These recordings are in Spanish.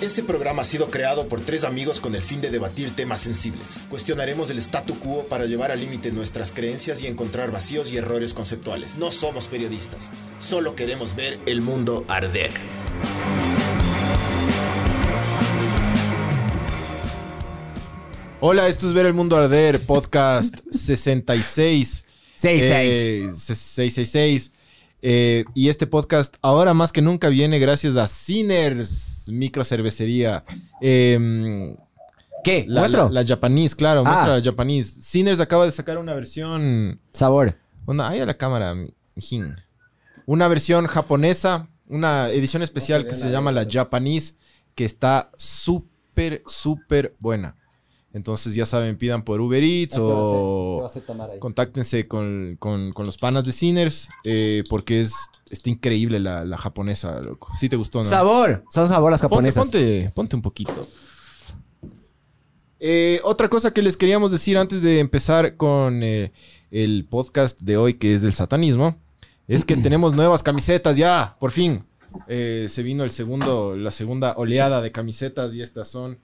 Este programa ha sido creado por tres amigos con el fin de debatir temas sensibles. Cuestionaremos el statu quo para llevar al límite nuestras creencias y encontrar vacíos y errores conceptuales. No somos periodistas, solo queremos ver el mundo arder. Hola, esto es Ver el Mundo Arder, podcast 66. 66. Eh, 666. Eh, y este podcast ahora más que nunca viene gracias a Sinners Microcervecería. Eh, ¿Qué? la, ¿Muestro? la, la Japanese, claro, Ah. muestra la Japanese. Sinners acaba de sacar una versión. Sabor. Una, ahí a la cámara, mijín. Una versión japonesa, una edición especial que se llama la Japanese, que está súper, súper buena. Entonces, ya saben, pidan por Uber Eats o contáctense con, con- con los panas de Sinners, eh, porque es está increíble la, la japonesa, loco. ¿Sí te gustó, no? Sabor. Son sabor las Ponte, japonesas. ponte, ponte un poquito. Eh, otra cosa que les queríamos decir antes de empezar con eh, el podcast de hoy, que es del satanismo, es que tenemos nuevas camisetas ya, por fin. Eh, se vino el segundo, la segunda oleada de camisetas y estas son.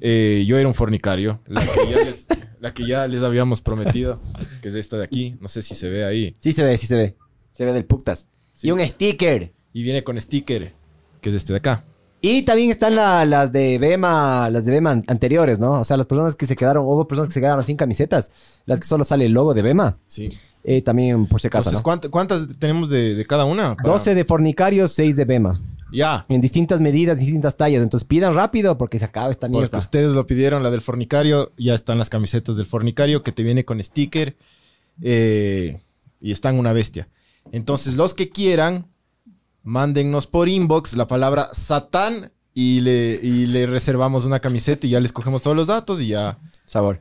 Eh, yo era un fornicario, la que, ya les, la que ya les habíamos prometido, que es esta de aquí. No sé si se ve ahí. Sí se ve, sí se ve. Se ve del putas. Sí. Y un sticker. Y viene con sticker, que es este de acá. Y también están la- las de Bema, las de Bema an- anteriores, ¿no? O sea, las personas que se quedaron, hubo personas que se quedaron sin camisetas, las que solo sale el logo de Bema. Sí. Eh, también, por si acaso, Entonces, ¿no? ¿cuánt- ¿cuántas tenemos de, de cada una? Para- 12 de fornicarios, 6 de Bema. Ya. En distintas medidas, distintas tallas. Entonces pidan rápido porque se acaba esta Porque mierda. ustedes lo pidieron, la del fornicario. Ya están las camisetas del fornicario que te viene con sticker. eh, y están una bestia. Entonces, los que quieran, mándennos por inbox la palabra Satán y le, y le reservamos una camiseta y ya les cogemos todos los datos y ya. Sabor.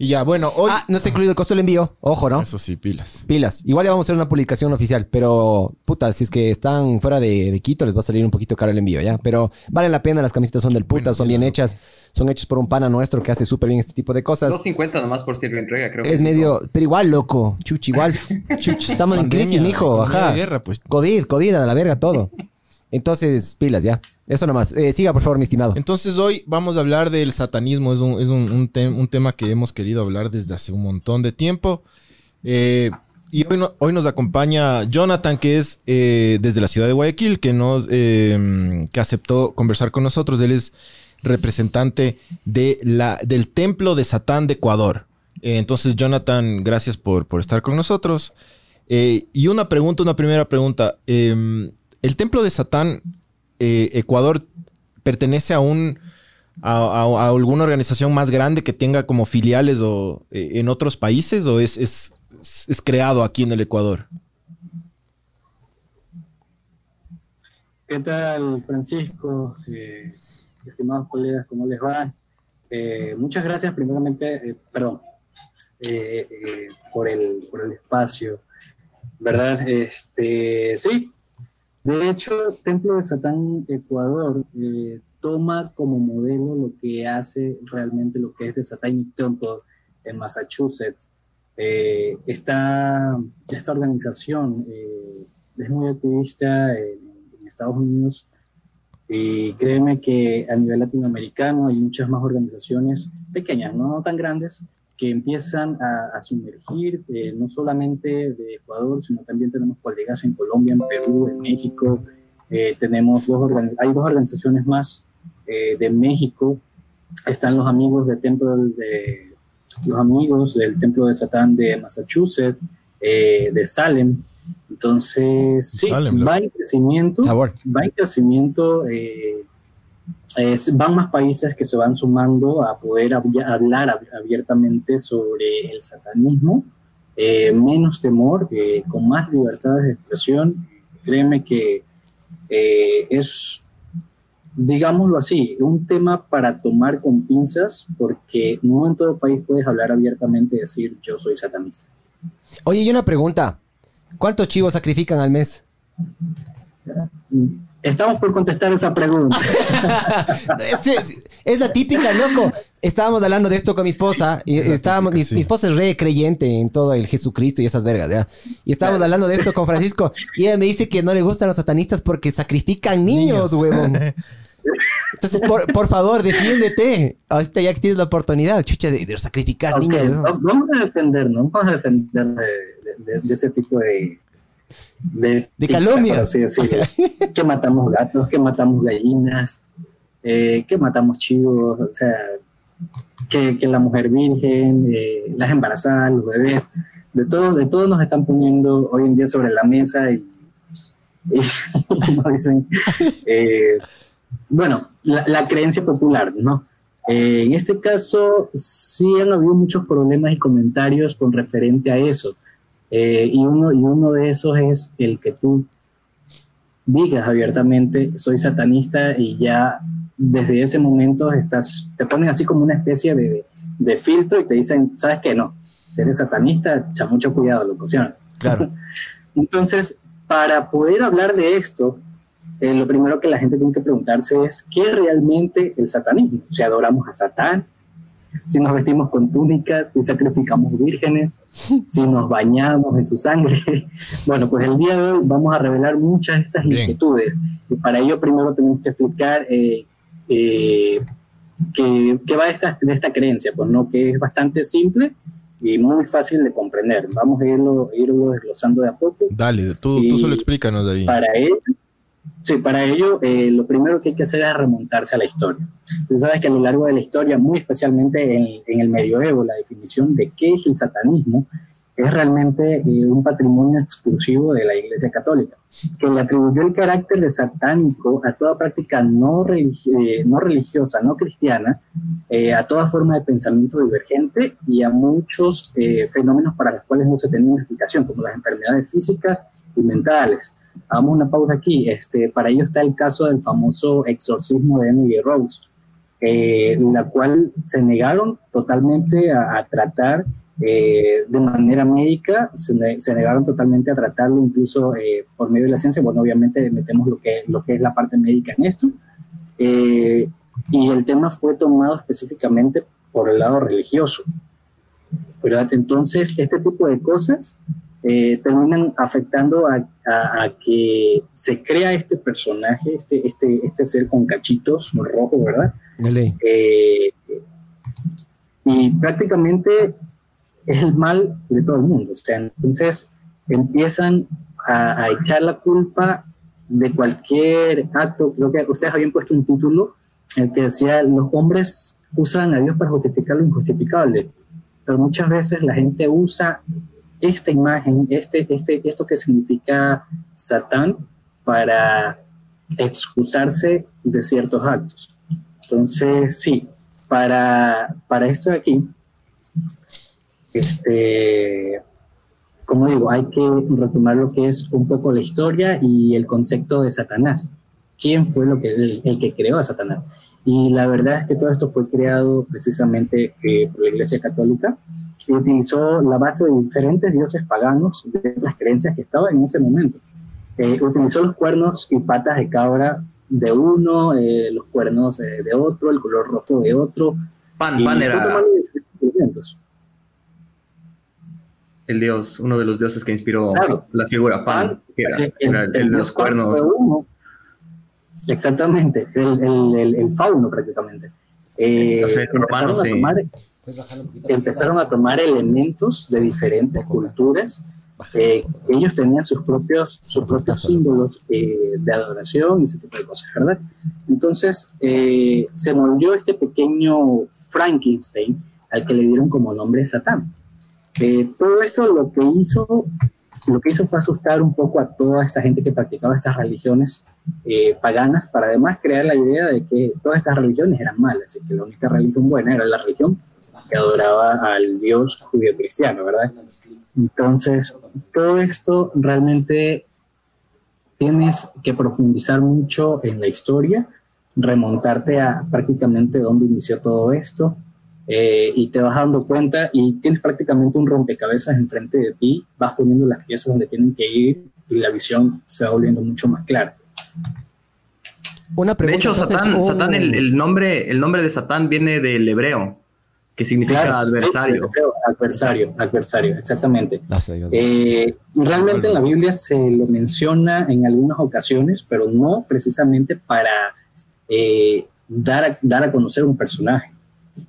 Y ya, bueno, hoy. Ah, no está incluido el costo del envío. Ojo, ¿no? Eso sí, pilas. Pilas. Igual ya vamos a hacer una publicación oficial, pero puta, si es que están fuera de, de Quito, les va a salir un poquito caro el envío, ¿ya? Pero vale la pena, las camisetas son del puta, Bueno, son bien hechas, son hechas por un pana nuestro que hace súper bien este tipo de cosas. 2.50 nomás por si entrega, creo. Es que medio, pero igual, loco, chuch, igual. Chuch, estamos en crisis, mijo, ajá. de guerra, pues. COVID, COVID, a la verga, todo. Entonces, pilas, ya. Eso nomás. Eh, siga, por favor, mi estimado. Entonces hoy vamos a hablar del satanismo. Es un, es un, un tem- un tema que hemos querido hablar desde hace un montón de tiempo. Eh, y hoy, no- hoy nos acompaña Jonathan, que es eh, desde la ciudad de Guayaquil, que, nos, eh, que aceptó conversar con nosotros. Él es representante de la, del Templo de Satán de Ecuador. Entonces, Jonathan, gracias por, por estar con nosotros. Y una pregunta, una primera pregunta. Eh, ¿El Templo de Satán, eh, Ecuador, pertenece a un a, alguna organización más grande que tenga como filiales o eh, en otros países o es, es, es creado aquí en el Ecuador? ¿Qué tal, Francisco? Eh, estimados colegas, ¿cómo les va? Muchas gracias, primeramente, perdón, por, el, por el espacio, ¿verdad? Este, sí, de hecho, Templo de Satán Ecuador eh, toma como modelo lo que hace realmente lo que es de Satanic Temple en Massachusetts. Eh, esta, esta organización eh, es muy activista en, Estados Unidos y créeme que a nivel latinoamericano hay muchas más organizaciones pequeñas, no tan grandes, que empiezan a, a sumergir eh, no solamente de Ecuador, sino también tenemos colegas en Colombia, en Perú, en México. Eh, tenemos dos hay dos organizaciones más eh, de México. Están los amigos del templo de los amigos del templo de Satán de Massachusetts, eh, de Salem. Entonces, sí, Salem, va en crecimiento Sabor. va en crecimiento, eh, es- van más países que se van sumando a poder hab- hablar ab- abiertamente sobre el satanismo, eh, menos temor, eh, con más libertades de expresión. Créeme que eh, es, digámoslo así, un tema para tomar con pinzas, porque no en todo país puedes hablar abiertamente y decir yo soy satanista. Oye, y una pregunta. ¿Cuántos chivos sacrifican al mes? Estamos por contestar esa pregunta. es, la típica, loco. Estábamos hablando de esto con mi esposa y estábamos, mi, sí. mi esposa es re creyente en todo el Jesucristo y esas vergas, ¿ya? Y estábamos hablando de esto con Francisco y ella me dice que no le gustan los satanistas porque sacrifican niños, Niños. huevón. Entonces, por, por favor, defiéndete. Ahorita ya que tienes la oportunidad, chucha, de, de sacrificar niños. ¿no? va- Vamos a defendernos, vamos a defender de, de- de ese tipo de... De, De por así que matamos gatos, que matamos gallinas, eh, que matamos chivos, o sea, que, que la mujer virgen, eh, las embarazadas, los bebés, de todo, de todo nos están poniendo hoy en día sobre la mesa y, y como dicen, eh, bueno, la, la creencia popular, ¿no? En este caso, sí han habido muchos problemas y comentarios con referente a eso. Eh, y, uno, y uno de esos es el que tú digas abiertamente, soy satanista y ya desde ese momento estás, te ponen así como una especie de, de filtro y te dicen, ¿sabes qué? No, si eres satanista, echa mucho cuidado, locución. Claro. Entonces, para poder hablar de esto, eh, lo primero que la gente tiene que preguntarse es, ¿qué es realmente el satanismo? Si adoramos a Satán, si nos vestimos con túnicas, si sacrificamos vírgenes, si nos bañamos en su sangre. Bueno, pues el día de hoy vamos a revelar muchas de estas Bien. inquietudes. Y para ello primero tenemos que explicar eh, eh, qué, qué va de esta, de esta creencia, pues no, que es bastante simple y muy fácil de comprender. Vamos a irlo, irlo desglosando de a poco. Dale, tú, tú solo explícanos ahí. Para ello, sí, para ello eh, lo primero que hay que hacer es remontarse a la historia. Tú sabes que a lo largo de la historia, muy especialmente en, en el medioevo, la definición de qué es el satanismo es realmente eh, un patrimonio exclusivo de la Iglesia Católica, que le atribuyó el carácter de satánico a toda práctica no, eh, no religiosa, no cristiana, eh, a toda forma de pensamiento divergente y a muchos eh, fenómenos para los cuales no se tenía una explicación, como las enfermedades físicas y mentales. Hagamos una pausa aquí. Este, para ello está el caso del famoso exorcismo de Emily Rose, eh, la cual se negaron totalmente a, a tratar eh, de manera médica, se, se negaron totalmente a tratarlo incluso eh, por medio de la ciencia. Bueno, obviamente metemos lo que, lo que es la parte médica en esto. Eh, y el tema fue tomado específicamente por el lado religioso. ¿verdad? Entonces, este tipo de cosas eh, terminan afectando a, a- a que se crea este personaje, este, este, este ser con cachitos rojo, ¿verdad? Dale. Eh, y prácticamente es el mal de todo el mundo. O sea, entonces empiezan a, a echar la culpa de cualquier acto. Creo que ustedes habían puesto un título en el que decía los hombres usan a Dios para justificar lo injustificable, pero muchas veces la gente usa esta imagen, este, este, esto que significa Satán, para excusarse de ciertos actos. Entonces, sí, para, para esto de aquí, este, como digo, hay que retomar lo que es un poco la historia y el concepto de Satanás. ¿Quién fue lo que, el, el que creó a Satanás? Y la verdad es que todo esto fue creado precisamente eh, por la Iglesia Católica y utilizó la base de diferentes dioses paganos, de las creencias que estaban en ese momento. Eh, utilizó los cuernos y patas de cabra de uno, eh, los cuernos eh, de otro, el color rojo de otro. Pan, Pan era el dios, uno de los dioses que inspiró Claro. la figura Pan, que era, El- era el- el, de los cuernos. fue uno. Exactamente, el, el, el, el fauno prácticamente. Eh, romano, empezaron, a sí. tomar, empezaron a tomar elementos de diferentes culturas. eh, ellos tenían sus propios, sus propios símbolos eh, de adoración y ese tipo de cosas, ¿verdad? Entonces eh, se moldeó este pequeño Frankenstein al que le dieron como nombre Satán. Eh, todo esto lo que hizo lo que hizo fue asustar un poco a toda esta gente que practicaba estas religiones eh, paganas para además crear la idea de que todas estas religiones eran malas y que la única religión buena era la religión que adoraba al dios judío cristiano, ¿verdad? Entonces, todo esto realmente tienes que profundizar mucho en la historia, remontarte a prácticamente dónde inició todo esto, eh, y te vas dando cuenta y tienes prácticamente un rompecabezas enfrente de ti, vas poniendo las piezas donde tienen que ir y la visión se va volviendo mucho más clara. Una De pregunta. hecho, entonces, Satán, un- Satán el, el nombre, el nombre de Satán viene del hebreo, que significa Claro, adversario. sí, adversario, adversario, exactamente. Gracias a Dios. Eh, realmente en la Biblia se lo menciona en algunas ocasiones, pero no precisamente para eh, dar, a, dar a conocer un personaje.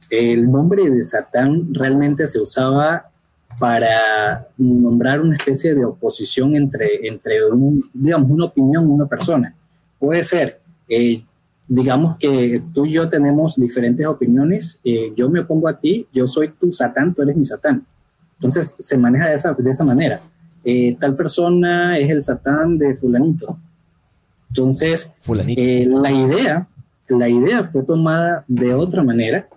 El nombre de Satán realmente se usaba para nombrar una especie de oposición entre, entre un, digamos, una opinión y una persona. Puede ser, eh, digamos que tú y yo tenemos diferentes opiniones, eh, yo me opongo a ti, yo soy tu Satán, tú eres mi Satán. Entonces se maneja de esa, de esa manera. Eh, tal persona es el Satán de fulanito. Entonces, Fulanito. eh, la idea, la idea fue tomada de otra manera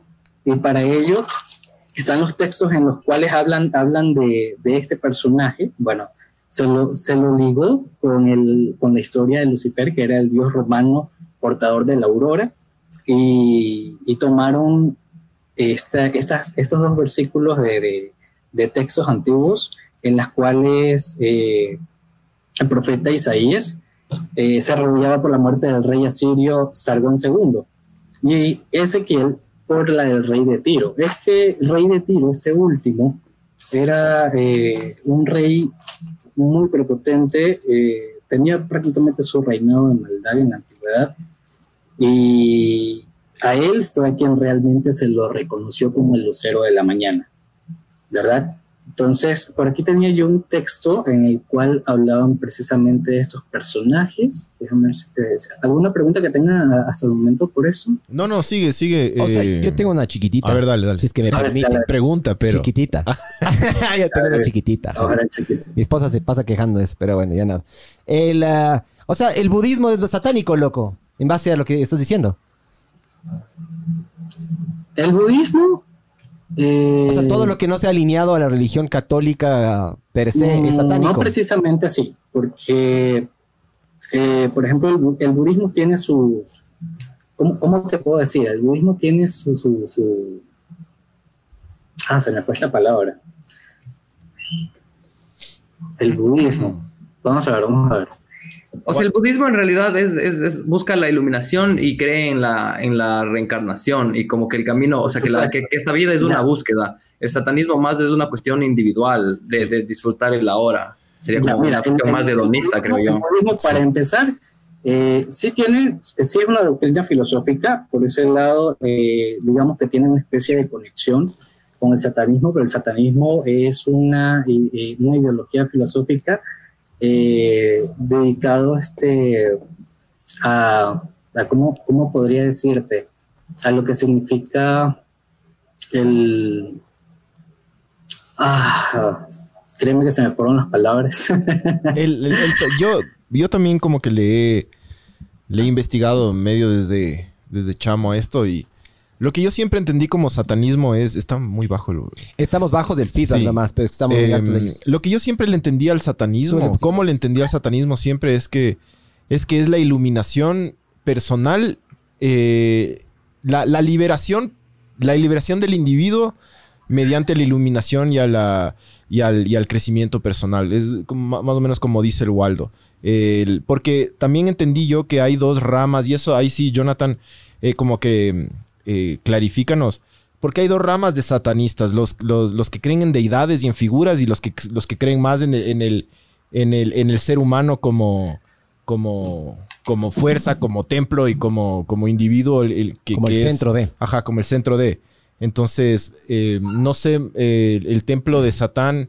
y para ello están los textos en los cuales hablan, hablan de, de este personaje. Bueno, se lo, se lo ligó con, el, con la historia de Lucifer, que era el dios romano portador de la aurora, y, y tomaron esta, estas, estos dos versículos de, de, textos antiguos en las cuales eh, el profeta Isaías eh, se arrodillaba por la muerte del rey asirio Sargón II y Ezequiel por la del rey de Tiro. Este rey de Tiro, este último, era eh, un rey muy prepotente, eh, tenía prácticamente su reinado de maldad en la antigüedad y a él fue quien realmente se lo reconoció como el lucero de la mañana, ¿verdad? Entonces, por aquí tenía yo un texto en el cual hablaban precisamente de estos personajes. Déjame ver si te... ¿Alguna pregunta que tenga hasta el momento por eso? No, no, sigue, sigue. O sea, eh, yo tengo una chiquitita. A ver, dale, dale. Si es que me A ver, permite. dale. Pregunta, pero. Chiquitita. yo tengo una chiquitita. Ahora. Mi esposa se pasa quejando de eso, pero bueno, ya nada. El, ah, o sea, el budismo es satánico, loco. En base a lo que estás diciendo. El budismo... eh, O sea, todo lo que no sea alineado a la religión católica per se es Mm, satánico. No precisamente así, porque, eh, por ejemplo, el, bu- el budismo tiene sus... ¿cómo, cómo te puedo decir? El budismo tiene su, su, su- Ah, se me fue esta palabra. El budismo. Vamos a ver, vamos a ver. O sea, el budismo en realidad es, es- es- busca la iluminación y cree en la, en la reencarnación y como que el camino, o sea, que, la, que, que esta vida es una búsqueda. El satanismo más es una cuestión individual de, de disfrutar el ahora. Sería como mira, una cuestión más hedonista, creo yo. budismo, para empezar, eh, sí tiene, sí es una doctrina filosófica, por ese lado, eh, digamos que tiene una especie de conexión con el satanismo, pero el satanismo es una, i- i- una ideología filosófica eh, dedicado este, a, a ¿cómo, ¿cómo podría decirte? A lo que significa el... Ah, créeme que se me fueron las palabras. Yo, yo también como que le he, le he investigado medio desde, desde chamo a esto y lo que yo siempre entendí como satanismo es, está muy bajo. el- Estamos bajos del feedback Sí. nada más, pero estamos muy Em, altos de ellos. lo que yo siempre le entendía al satanismo, poquito cómo le entendía al satanismo siempre es que es que es la iluminación personal, eh, la, la liberación, la liberación del individuo mediante la iluminación y, a la, y, al, y al crecimiento personal. Es como- más o menos como dice el Waldo. Porque también entendí yo que hay dos ramas, y eso ahí sí, Jonathan, eh, como que eh, clarifícanos. Porque hay dos ramas de satanistas, los, los, los que creen en deidades y en figuras y los que, los que creen más en el, en el, en el, en el ser humano como, como, como fuerza, como templo y como, como individuo. El, que, Como el es- centro de. Ajá, como el centro de. Entonces, eh, no sé, eh, el templo de Satán,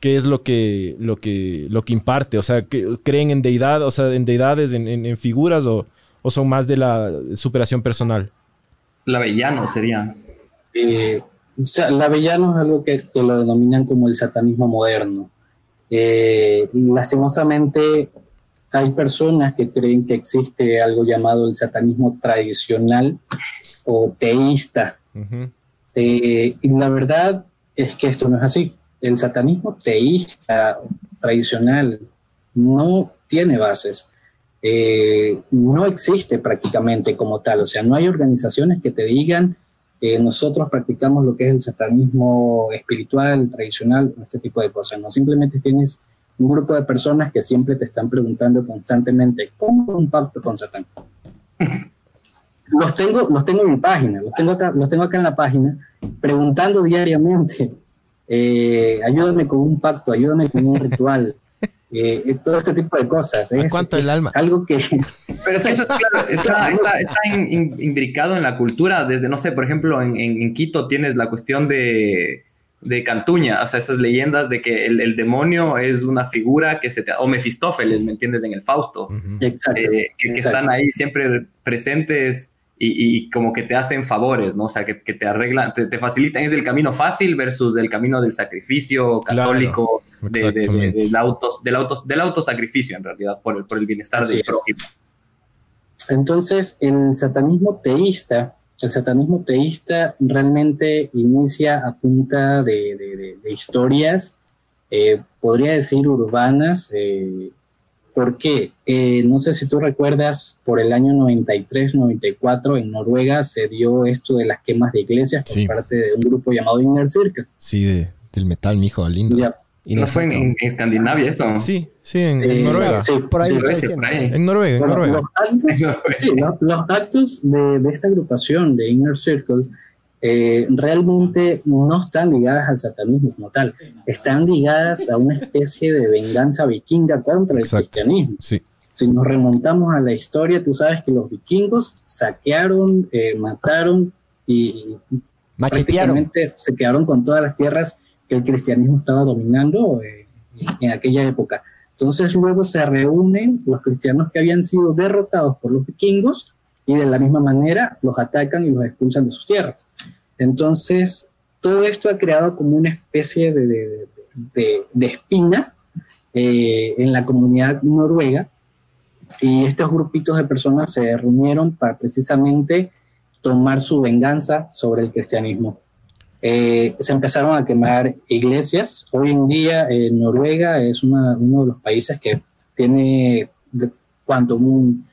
¿qué es lo que, lo que, lo que imparte? O sea, ¿que- ¿creen en deidad, o sea, en deidades, en, en- en figuras o, o son más de la superación personal? La Avellano sería. Eh, o sea, el avellano es algo que, que lo denominan como el satanismo moderno. Eh, lastimosamente, hay personas que creen que existe algo llamado el satanismo tradicional o teísta. Eh, y la verdad es que esto no es así. El satanismo teísta tradicional no tiene bases. Eh, no existe prácticamente como tal. O sea, no hay organizaciones que te digan eh, nosotros practicamos lo que es el satanismo espiritual, tradicional, este tipo de cosas. No simplemente tienes un grupo de personas que siempre te están preguntando constantemente cómo un pacto con Satán. los tengo, los tengo en mi página, los tengo acá, los tengo acá en la página, preguntando diariamente, eh, ayúdame con un pacto, ayúdame con un ritual, eh, todo este tipo de cosas. ¿A cuánto el alma? Algo que... Pero es que eso claro, está, está, está imbricado en la cultura, desde, no sé, por ejemplo, en, en Quito tienes la cuestión de de Cantuña, o sea, esas leyendas de que el, demonio es una figura que se te... o Mefistófeles, ¿me entiendes? En el Fausto. Exacto, eh, que, están ahí siempre presentes y, como que te hacen favores, ¿no? O sea, que, te arreglan, te, facilitan, es el camino fácil versus el camino del sacrificio católico, del, autos, del, autos, del autosacrificio, en realidad, por el, por el bienestar del prójimo. Entonces, el satanismo teísta el satanismo teísta realmente inicia a punta de, historias, eh, podría decir urbanas. Eh, ¿Por qué? Eh, no sé si tú recuerdas, por el año 93-94 en Noruega se dio esto de las quemas de iglesias por parte de un grupo llamado Inner Circle. Sí, del metal, mijo, lindo. ¿Y no fue en, Escandinavia eso? Sí, sí, en, eh, Noruega. Sí, por ahí, En Noruega, en Noruega. Los actos, de, esta agrupación de Inner Circle eh, realmente no están ligadas al satanismo como tal. Están ligadas a una especie de venganza vikinga contra el cristianismo. Sí. Si nos remontamos a la historia, tú sabes que los vikingos saquearon, eh, mataron y, Machetearon. se quedaron con todas las tierras que el cristianismo estaba dominando eh, en aquella época. Entonces luego se reúnen los cristianos que habían sido derrotados por los vikingos y de la misma manera los atacan y los expulsan de sus tierras. Entonces todo esto ha creado como una especie de, de, espina eh, en la comunidad noruega y estos grupitos de personas se reunieron para precisamente tomar su venganza sobre el cristianismo. Eh, se empezaron a quemar iglesias. Hoy en día eh, Noruega es uno de los países que tiene cuanto un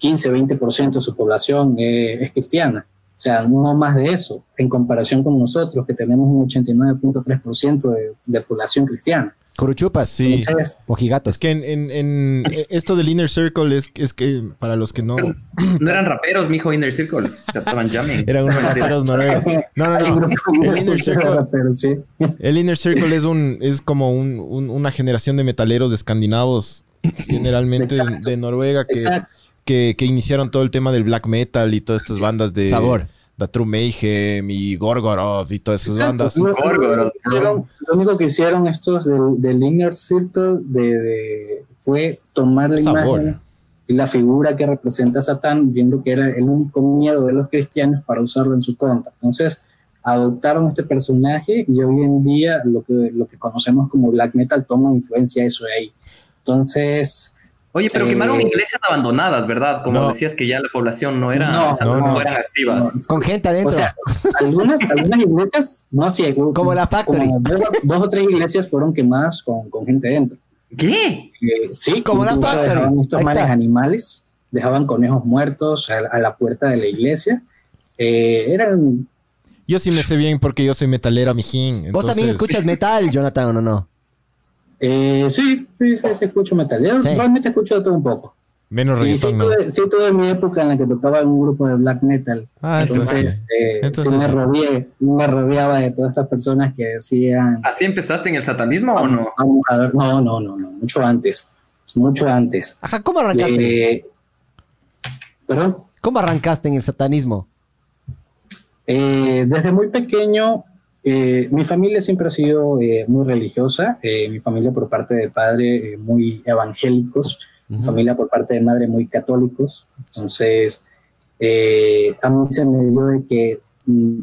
15-20% de su población eh, es cristiana. O sea, no más de eso, en comparación con nosotros, que tenemos un 89.3% de, de población cristiana. Coruchupas, sí. Mojigatos. Es que en, eh, esto del Inner Circle es, es que para los que no. No eran raperos, mijo, Inner Circle. Estaban jamming. Eran unos raperos noruegos. No, no, no. El Inner Circle. El Inner Circle es un, es como un, una generación de metaleros escandinavos, generalmente de, Noruega, que, que, que, iniciaron todo el tema del black metal y todas estas bandas de. Sabor. The True Mayhem y Gorgoroth y todas esas bandas. Lo, único que hicieron estos del, del Inner Circle de, fue tomar la imagen y la figura que representa a Satán, viendo que era el único miedo de los cristianos para usarlo en su contra. Entonces, adoptaron este personaje y hoy en día lo que, lo que conocemos como black metal toma influencia de eso de ahí. Entonces, Oye, pero quemaron eh, iglesias abandonadas, ¿verdad? Como decías que ya la población no era, no, no, eran activas. Con gente adentro. O sea, algunas, algunas iglesias, no, sí. Como la Factory. dos, o tres iglesias fueron quemadas con, con gente dentro. ¿Qué? Eh, sí, como la Factory. Estos males animales, dejaban conejos muertos a, la puerta de la iglesia. Eh, eran... Yo sí me sé bien porque yo soy metalera, mijín. Vos también escuchas metal, Jonathan, ¿o no? Eh, sí, sí, sí, escucho metal. Yo realmente escucho de todo un poco. Menos reggaetón, sí, ¿no? Tuve, sí, tuve mi época en la que tocaba en un grupo de black metal. Ah, entonces, eh, entonces sí me, rodeé, me rodeaba de todas estas personas que decían... ¿Así empezaste en el satanismo o no? Vamos a ver, no, no, no, no, mucho antes, mucho antes. Ajá, ¿cómo arrancaste? Eh, ¿Perdón? ¿Cómo arrancaste en el satanismo? Eh, desde muy pequeño eh, mi familia siempre ha sido eh, muy religiosa, eh, mi familia por parte de padre muy evangélicos, mi familia por parte de madre muy católicos. Entonces, a mí se me dio de que, mm,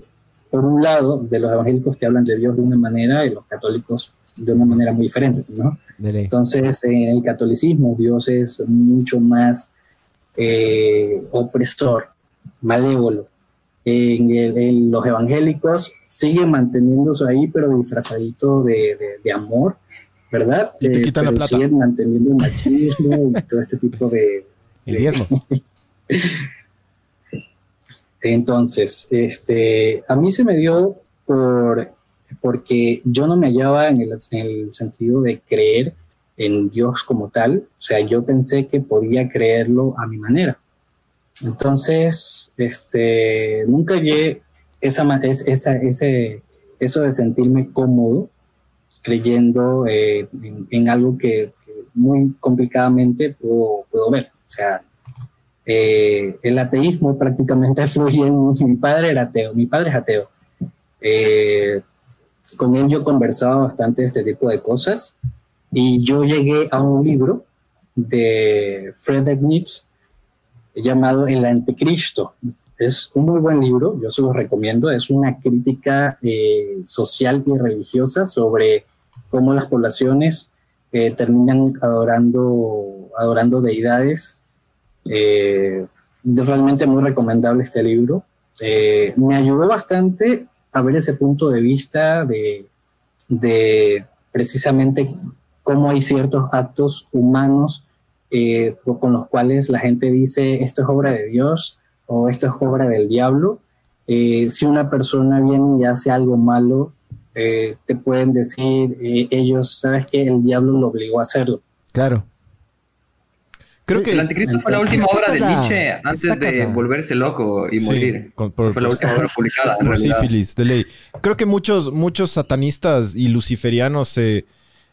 por un lado, de los evangélicos te hablan de Dios de una manera y los católicos de una manera muy diferente, ¿no? Entonces, en el catolicismo Dios es mucho más opresor, malévolo en, los evangélicos sigue manteniéndose ahí, pero disfrazadito de, de, amor, ¿verdad? Y te eh, quitan la plata. Siguen manteniendo el machismo y todo este tipo de... El diezmo. Entonces, este, a mí se me dio por, porque yo no me hallaba en el, en el sentido de creer en Dios como tal, o sea, yo pensé que podía creerlo a mi manera. Entonces, este, nunca llegué esa, esa, ese, eso de sentirme cómodo creyendo eh, en, algo que, muy complicadamente puedo, puedo, ver. O sea, eh, el ateísmo prácticamente fluye en mi padre era ateo, mi padre es ateo. Eh, con él yo conversaba bastante de este tipo de cosas y yo llegué a un libro de Friedrich Nietzsche llamado El Anticristo. Es un muy buen libro, yo se lo recomiendo. Es una crítica eh, social y religiosa sobre cómo las poblaciones eh, terminan adorando, adorando deidades. Eh, realmente muy recomendable este libro. me ayudó bastante a ver ese punto de vista de, de precisamente cómo hay ciertos actos humanos eh, con los cuales la gente dice esto es obra de Dios o esto es obra del diablo. Eh, si una persona viene y hace algo malo, eh, te pueden decir ellos, ¿sabes que El diablo lo obligó a hacerlo. Claro. Creo que el Anticristo fue la última obra de Nietzsche antes de volverse loco y morir. fue la última obra publicada. Por sífilis, de ley. Creo que muchos, muchos satanistas y luciferianos se,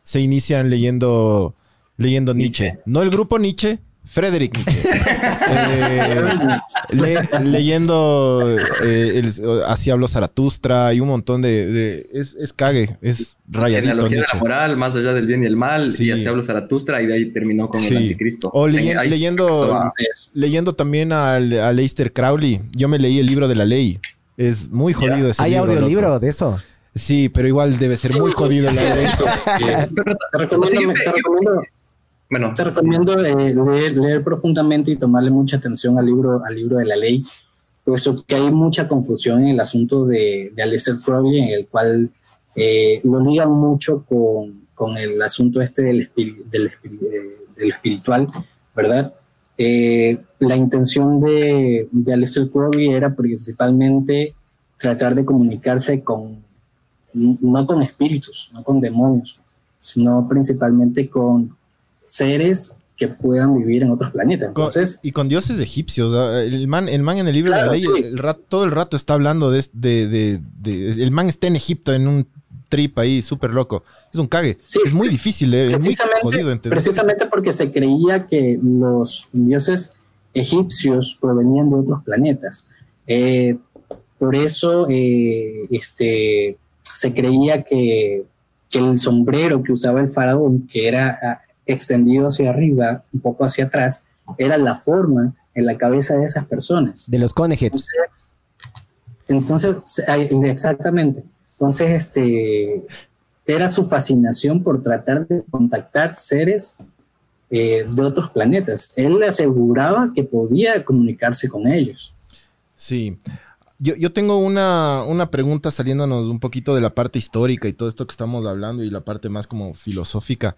se inician leyendo leyendo Nietzsche. No el grupo Nietzsche, Frederick Nietzsche. Eh, leyendo eh, Así habló Zaratustra y un montón de... es, es, cague, es rayadito Nietzsche. de la moral, más allá del bien y el mal, y Así habló Zaratustra y de ahí terminó con el anticristo. O leyendo, leyendo también a, a Leister Crowley. Yo me leí el libro de la ley. Es muy jodido ese ¿Hay audiolibro de eso? Sí, pero igual debe ser muy jodido la de eso. te recomiendo, bueno. Te recomiendo eh, leer, profundamente y tomarle mucha atención al libro, al libro de la ley, puesto que hay mucha confusión en el asunto de, de Aleister Crowley, en el cual eh, lo ligan mucho con, con, el asunto este del, del, eh, del espiritual, ¿verdad? la intención de, de Aleister Crowley era principalmente tratar de comunicarse con, no con espíritus, no con demonios, sino principalmente con seres que puedan vivir en otros planetas. Entonces, y con dioses egipcios. El man, el man en el libro de la ley, el todo el rato está hablando de, de, El man está en Egipto en un trip ahí súper loco. Es un cague. es muy difícil, eh, es muy jodido entender. Precisamente porque se creía que los dioses egipcios provenían de otros planetas. Eh, por eso eh, este, se creía que, que, el sombrero que usaba el faraón, que era ah, extendido hacia arriba, un poco hacia atrás, era la forma en la cabeza de esas personas. De los conejes. Entonces, exactamente. Entonces, este, era su fascinación por tratar de contactar seres eh, de otros planetas. Él le aseguraba que podía comunicarse con ellos. Sí. Yo, yo tengo una, una, pregunta saliéndonos un poquito de la parte histórica y todo esto que estamos hablando y la parte más como filosófica.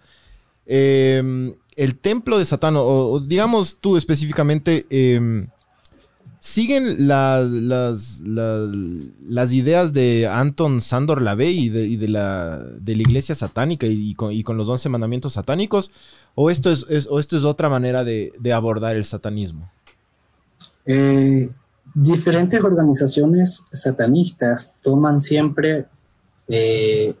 Em, el templo de Satán, o, digamos tú específicamente, em, siguen las, las, ideas de Anton Sandor Lavey y de, la, de la iglesia satánica y, con, los once mandamientos satánicos, o esto es, esto es otra manera de, abordar el satanismo? Eh, diferentes organizaciones satanistas toman siempre eh,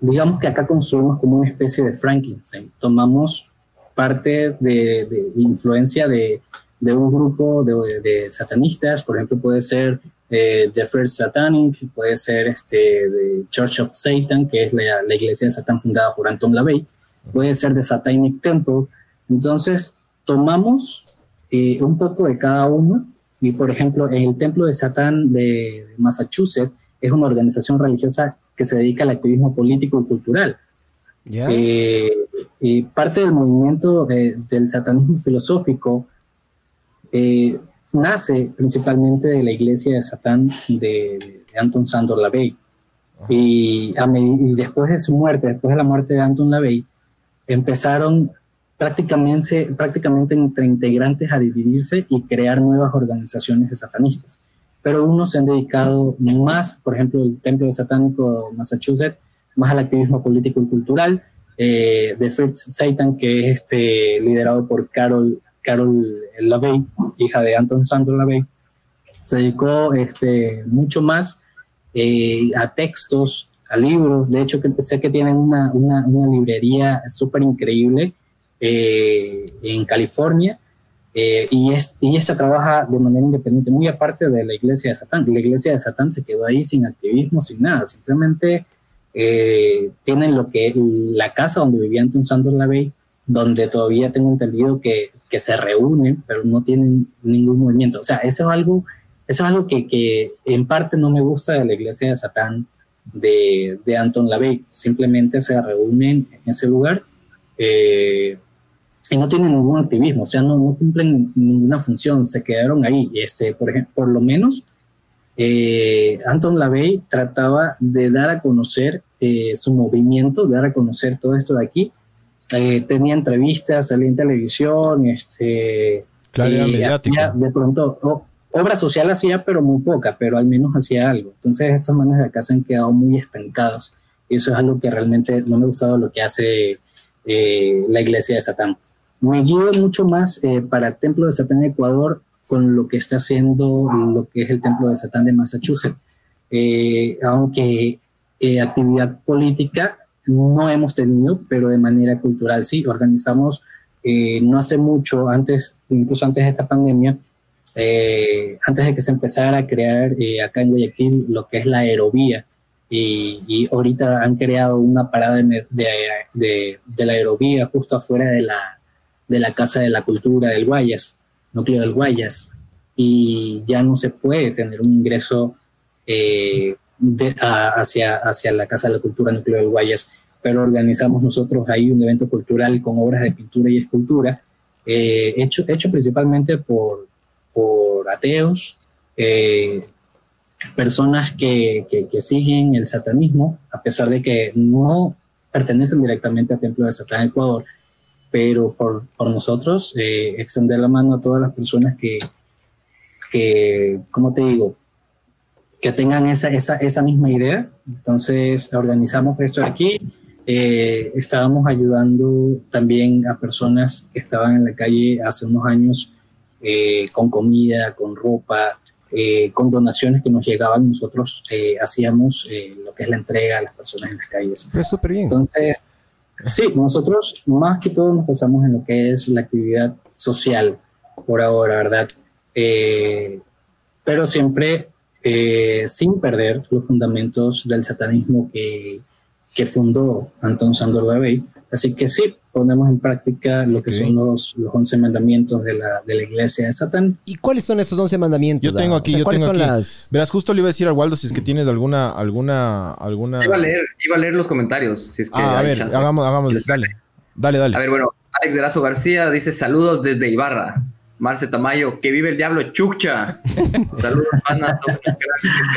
digamos que acá construimos como una especie de Frankenstein. Tomamos parte de, influencia de, un grupo de, satanistas, por ejemplo, puede ser eh, The First Satanic, puede ser este, de Church of Satan, que es la, iglesia de Satán fundada por Anton LaVey, puede ser de Satanic Temple. Entonces, tomamos eh, un poco de cada uno y, por ejemplo, en el templo de Satán de Massachusetts es una organización religiosa que se dedica al activismo político y cultural. Eh, y parte del movimiento del satanismo filosófico eh, nace principalmente de la iglesia de Satán de, Anton Sandor Lavey. Y, y, después de su muerte, después de la muerte de Anton Lavey, empezaron prácticamente, prácticamente entre integrantes a dividirse y crear nuevas organizaciones de satanistas pero unos se han dedicado más, por ejemplo, el Templo Satánico de Massachusetts, más al activismo político y cultural, eh, de First Satan, que es este, liderado por Carol, Carol LaVey, hija de Anton Sandro LaVey, se dedicó este, mucho más eh, a textos, a libros. De hecho, que sé que tienen una, una, una librería súper increíble eh, en California. Eh, y, es, y esta trabaja de manera independiente, muy aparte de la iglesia de Satán. La iglesia de Satán se quedó ahí sin activismo, sin nada. Simplemente tienen lo que la casa donde vivía Anton Sanders Lavey, donde todavía tengo entendido que, que, se reúnen, pero no tienen ningún movimiento. O sea, eso es algo, eso es algo que, que en parte no me gusta de la iglesia de Satán de, de Anton LaVey. Simplemente se reúnen en ese lugar eh, y no tienen ningún activismo, o sea, no, no, cumplen ninguna función, se quedaron ahí. Este, por, ejemplo, por lo menos eh, Anton LaVey trataba de dar a conocer eh, su movimiento, de dar a conocer todo esto de aquí. tenía entrevistas, salía en televisión, este, claro, de pronto, obra social hacía, pero muy poca, pero al menos hacía algo. Entonces, estos manes de acá se han quedado muy estancados. Y eso es algo que realmente no me ha gustado lo que hace eh, la iglesia de Satán. Me guío mucho más eh, para el templo de Satán en Ecuador con lo que está haciendo lo que es el templo de Satán de Massachusetts. Eh, aunque actividad política no hemos tenido, pero de manera cultural sí. Organizamos no hace mucho, antes, incluso antes de esta pandemia, eh, antes de que se empezara a crear eh, acá en Guayaquil lo que es la aerovía. Y, ahorita han creado una parada de, de, de, la aerovía justo afuera de la, de la Casa de la Cultura del Guayas, núcleo del Guayas. Y ya no se puede tener un ingreso eh, hacia, hacia la Casa de la Cultura, núcleo del Guayas. Pero organizamos nosotros ahí un evento cultural con obras de pintura y escultura, hecho, hecho principalmente por, por ateos, eh, personas que, que, siguen el satanismo, a pesar de que no pertenecen directamente al Templo de Satán Ecuador, pero por, por nosotros eh, extender la mano a todas las personas que, que ¿cómo te digo? Que tengan esa, esa, esa misma idea. Entonces organizamos esto aquí. Eh, estábamos ayudando también a personas que estaban en la calle hace unos años eh, con comida, con ropa, eh, con donaciones que nos llegaban, nosotros eh, hacíamos lo que es la entrega a las personas en las calles. Es súper bien. Entonces, sí, nosotros más que todo nos pensamos en lo que es la actividad social por ahora, ¿verdad? pero siempre sin perder los fundamentos del satanismo que, que fundó Anton Sandor Lavey. Así que sí, ponemos en práctica lo que son los, los 11 mandamientos de la, de la iglesia de Satán. ¿Y cuáles son esos 11 mandamientos? Yo tengo aquí, yo tengo aquí. Verás, justo le iba a decir a Waldo si es que tienes alguna, alguna, alguna... Iba a leer, iba a leer los comentarios, si es que Ah, a ver, hagamos, hagamos, dale, dale, dale. A ver, bueno, Alex Derazo García dice saludos desde Ibarra. Marce Tamayo, que vive el diablo Chucha. Saludos, panas.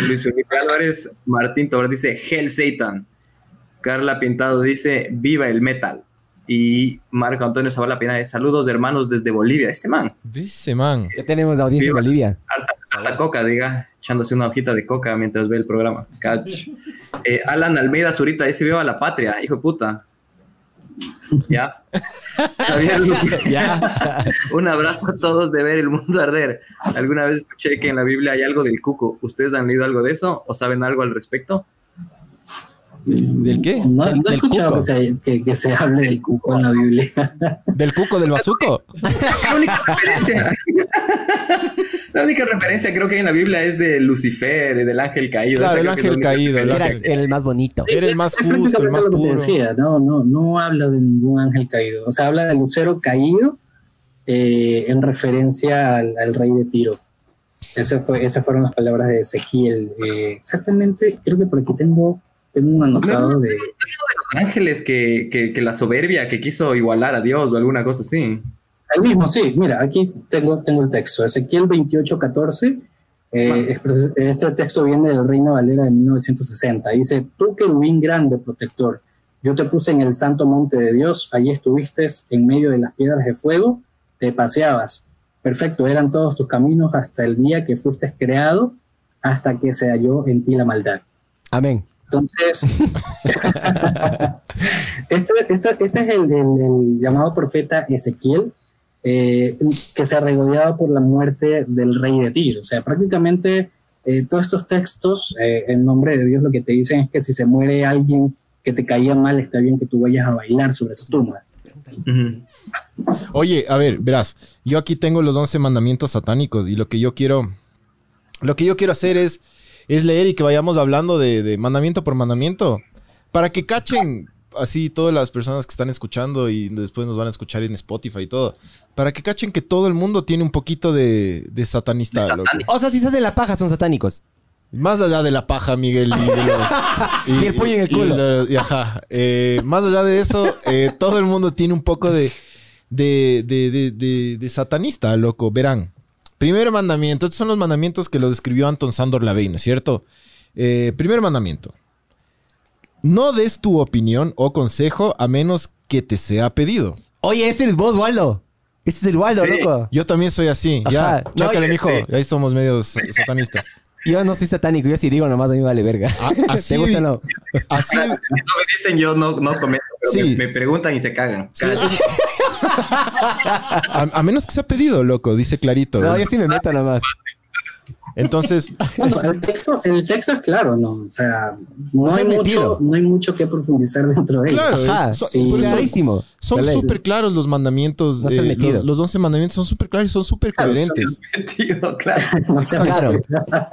Luis Felipe Álvarez. Martín Tobar dice Hell Satan. Carla Pintado dice viva el metal. Y Marco Antonio Zavala Pina, saludos de hermanos desde Bolivia. Ese man. Ese man. Ya tenemos audiencia en Bolivia. Harta, coca, diga, echándose una hojita de coca mientras ve el programa. Catch. Eh, Alan Almeida Zurita dice viva la patria, hijo de puta. Ya. ya. Un abrazo a todos de ver el mundo arder. Alguna vez escuché que en la Biblia hay algo del cuco. ¿Ustedes han leído algo de eso o saben algo al respecto? ¿Del qué? No, he escuchado que se, que, se, hable del cuco en la Biblia. ¿Del cuco del bazuco? la única referencia. la única referencia creo que hay en la Biblia es de Lucifer, del ángel caído. Claro, el ángel caído. Era el más bonito. era el más justo, el más puro. Decía. No, no, no habla de ningún ángel caído. O sea, habla de Lucero caído eh, en referencia al, al, rey de Tiro. Ese fue, esas fueron las palabras de Ezequiel. Eh, exactamente, creo que por aquí tengo tengo un anotado de... los ángeles que, que, la soberbia que quiso igualar a Dios o alguna cosa así. El mismo, sí. Mira, aquí tengo, tengo el texto. Ezequiel 28, 14. Eh, este texto viene del Reino Valera de 1960. Dice, tú querubín grande, protector, yo te puse en el santo monte de Dios, allí estuviste en medio de las piedras de fuego, te paseabas. Perfecto, eran todos tus caminos hasta el día que fuiste creado, hasta que se halló en ti la maldad. Amén. Entonces, este, es el, llamado profeta Ezequiel. eh, que se regodeaba por la muerte del rey de Tir. O sea, prácticamente eh, todos estos textos, eh, en nombre de Dios, lo que te dicen es que si se muere alguien que te caía mal, está bien que tú vayas a bailar sobre su tumba. Oye, a ver, verás, yo aquí tengo los 11 mandamientos satánicos y lo que yo quiero, lo que yo quiero hacer es, es leer y que vayamos hablando de, de mandamiento por mandamiento para que cachen así todas las personas que están escuchando y después nos van a escuchar en Spotify y todo, para que cachen que todo el mundo tiene un poquito de, de satanista. De loco. satánico. O sea, si se hacen la paja, son satánicos. Más allá de la paja, Miguel. Y, de los- Y el puño en el culo. los- y ajá. Eh, más allá de eso, eh, todo el mundo tiene un poco de, de, de, de- de- de satanista, loco. Verán. Primer mandamiento. Estos son los mandamientos que los escribió Anton Sandor Lavey, ¿no es cierto? Eh, primer mandamiento. No des tu opinión o consejo a menos que te sea pedido. Oye, ese es vos, Waldo. Ese es el Waldo, Sí. loco. Yo también soy así. Ya, Ajá. chácale, No, mijo. sí. Ahí somos medios satanistas. Yo no soy satánico, yo sí digo nomás, a mí me vale verga. Ah, así ¿Te gusta o no? Así, Si no me dicen, yo no, no comento, pero Sí. me, me preguntan y se cagan. Sí, a, a menos que sea pedido, loco, dice clarito. No, yo sí me meto nomás. Entonces, Bueno, el texto, el texto es claro, ¿no? O sea, no, hay, metido. mucho, no hay mucho que profundizar dentro de él. claro, Ajá, es- so- sí, clarísimo. son súper claros los mandamientos. No eh, metido. los, los 11 mandamientos son súper claros y son súper Claro, coherentes. Tío, claro. No. Claro.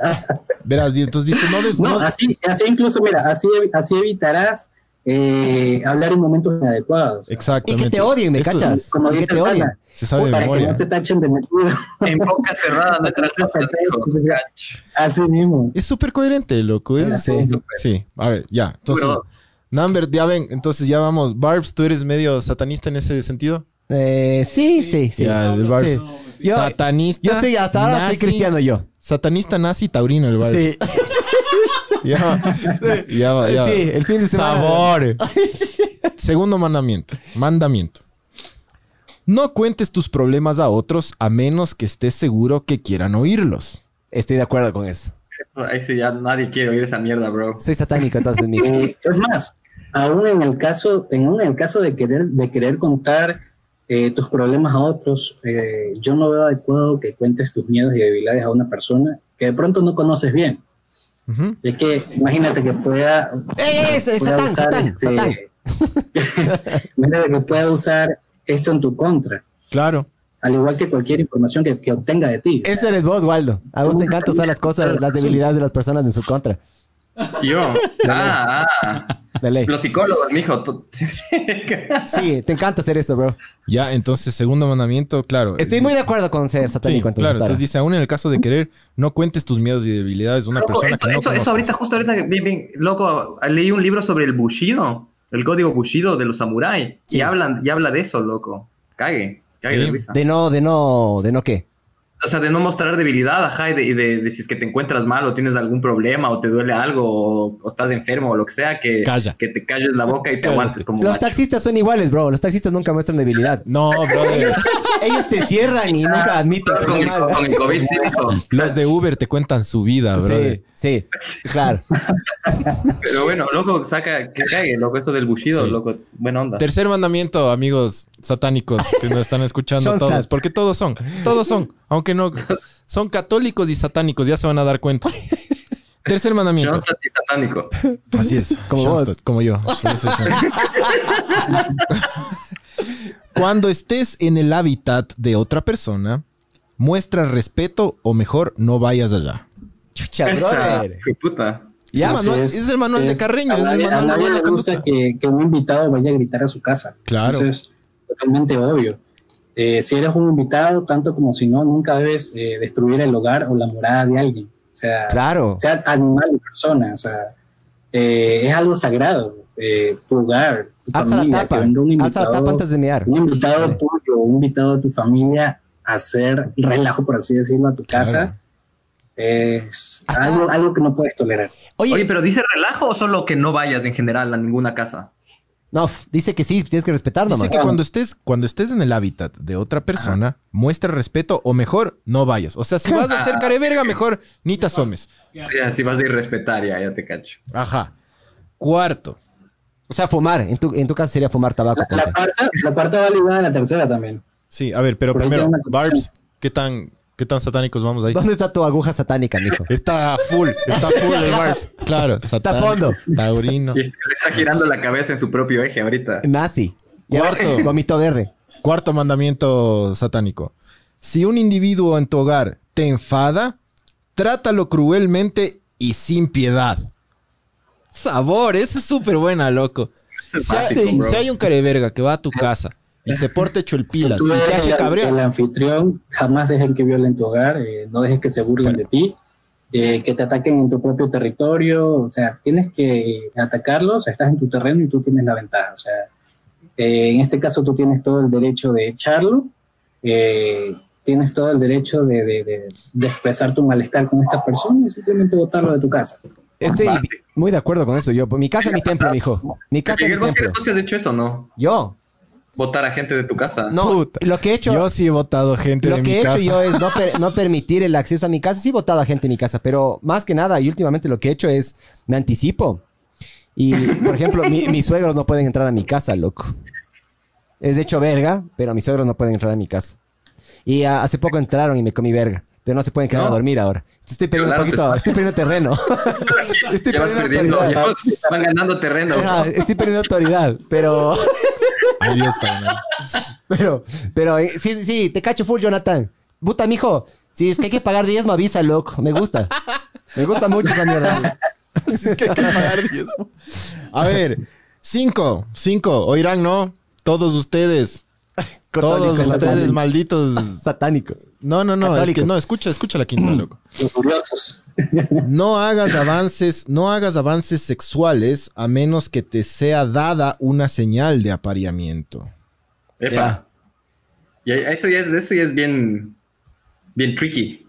Verás, y entonces dice, no des... No, no- así, así incluso, mira, así, así evitarás eh, hablar en momentos inadecuados. Y Exactamente. que te odien, ¿me Eso cachas? Como Y que te odien. Se sabe de para que memoria. no te tachen de metido. En boca cerrada no entras Así mismo. Es súper coherente, loco. Es, Sí, sí, a ver, ya. Entonces, Number, ya ven, entonces ya vamos. Barbs, ¿tú eres medio satanista en ese sentido? Eh, sí, sí, sí. Ya, el Barbs. Sí. Yo, satanista. yo sí, hasta ahora soy nazi, cristiano yo. Satanista, nazi, taurino, el Barbs. Sí. Ya, ya, ya. Sí, el fin de semana. Sabor. Segundo mandamiento. Mandamiento. No cuentes tus problemas a otros a menos que estés seguro que quieran oírlos. Estoy de acuerdo con eso. Eso, ya nadie quiere oír esa mierda, bro. Soy satánico, entonces, mijo. Eh, es más, aún en el caso, en un- en el caso de querer, de querer contar eh, tus problemas a otros, eh, yo no veo adecuado que cuentes tus miedos y debilidades a una persona que de pronto no conoces bien. Ujú. Es que imagínate que pueda, ¡Eh, es, es pueda satán, usar satán, este- satán! imagínate que pueda usar esto en tu contra, Claro. al igual que cualquier información que, que obtenga de ti. Ese eres vos, Waldo. A vos te encanta usar las cosas, las debilidades de las personas en su contra. Yo. Ah, ah. Los psicólogos, mijo. tú- Sí, te encanta hacer eso, bro. Ya, entonces, segundo mandamiento, claro. Estoy muy de acuerdo con ser Sí, satánico, entonces. claro. Entonces dice, aún en el caso de querer, no cuentes tus miedos y debilidades de una Loco, persona eso, que no eso, eso ahorita, justo ahorita, bien, bien, loco, leí un libro sobre el Bushido, el código Bushido de los samuráis, Sí. y hablan, y habla de eso, loco. Cague, cague Sí. de risa. De no, de no, de no qué. O sea, de no mostrar debilidad, ajá, y de, de- de si es que te encuentras mal o tienes algún problema o te duele algo o, o estás enfermo o lo que sea, que, Calla. que te calles la boca y te Cállate. aguantes como Los macho. taxistas son iguales, bro. Los taxistas nunca muestran debilidad. No, brother. Ellos te cierran y nunca admiten que Con el, son malos. con el COVID, sí, mijo. Los de Uber te cuentan su vida, brother. Sí, sí, claro. Pero bueno, loco, saca, que cague, loco, eso del Bushido, Sí. loco, buena onda. Tercer mandamiento, amigos satánicos que nos están escuchando todos, porque todos son, todos son, aunque no, son católicos y satánicos, ya se van a dar cuenta. Tercer mandamiento. Sati satánico. Así es. Como vos. Como yo. Cuando estés en el hábitat de otra persona, muestra respeto o mejor no vayas allá. Chucha, Esa, de puta. Ya, Sí, manual- es, es el manual sí de. Carreño, A es el nadie- manual a nadie le gusta que, que un invitado vaya a gritar a su casa. Claro. Eso es totalmente obvio. Eh, si eres un invitado, tanto como si no, nunca debes eh, destruir el hogar o la morada de alguien. O sea, Claro. sea animal o persona. O sea, eh, es algo sagrado. Eh, tu hogar, tu Alza la familia, tapa. que venga un Alza la invitado, tapa antes de mear. un invitado tuyo, un invitado de tu familia a hacer relajo, por así decirlo, a tu casa. Es Hasta- algo, algo que no puedes tolerar. Oye, Oye, pero dice relajo o solo que no vayas en general a ninguna casa. No, dice que sí, tienes que respetar Dice nomás. que cuando estés, cuando estés en el hábitat de otra persona, muestra respeto o mejor no vayas. O sea, si vas a hacer careverga, mejor ni te asomes. Ya, si vas a irrespetar, ya, ya te cacho. Ajá. Cuarto. O sea, fumar. En tu, en tu caso sería fumar tabaco. La, la cuarta, la va ligada a la tercera también. Sí, a ver, pero primero, Barbs. ¿qué tan, ¿qué tan satánicos vamos ahí? ¿Dónde está tu aguja satánica, mijo? Está full, está full el Barbs. Claro, satánico, fondo. Taurino. Y está- le está girando la cabeza en su propio eje ahorita. Nazi. Cuarto. Vomito verde. Cuarto mandamiento satánico. Si un individuo en tu hogar te enfada, trátalo cruelmente y sin piedad. Sabor, esa es súper buena, loco. Eso es Si hay, básico, si hay un careverga que va a tu casa y se porta hecho el pilas Tú y te eres hace el- cabrear, El anfitrión, jamás dejen que violen tu hogar, eh, no dejes que se burlen de ti, eh, que te ataquen en tu propio territorio, o sea, tienes que atacarlos, estás en tu terreno y tú tienes la ventaja, o sea, eh, en este caso tú tienes todo el derecho de echarlo, eh, tienes todo el derecho de, de- de- de expresar tu malestar con esta persona y simplemente botarlo de tu casa. Estoy muy de acuerdo con eso. Yo, mi casa es mi templo, mijo. Mi casa es mi ¿vos sí- templo. vos hecho eso o no? Yo. Votar a gente de tu casa. No, Puta. lo que he hecho... yo sí he votado gente Lo de que mi he hecho casa. yo es no, per- no permitir el acceso a mi casa. Sí he votado a gente en mi casa, pero más que nada, y últimamente lo que he hecho es me anticipo. Y, por ejemplo, mi- mis suegros no pueden entrar a mi casa, loco. Es de hecho verga, pero mis suegros no pueden entrar a mi casa. Y hace poco entraron y me comí verga, pero no se pueden quedar No. a dormir ahora. Estoy perdiendo un poquito, estoy perdiendo terreno. estoy ya vas perdiendo perdiendo, autoridad. ya vas- van ganando terreno. Ajá, estoy perdiendo autoridad, pero... Pero, pero eh, sí, sí, te cacho full, Jonathan. Puta, mijo. Si es que hay que pagar diezmo, avisa, loco. Me gusta. Me gusta mucho esa mierda. Es que hay que pagar diezmo. A ver, cinco, cinco. Oirán, ¿no? Todos ustedes. Todos ustedes, satánicos. malditos. Satánicos. No, no, no. Es que no, escucha, escucha la quinta, loco. Los curiosos. No hagas avances, no hagas avances sexuales a menos que te sea dada una señal de apareamiento. Epa. Y eso ya es, eso ya es bien, bien tricky.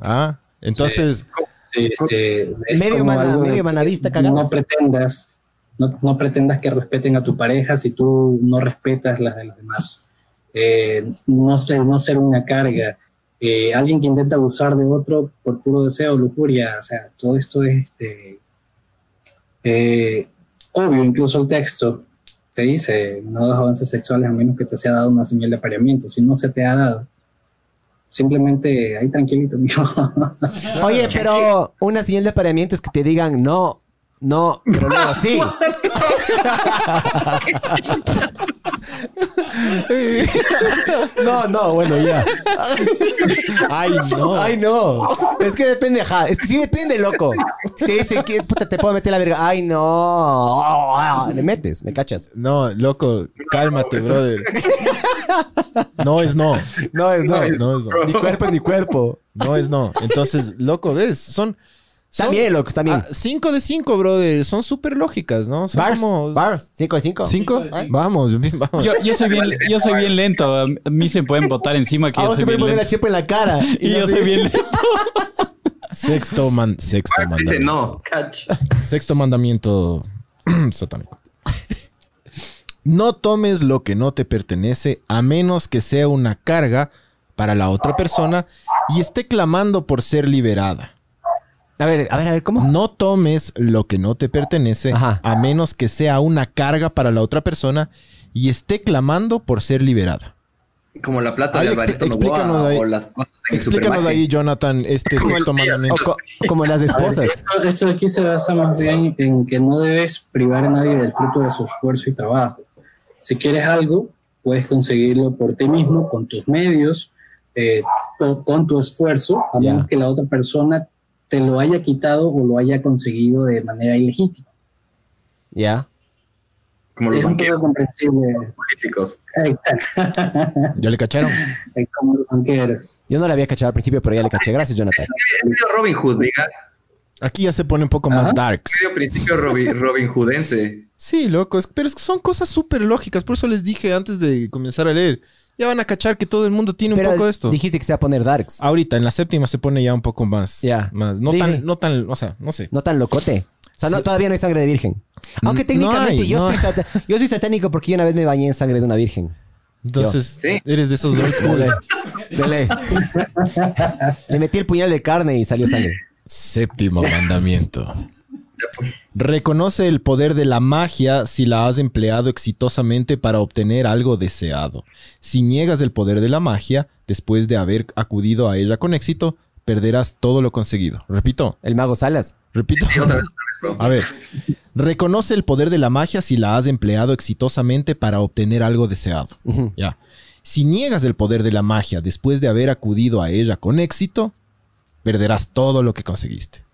Ah, entonces, Sí, este, es Medio, mana- medio manavista cagado. No pretendas, no, no pretendas que respeten a tu pareja si tú no respetas las de los demás. Eh, no, ser, no ser una carga. Eh, alguien que intenta abusar de otro por puro deseo lujuria. O sea, todo esto es este, eh, obvio. Incluso el texto te dice: no hagas avances sexuales a menos que te sea dado una señal de apareamiento. Si no se te ha dado, simplemente ahí tranquilito, mijo. Oye, pero una señal de apareamiento es que te digan no, no, pero luego sí. No, no, bueno, ya. ay, no. Ay, no. Es que depende, ajá. Es que sí depende, loco. Si te dicen que puta, te puedo meter la verga. Ay, no. Le metes, me cachas. No, loco, cálmate, brother. No es no. No es no. No es no. Mi cuerpo es mi cuerpo. No es no. Entonces, loco, ¿ves? Son. Bien, loco, está bien. ah, cinco de cinco, brother. Son súper lógicas, ¿no? Son Bars, como. bars, 5 de 5. ¿Cinco? Vamos, bien, vamos. Yo, yo soy bien, yo soy bien lento. A mí se pueden botar encima que A yo soy te voy a bien poner la lento. chepa en la cara. Y yo no soy bien lento. Sexto, man, sexto dice mandamiento. no, catch. Sexto mandamiento satánico. No tomes lo que no te pertenece a menos que sea una carga para la otra persona y esté clamando por ser liberada. A ver, a ver, a ver, ¿cómo? No tomes lo que no te pertenece Ajá. a menos que sea una carga para la otra persona y esté clamando por ser liberada. Como la plata Ay, de Alvarito explícanos Novoa ahí. o las cosas en Explícanos Supermaxi. ahí, Jonathan, este Como el sexto mandamiento. co- como las A ver, esposas. Esto, esto aquí se basa más bien en que no debes privar a nadie del fruto de su esfuerzo y trabajo. Si quieres algo, puedes conseguirlo por ti mismo, con tus medios, eh, con tu esfuerzo, a menos que la otra persona te lo haya quitado o lo haya conseguido de manera ilegítima. Ya. Como los Es un poco banqueros comprensible. políticos. Exacto. ¿Ya le cacharon? Es como los banqueros. Yo no la había cachado al principio, pero ya le caché. Gracias, Jonathan. Es medio Robin Hood, diga. Aquí ya se pone un poco más darks. Medio principio Robin, Robin Hoodense. Sí, loco, es- pero es que son cosas súper lógicas. Por eso les dije antes de comenzar a leer. Ya van a cachar que todo el mundo tiene un poco de esto. dijiste que se va a poner darks. Ahorita, en la séptima se pone ya un poco más. Ya. más no, tan, no tan, o sea, no sé. No tan locote. O sea, no- todavía no hay sangre de virgen. Aunque No técnicamente hay, yo, no soy yo soy satánico porque yo una vez me bañé en sangre de una virgen. Entonces, Sí. eres de esos old school. Dele. Dele. Le metí el puñal de carne y salió sangre. Séptimo mandamiento. Reconoce el poder de la magia si la has empleado exitosamente para obtener algo deseado. Si niegas el poder de la magia, después de haber acudido a ella con éxito, perderás todo lo conseguido. Repito, El mago Salas. repito. A ver, reconoce el poder de la magia si la has empleado exitosamente para obtener algo deseado. Ya. Si niegas el poder de la magia después de haber acudido a ella con éxito, perderás todo lo que conseguiste.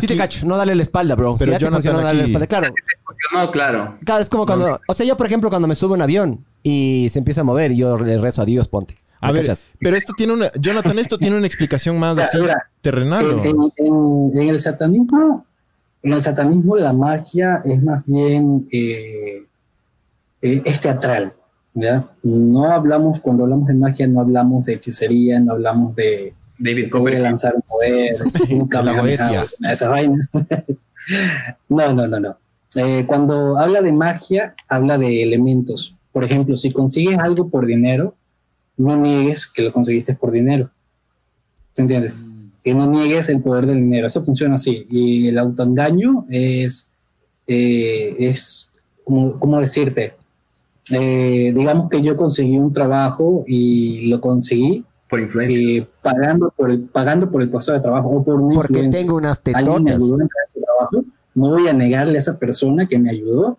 Sí te Aquí- cacho, no darle la espalda, bro. Pero si ya te Jonathan funcionó, no darle la aquí- espalda. Claro, Funcionó, claro. claro, es como cuando... O sea, yo, por ejemplo, cuando me subo a un avión y se empieza a mover y yo le rezo a Dios, ponte. ¿Me A ver, cachas? pero esto tiene una, Jonathan, esto tiene una explicación más así mira, terrenal. En, ¿o? en- en- en el satanismo, en el satanismo la magia es más bien eh, eh, es teatral, ¿ya? No hablamos, cuando hablamos de magia, no hablamos de hechicería, no hablamos de David Copperfield. lanzar un poder, la una de esas vainas. no, no, no, no. Eh, cuando habla de magia, habla de elementos. Por ejemplo, si consigues algo por dinero, no niegues que lo conseguiste por dinero. ¿Te entiendes? Que no niegues el poder del dinero. Eso funciona así. Y el autoengaño es, eh, es como, ¿cómo decirte? Eh, digamos que yo conseguí un trabajo y lo conseguí Por influencia. eh, pagando, por el, pagando por el puesto de trabajo o por una Porque influencia. tengo unas Alguien me tetotas. ayudó a entrar a ese trabajo, no voy a negarle a esa persona que me ayudó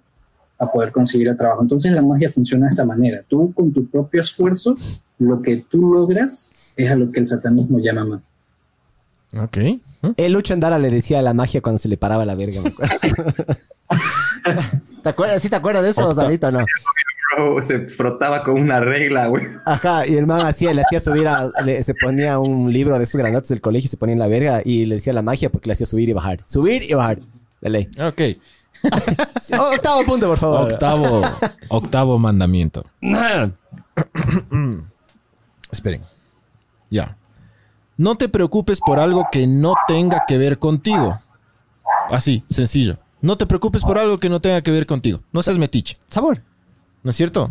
a poder conseguir el trabajo. Entonces la magia funciona de esta manera. Tú con tu propio esfuerzo, lo que tú logras es a lo que el satanismo llama magia. Ok. ¿eh? El Lucho Andara le decía la magia cuando se le paraba la verga, me acuerdo. ¿Te acuerdas? ¿Sí te acuerdas de eso, Octa- Salito, o no? Bro, se frotaba con una regla, güey. Ajá, y el man hacía, le hacía subir a, le- se ponía un libro de esos granatos del colegio y se ponía en la verga y le decía la magia porque le hacía subir y bajar. Subir y bajar. De ley. Ok. Oh, octavo punto, por favor. Octavo, octavo mandamiento. Esperen. Ya. No te preocupes por algo que no tenga que ver contigo. Así, sencillo. No te preocupes por algo que no tenga que ver contigo. No seas metiche. Sabor. ¿No es cierto?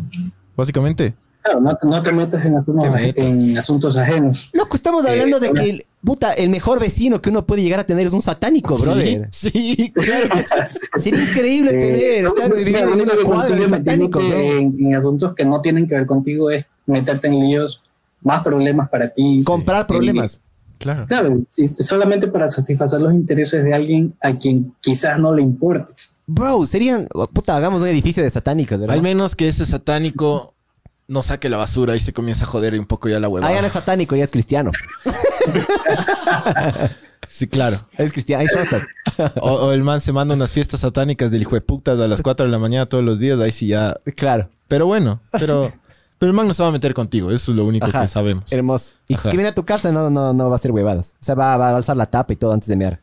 Básicamente. Claro, no, no te metas en asuntos, Te metas. en asuntos ajenos. Loco, estamos hablando de que, el, puta, el mejor vecino que uno puede llegar a tener es un satánico, brother. Sí, sí, claro que sí. Sería increíble tener, Mira, viviendo lo en una cuadra de satánico, en, en asuntos que no tienen que ver contigo es meterte en líos, más problemas para ti. Comprar problemas. Claro. Claro, sí, solamente para satisfacer los intereses de alguien a quien quizás no le importes. Bro, serían, puta, hagamos un edificio de satánicos, ¿verdad? Al menos que ese satánico no saque la basura y se comienza a joder un poco ya la Ah, huevada. ya no es satánico, ya es cristiano. Sí, claro. Es cristiano. O, o el man se manda unas fiestas satánicas del hijo de putas a las 4 de la mañana todos los días. Ahí sí ya. Claro. Pero bueno, pero, pero el man no se va a meter contigo. Eso es lo único Ajá. que sabemos. Hermoso. Y si Ajá. es que viene a tu casa, no, no, no va a ser huevadas. O sea, va, va a alzar la tapa y todo antes de mear.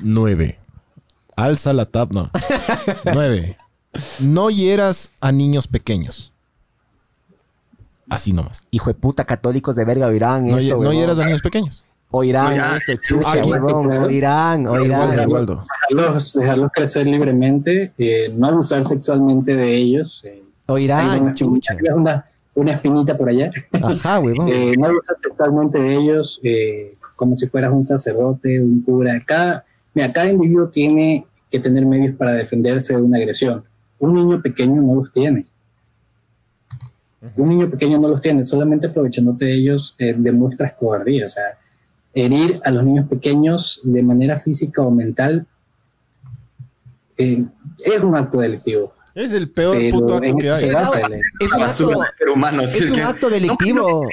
9. Alza la tap, no. 9. No hieras a niños pequeños. Así nomás. Hijo de puta, católicos de verga oirán No, esto, no hieras a niños pequeños. Oirán Oirán. esto, chucha, Aquí. huevón. Oirán, oirán. Waldo. Dejarlos, dejarlos crecer libremente, eh, no abusar sexualmente de ellos. eh, Oirán, una, chucha. una, una espinita por allá. Ajá, huevón. Eh, no abusar sexualmente de ellos eh, como si fueras un sacerdote, un cura. Cada, mira, cada individuo tiene que tener medios para defenderse de una agresión. Un niño pequeño no los tiene. Un niño pequeño no los tiene, solamente aprovechándote de ellos eh, demuestras cobardía. O sea, herir a los niños pequeños de manera física o mental eh, es un acto delictivo. Es el peor puto acto que hay. Es La un acto, del ser humano. así es un que- acto No, delictivo.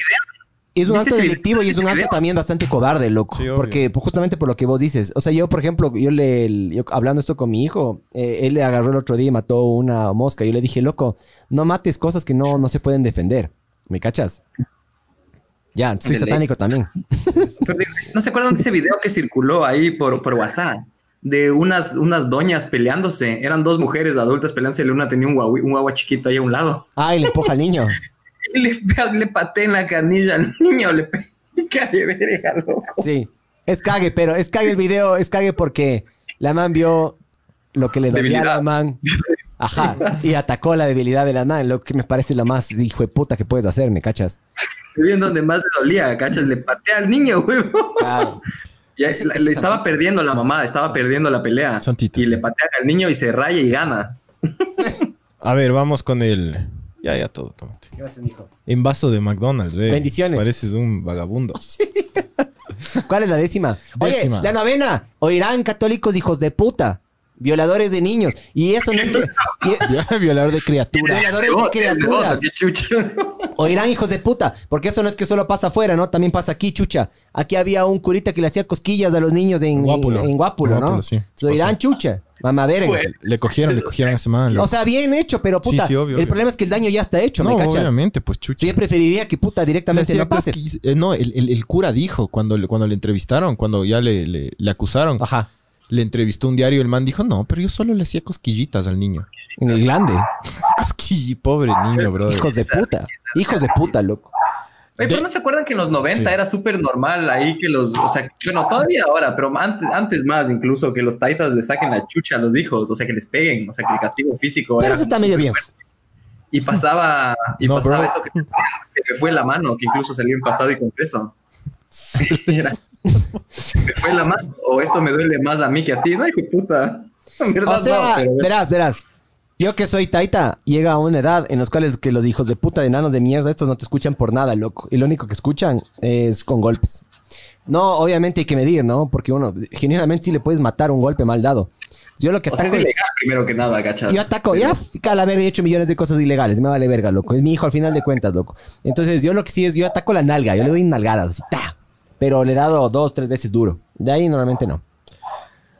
Es un ¿Viste acto delictivo y es un acto también bastante cobarde, loco. Sí, porque pues, justamente por lo que vos dices. O sea, yo, por ejemplo, yo le, yo, hablando esto con mi hijo, eh, él le agarró el otro día y mató una mosca. Yo le dije, loco, no mates cosas que no, no se pueden defender. ¿Me cachas? Ya, soy satánico también. Pero, ¿No se acuerdan de ese video que circuló ahí por, por WhatsApp? De unas, unas doñas peleándose. Eran dos mujeres adultas peleándose. y Una tenía un guagua, un guagua chiquito ahí a un lado. Ay, le empuja al niño. Y le, le pateé en la canilla al niño. Le pegué de verga, loco. Sí. Es cague, pero es cague el video, es cague porque la man vio lo que le dolía a la man. Ajá. Y atacó la debilidad de la man, lo que me parece lo más hijo de puta que puedes hacer, ¿me cachas? Y en donde más le dolía, ¿cachas? Le pateé al niño, huevo. Claro. Y ahí le estaba perdiendo la mamá, estaba perdiendo la pelea. Santita, y sí. le patea al niño y se raya y gana. A ver, vamos con el. Ya, ya todo, tómate. Gracias, mijo. En vaso de McDonald's, ve. Bendiciones. Pareces un vagabundo. ¿Cuál es la décima? Décima. Oye, la novena. Oirán católicos hijos de puta. Violadores de niños. Y eso no es que... y- Violador de criatura. Violadores de criaturas. qué chucha. Oirán hijos de puta. Porque eso no es que solo pasa afuera, ¿no? También pasa aquí, chucha. Aquí había un curita que le hacía cosquillas a los niños en Guápulo. en, en Guápulo, ¿no? Guápulo, sí. Oirán, chucha. Fue. Le cogieron, le cogieron a ese man. O sea, bien hecho, pero puta. Sí, sí, obvio, el obvio. problema es que el daño ya está hecho, no, ¿me cachas? obviamente, pues chucha. Sí, yo preferiría que puta directamente no pase. eh, no, el, el- el cura dijo cuando, le- cuando le entrevistaron, cuando ya le, le- le acusaron, Ajá. le entrevistó un diario. El man dijo, no, pero yo solo le hacía cosquillitas al niño. En el grande. Cosquilli, pobre niño, bro. Hijos de puta. Hijos de puta, loco. Oye, pero no se acuerdan que en los 90 Sí. era súper normal ahí que los, o sea, bueno, todavía ahora, pero antes, antes más incluso que los taitas le saquen la chucha a los hijos, o sea, que les peguen, o sea, que el castigo físico. Pero eso está medio bien. fuerte. Y pasaba, y No, pasaba bro. eso que se me fue la mano, que incluso salió en pasado y confeso. Era, se me fue la mano, o esto me duele más a mí que a ti, no, hijo de puta. En verdad, O sea, no, pero verás, verás. Yo que soy taita, llega a una edad en la cuales que los hijos de puta de enanos de mierda estos no te escuchan por nada, loco. Y lo único que escuchan es con golpes. No, obviamente hay que medir, ¿no? Porque uno, genuinamente sí le puedes matar un golpe mal dado. Yo lo que o sea, es ataco es... ilegal primero que nada. Yo ataco, ya, cala verga, he hecho millones de cosas ilegales, me vale verga, loco. Es mi hijo al final de cuentas, loco. Entonces, yo lo que sí es, yo ataco la nalga, yo le doy nalgadas, así, ta. Pero le he dado dos, tres veces duro. De ahí normalmente no.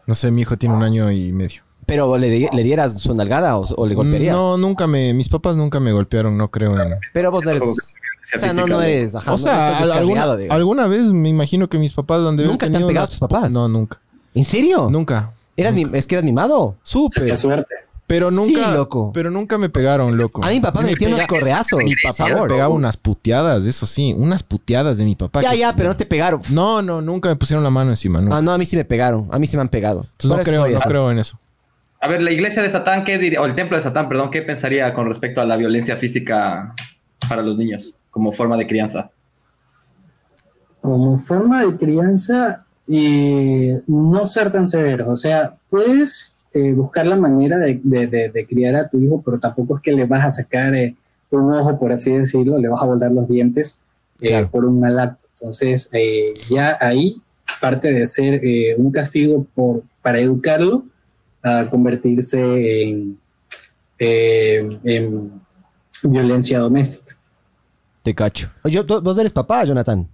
No sé, mi hijo tiene un año y medio. Pero le, le dieras su nalgada o, o le golpearías. No, nunca me... Mis papás nunca me golpearon, no creo en... Pero vos no eres. O sea, no, no eres. Ajá, o no sea, descarriado, alguna, alguna vez me imagino que mis papás han de haber ¿Nunca te han pegado unas- tus papás? No, nunca. ¿En serio? Nunca. ¿Eras mi- ¿Es que eras mimado? Qué suerte. Pero Sí, nunca... loco. Pero nunca me pegaron, loco. A mi papá me metía unos correazos. Mi por papá me favor. pegaba unas puteadas, eso sí. Unas puteadas de mi papá. Ya, que- ya, pero no te pegaron. No, no, nunca me pusieron la mano encima, nunca. Ah, no, a mí sí me pegaron. A mí sí me han pegado. Entonces no creo, no así. creo en eso. A ver, la iglesia de Satán, ¿qué diría? O el templo de Satán, perdón, ¿qué pensaría con respecto a la violencia física para los niños como forma de crianza? Como forma de crianza, eh, no ser tan severos. O sea, puedes eh, buscar la manera de, de- de- de criar a tu hijo, pero tampoco es que le vas a sacar eh, un ojo, por así decirlo, le vas a volar los dientes eh, Claro. por un mal acto. Entonces, eh, ya ahí parte de ser eh, un castigo por, para educarlo a convertirse en, eh, en violencia doméstica. Te cacho. Yo, vos eres papá, Jonathan.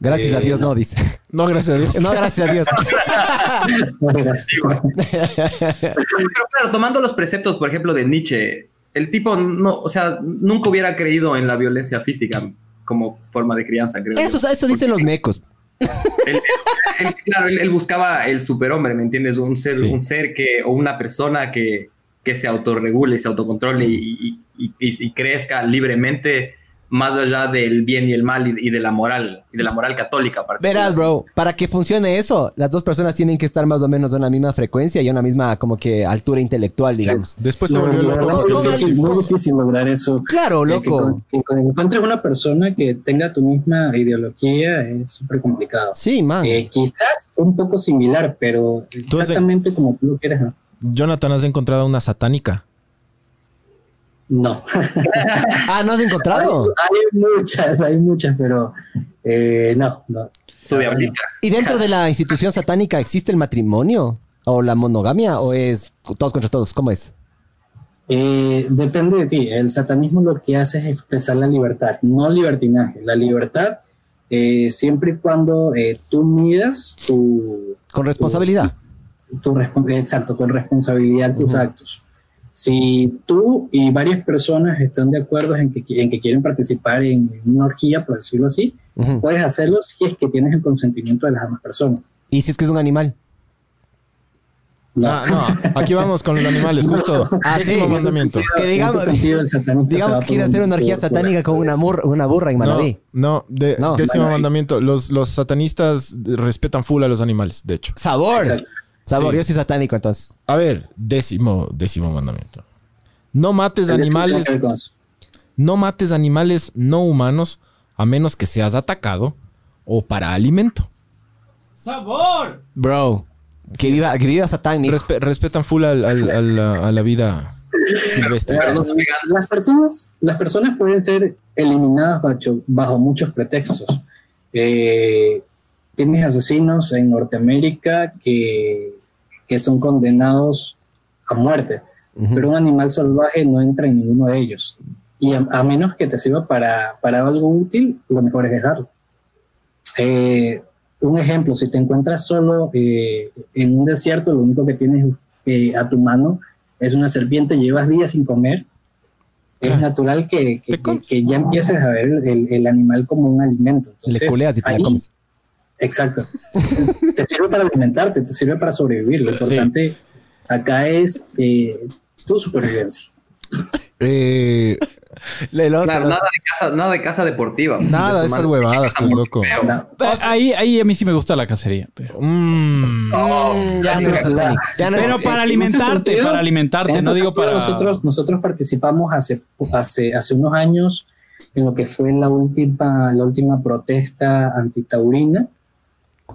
Gracias Eh, a Dios, no, no. dice. No, gracias a Dios. No, gracias a Dios. Pero claro, tomando los preceptos, por ejemplo, de Nietzsche, el tipo no, o sea, nunca hubiera creído en la violencia física como forma de crianza, creo. yo. Eso, eso dicen los mecos. Él- él- claro, él, él buscaba el superhombre, ¿me entiendes? Un ser, Sí. un ser que, o una persona que, que se autorregule, se autocontrole y, y- y- y- y crezca libremente más allá del bien y el mal y, y de la moral, y de la moral católica. Verás, bro, para que funcione eso, las dos personas tienen que estar más o menos a una misma frecuencia y a una misma como que altura intelectual, digamos. Después se volvió loco. él- difícil, muy difícil lograr eso. Claro, que, loco. que encuentres una persona que tenga tu misma ideología es súper complicado. Sí, man. Eh, quizás un poco similar, pero exactamente como tú lo quieres, ¿no? Jonathan, ¿has encontrado una satánica? No. Ah, ¿no has encontrado? hay muchas, hay muchas, pero eh, no, no. Tu. ¿Y dentro de la institución satánica existe el matrimonio? ¿O la monogamia? ¿O es todos contra todos? ¿Cómo es? Eh, depende de ti. El satanismo lo que hace es expresar la libertad, no libertinaje. La libertad, eh, siempre y cuando eh, tú midas tu, Con responsabilidad. tu respon- exacto, con responsabilidad tus actos. Si tú y varias personas están de acuerdo en que, qui- en que quieren participar en una orgía, por decirlo así, puedes hacerlo si es que tienes el consentimiento de las demás personas. ¿Y si es que es un animal? No. Ah, no. Aquí vamos con los animales, justo. Ah, Décimo sí. mandamiento. que digamos- sentido, que quiere hacer un- una orgía satánica con una, mur- una burra en No, Manaví. no, de- No. décimo Manaví. mandamiento. Los, los satanistas respetan full a los animales, de hecho. Sabor. Exacto. Sabor, Sí. yo soy satánico entonces. A ver, décimo, décimo mandamiento. No mates animales, no mates animales no humanos a menos que seas atacado o para alimento. ¡Sabor! Bro, que viva, que viva Satán. Respe- respetan full al- al- al- a, la, a la vida silvestre. Claro, las personas, las personas pueden ser eliminadas bajo, bajo muchos pretextos. Eh, tienes asesinos en Norteamérica que, que son condenados a muerte, pero un animal salvaje no entra en ninguno de ellos. Y a, a menos que te sirva para, para algo útil, lo mejor es dejarlo. Eh, un ejemplo, si te encuentras solo eh, en un desierto, lo único que tienes eh, a tu mano es una serpiente, llevas días sin comer, es Ah. natural que, que- ya empieces a ver el, el animal como un alimento. Le culeas y te la comes. Exacto. te sirve para alimentarte, te sirve para sobrevivir. Lo Sí. importante acá es eh, tu supervivencia. Eh, Claro, nada de casa, nada de casa deportiva. Nada de esas huevadas, pues, loco. No, Ahí, ahí a mí sí me gusta la cacería. Pero, mm, ya no es satánico. Ya no es- pero para alimentarte, sentido- para alimentarte, En no digo para... Nosotros, nosotros participamos hace, hace, hace unos años en lo que fue la última, la última protesta antitaurina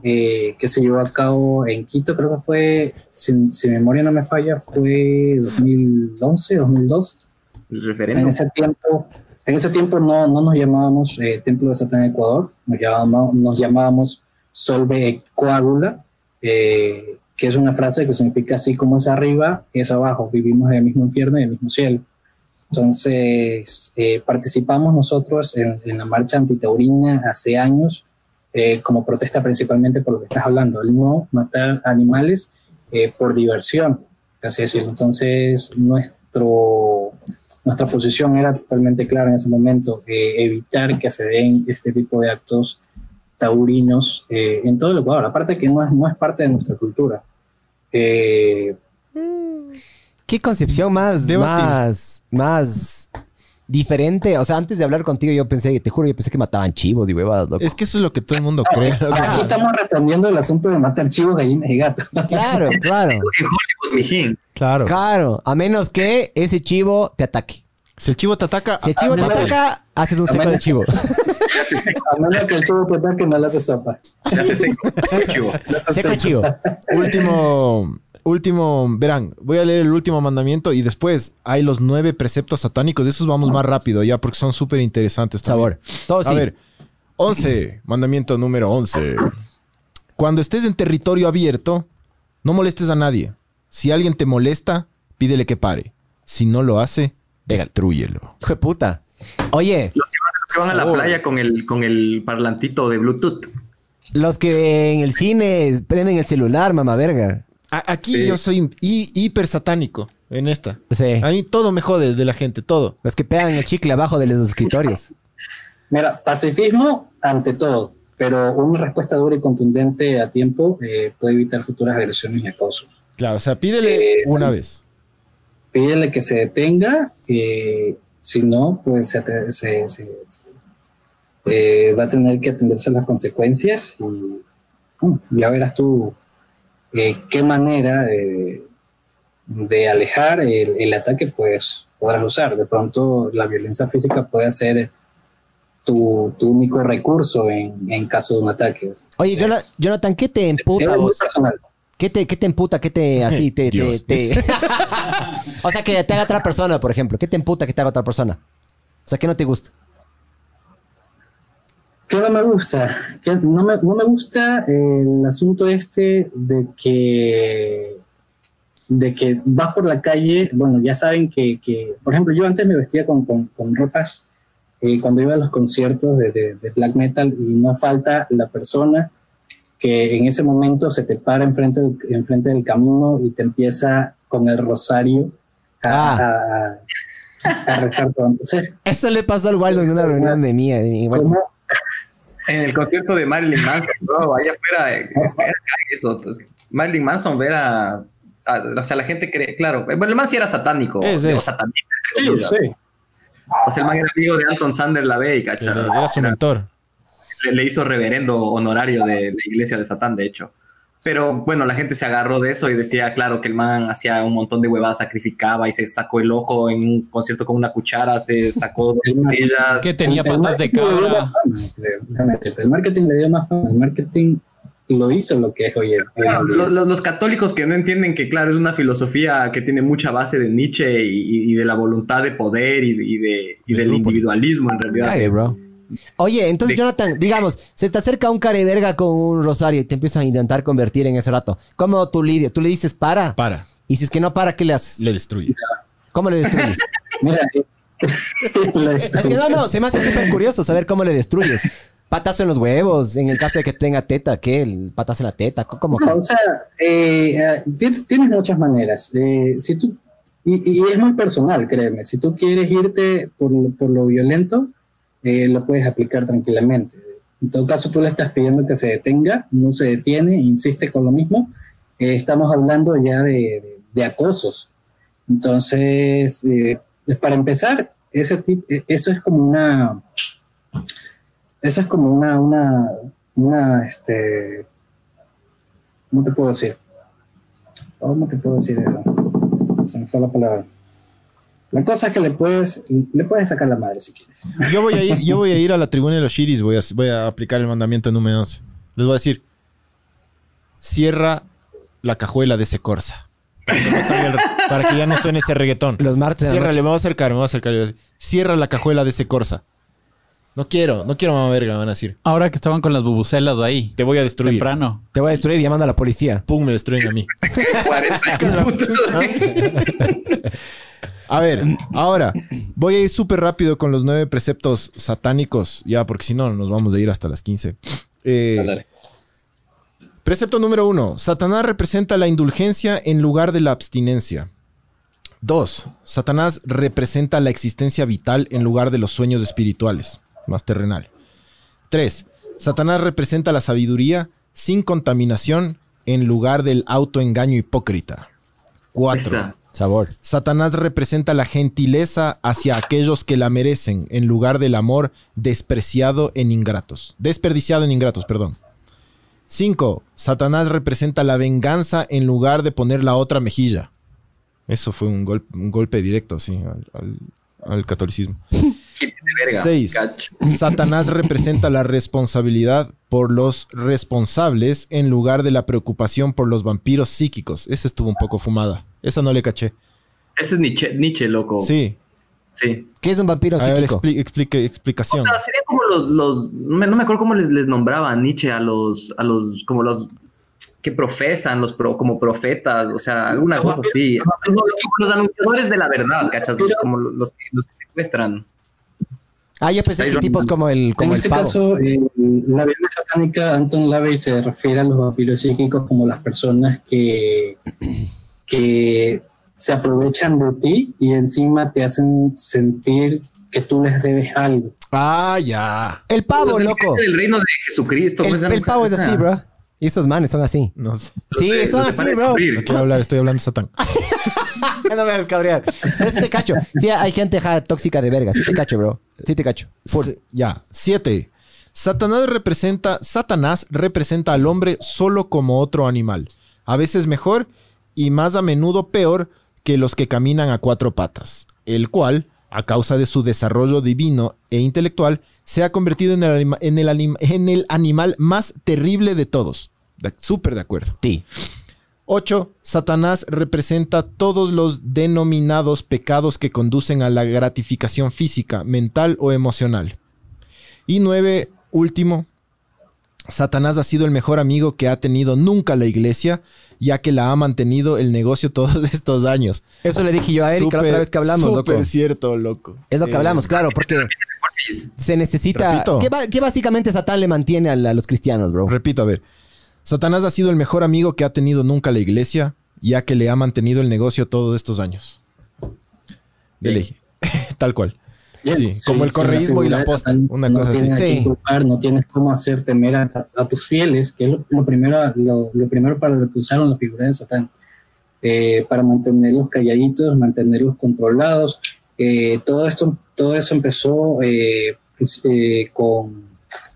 eh, que se llevó a cabo en Quito, creo que fue, si, si mi memoria no me falla, fue 2011, 2012. El En ese tiempo, en ese tiempo no, no nos llamábamos eh, Templo de Satán Ecuador, nos llamábamos, nos llamábamos Solve Coágula, eh, que es una frase que significa así como es arriba, es abajo, vivimos en el mismo infierno y en el mismo cielo. Entonces, eh, participamos nosotros en, en la marcha antitaurina hace años, eh, como protesta principalmente por lo que estás hablando, el no matar animales eh, por diversión, así decirlo. Entonces, nuestro, nuestra posición era totalmente clara en ese momento, eh, evitar que se den este tipo de actos taurinos eh, en todo el Ecuador, aparte que no es, no es parte de nuestra cultura. Eh, ¿Qué concepción más, más, más diferente? O sea, antes de hablar contigo, yo pensé, te juro, yo pensé que mataban chivos y huevadas, loco. es que eso es lo que todo el mundo cree. aquí estamos respondiendo el asunto de matar chivos, gallinas y gatos. Claro, claro. Claro. Claro, a menos que ese chivo te ataque. Si el chivo te ataca, Si el chivo te ataca, haces un seco de chivo. A menos que el chivo te ataque, no le hace sopa. seco. chivo. Seco de chivo. último, último, verán, voy a leer el último mandamiento y después hay los nueve preceptos satánicos. De esos vamos más rápido ya porque son súper interesantes. Sabor. Todo A sí. ver, 11, mandamiento número 11. Cuando estés en territorio abierto, no molestes a nadie. Si alguien te molesta, pídele que pare. Si no lo hace, Pégale. destrúyelo. Hijo de puta. Oye, Que van a la playa con el, con el parlantito de Bluetooth. los que en el cine prenden el celular, mamá verga. Aquí Sí. yo soy hi- hiper satánico en esta. Sí. A mí todo me jode de la gente, todo. Los que pegan el chicle abajo de los escritorios. Mira, pacifismo ante todo, pero una respuesta dura y contundente a tiempo eh, puede evitar futuras agresiones y acosos. Claro, o sea, pídele Eh, una vez. Pídele que se detenga, eh, si no, pues se, ate- se- se- se- eh, va a tener que atenderse a las consecuencias y ya verás tú eh, qué manera de, de alejar el, el ataque pues podrás usar. De pronto la violencia física puede ser tu, tu único recurso en, en caso de un ataque. Oye, Entonces, Jona- Jonathan, ¿qué te emputa vos? ¿Qué te, qué te emputa? ¿Qué te así? Te, te- o sea, que te haga otra persona, por ejemplo. ¿Qué te emputa que te haga otra persona? O sea, ¿qué no te gusta? ¿Qué no me gusta? ¿Qué no, me, no me gusta el asunto este de que, de que vas por la calle, bueno, ya saben que, que por ejemplo, yo antes me vestía con, con, con ropas eh, cuando iba a los conciertos de, de- de black metal y no falta la persona que en ese momento se te para enfrente del, enfrente del camino y te empieza con el rosario a, a- a rezar todo. Entonces, Eso le pasó al Waldo en una reunión de mía. y bueno, ¿cómo? En el concierto de Marilyn Manson, bro, allá afuera, eh, es que era eso. entonces, Marilyn Manson ver a, a- O sea, la gente cree, claro. Bueno, el man sí era satánico. Es, o satanista. Sí, sí. O sea, el man era amigo de Anton Sander Lavey, era su mentor. le, le hizo reverendo honorario de la iglesia de Satán, de hecho. Pero bueno, la gente se agarró de eso y decía, claro, que el man hacía un montón de huevadas, sacrificaba y se sacó el ojo en un concierto con una cuchara, se sacó dos botellas. Que tenía El- el patas de cabra. El marketing le dio más fama. El marketing lo hizo lo que es hoy. los, católicos que no entienden que, claro, es una filosofía que tiene mucha base de Nietzsche y, de la voluntad de poder y, de, del individualismo, en realidad. bro. Oye, entonces Jonathan, digamos, se te acerca un verga con un rosario y te empiezan a intentar convertir en ese rato. ¿Cómo tú lidias? Tú le dices para. Para. Y si es que no para, ¿qué le haces? Le destruye. ¿Cómo le destruyes? Mira, es que no, no, se me hace súper curioso saber cómo le destruyes. Patazo en los huevos, en el caso de que tenga teta, ¿qué? El patazo en la teta, ¿cómo? o sea, eh, eh, tienes muchas maneras. Eh, si tú, y, es muy personal, créeme. Si tú quieres irte por, por lo violento, lo puedes aplicar tranquilamente. En todo caso, tú le estás pidiendo que se detenga, no se detiene, insiste con lo mismo. estamos hablando ya de, de acosos. Entonces, para empezar, ese tipo, eso es como una eso es como una, una, una, este, ¿cómo te puedo decir? ¿Cómo te puedo decir eso? Se me fue la palabra. La cosa es que le puedes, le puedes sacar la madre si quieres. Yo voy a ir, yo voy a, ir a la tribuna de los shiris, voy a, voy a aplicar el mandamiento número 11. Les voy a decir, cierra la cajuela de ese Corsa. Para que, ya no suene ese reggaetón. Los martes. Cierra, le voy a acercar, me voy a acercar. Cierra la cajuela de ese Corsa. No quiero, no quiero mamá verga, van a decir. Ahora que estaban con las bubucelas ahí. Te voy a destruir. Temprano. Te voy a destruir llamando a la policía. Pum, me destruyen a mí. a ver, ahora voy a ir súper rápido con los nueve preceptos satánicos, ya, porque si no, nos vamos a ir hasta las 15. Eh, precepto número uno: Satanás representa la indulgencia en lugar de la abstinencia. Dos, Satanás representa la existencia vital en lugar de los sueños espirituales más terrenal. 3. Satanás representa la sabiduría sin contaminación en lugar del autoengaño hipócrita. 4. Sabor. Satanás representa la gentileza hacia aquellos que la merecen en lugar del amor despreciado en ingratos. Desperdiciado en ingratos, perdón. 5. Satanás representa la venganza en lugar de poner la otra mejilla. Eso fue un, golpe directo, sí, al catolicismo. 6. Satanás representa la responsabilidad por los responsables en lugar de la preocupación por los vampiros psíquicos. Esa estuvo un poco fumada. Esa no le caché. Ese es Nietzsche, loco. Sí. Sí. ¿Qué es un vampiro psíquico? explique, explicación. sería como los, no, me, acuerdo cómo les, les nombraba Nietzsche a los, a los, como los que profesan, los como profetas, o sea, alguna cosa así. Los, anunciadores de la verdad, ¿cachas? Como los, los que secuestran. Ah, ya pensé que tipos como el como En este caso, eh, la Biblia satánica, Anton Lavey se refiere a los vampiros psíquicos como las personas que, que se aprovechan de ti y encima te hacen sentir que tú les debes algo. Ah, ya. El pavo, loco. El reino de Jesucristo. El, el pavo es así, bro. Y esos manes son así. No sé. Sí, son así, bro. No quiero hablar, estoy hablando de Satán. no me hagas cabrear. Pero sí te cacho. Sí, hay gente tóxica de verga. Sí te cacho, bro. Sí te cacho. ya. Siete. Satanás representa, Satanás representa al hombre solo como otro animal. A veces mejor y más a menudo peor que los que caminan a cuatro patas. El cual, a causa de su desarrollo divino e intelectual, se ha convertido en el, en el, en el animal más terrible de todos. Súper de acuerdo. Sí. 8. Satanás representa todos los denominados pecados que conducen a la gratificación física, mental o emocional. Y 9. Último. Satanás ha sido el mejor amigo que ha tenido nunca la iglesia, ya que la ha mantenido el negocio todos estos años. Eso le dije yo a Eric la otra vez que hablamos, Súper cierto, loco. Es lo que hablamos, claro, porque se necesita... ¿Qué, básicamente Satán le mantiene a, los cristianos, bro? Repito, a ver. Satanás ha sido el mejor amigo que ha tenido nunca la iglesia, ya que le ha mantenido el negocio todos estos años. De Tal cual. sí, como el correísmo y la posta, una cosa así. no tienes cómo hacer temer a, tus fieles, que es lo, primero, lo, primero para lo que usaron la figura de Satán. Eh, para mantenerlos calladitos, mantenerlos controlados. Eh, todo esto, todo eso empezó eh, pues, con,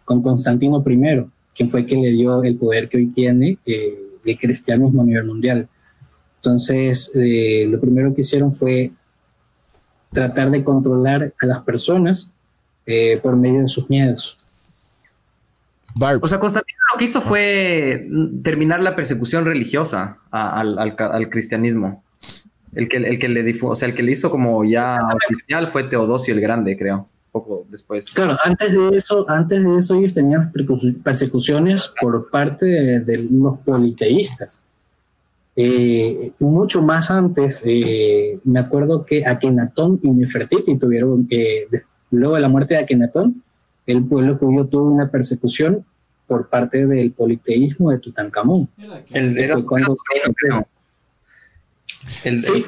con Constantino I quien fue quien le dio el poder que hoy tiene eh, el cristianismo a nivel mundial. Entonces, eh, lo primero que hicieron fue tratar de controlar a las personas eh, por medio de sus miedos. O sea, Constantino lo que hizo fue terminar la persecución religiosa al, cristianismo. El que, el que le o sea, el que le hizo como ya oficial fue Teodosio el Grande, creo, poco después. Claro, antes de eso, antes de eso ellos tenían persecuciones por parte de, los politeístas. Eh, mucho más antes, eh, me acuerdo que Akenatón y Nefertiti tuvieron, que luego de la muerte de Akenatón, el pueblo judío tuvo una persecución por parte del politeísmo de Tutankamón. El, era, cuando, el, sí,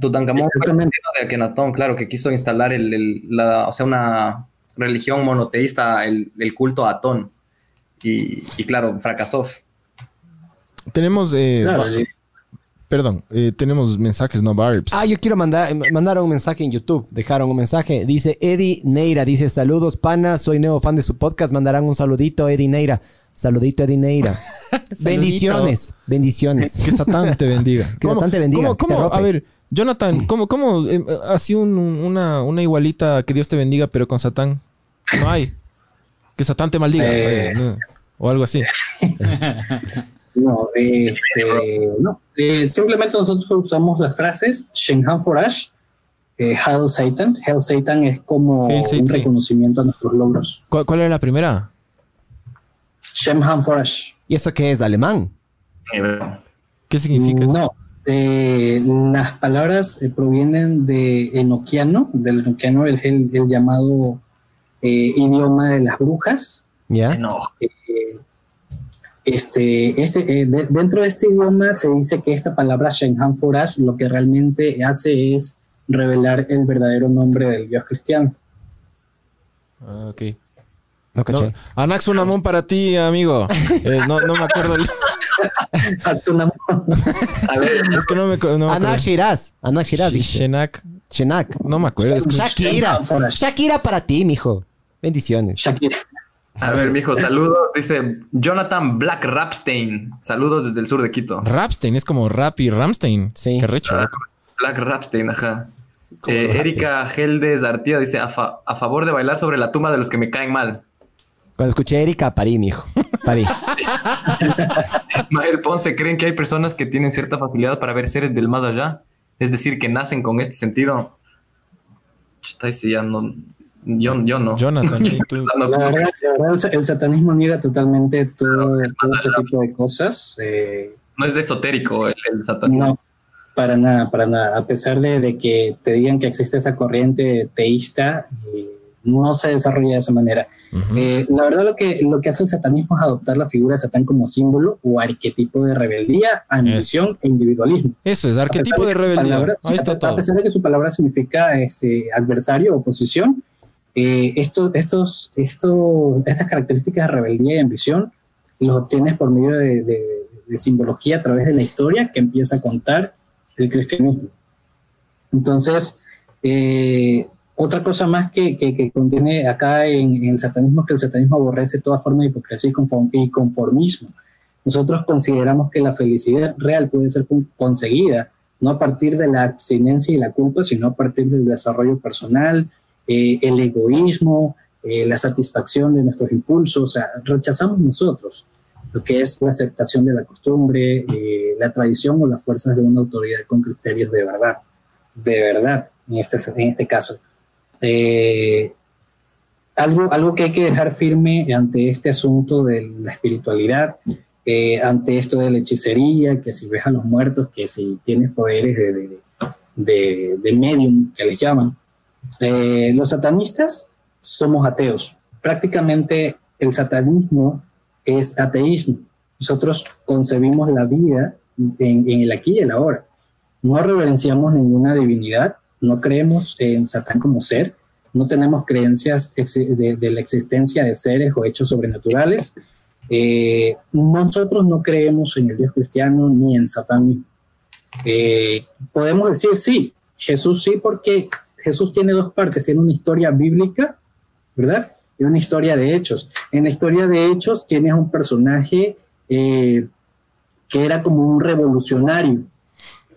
Tutankamón fue de Akenatón, claro, que quiso instalar el, la, o sea, una religión monoteísta, el, culto a Atón. Y, y, claro, fracasó. Tenemos eh, Perdón, eh, tenemos mensajes, no barbs. Ah, yo quiero mandar, mandaron un mensaje en YouTube. Dejaron un mensaje. Dice Eddie Neira. Dice, saludos, pana. Soy nuevo fan de su podcast. Mandarán un saludito, Eddie Neira. Saludito, Eddie Neira. bendiciones. Bendiciones. Que Satán te bendiga. que Satán te bendiga. ¿Cómo, a ver, Jonathan, ¿cómo, cómo eh, así una, una igualita que Dios te bendiga, pero con Satán? No hay. Que Satán te maldiga. Eh. O algo así. No, este, no. Eh, simplemente nosotros usamos las frases Shenhan Forash, eh, Hail Satan. Hail Satan es como un reconocimiento a nuestros logros. ¿Cuál, ¿Cuál, era la primera? Shenhan Forash. ¿Y eso qué es? ¿Alemán? ¿Qué significa? No. Eh, las palabras eh, provienen de enoquiano, del enoquiano, el, el, el llamado idioma de las brujas. ¿Ya? No. Este, este, eh, dentro de este idioma se dice que esta palabra Shenhan Forash lo que realmente hace es revelar el verdadero nombre del Dios cristiano. Ah, ok. No, no, Anaxunamón para ti, amigo. Eh, no, no me acuerdo. El... A ver, es que no me, no Anax Shiraz. Anax Shiraz. Shenak. Shenak. No me acuerdo. Shakira. Shakira para ti, mijo. Bendiciones. Shakira. A ver, mijo, saludos. Dice Jonathan Black Rapstein. Saludos desde el sur de Quito. Rapstein es como Rap y Ramstein. Sí. Qué recho. Ah, Black Rapstein, ajá. Eh, Erika Geldes Artía dice a, favor de bailar sobre la tumba de los que me caen mal. Cuando escuché a Erika, parí, mijo. Parí. Ismael Ponce, ¿creen que hay personas que tienen cierta facilidad para ver seres del más allá? Es decir, que nacen con este sentido. Está no, yo, yo no. Jonathan, La verdad, el satanismo niega totalmente todo, este tipo de cosas. Eh, no es esotérico el, satanismo. No, para nada, para nada. A pesar de, que te digan que existe esa corriente teísta, eh, no se desarrolla de esa manera. Eh, la verdad, lo que, lo que hace el satanismo es adoptar la figura de Satán como símbolo o arquetipo de rebeldía, ambición e individualismo. Eso es, arquetipo de, rebeldía. Ahí está todo. A pesar de que su palabra significa este, adversario, oposición, eh, estos, estos, estas características de rebeldía y ambición los obtienes por medio de, simbología a través de la historia que empieza a contar el cristianismo. Entonces, eh, otra cosa más que, contiene acá en, el satanismo es que el satanismo aborrece toda forma de hipocresía y conformismo. Nosotros consideramos que la felicidad real puede ser conseguida no a partir de la abstinencia y la culpa, sino a partir del desarrollo personal, eh, el egoísmo, eh, la satisfacción de nuestros impulsos, o sea, rechazamos nosotros lo que es la aceptación de la costumbre, eh, la tradición o las fuerzas de una autoridad con criterios de verdad, de verdad, en este, en este caso. Algo, algo que hay que dejar firme ante este asunto de la espiritualidad, ante esto de la hechicería, que si ves a los muertos, que si tienes poderes de, de, de medium, que les llaman, eh, los satanistas somos ateos. Prácticamente el satanismo es ateísmo. Nosotros concebimos la vida en, el aquí y el ahora. No reverenciamos ninguna divinidad, no creemos en Satán como ser, no tenemos creencias de, la existencia de seres o hechos sobrenaturales. Eh, nosotros no creemos en el Dios cristiano ni en Satán eh, podemos decir sí, Jesús sí, porque Jesús tiene dos partes, tiene una historia bíblica, ¿verdad? Y una historia de hechos. En la historia de hechos tienes un personaje eh, que era como un revolucionario,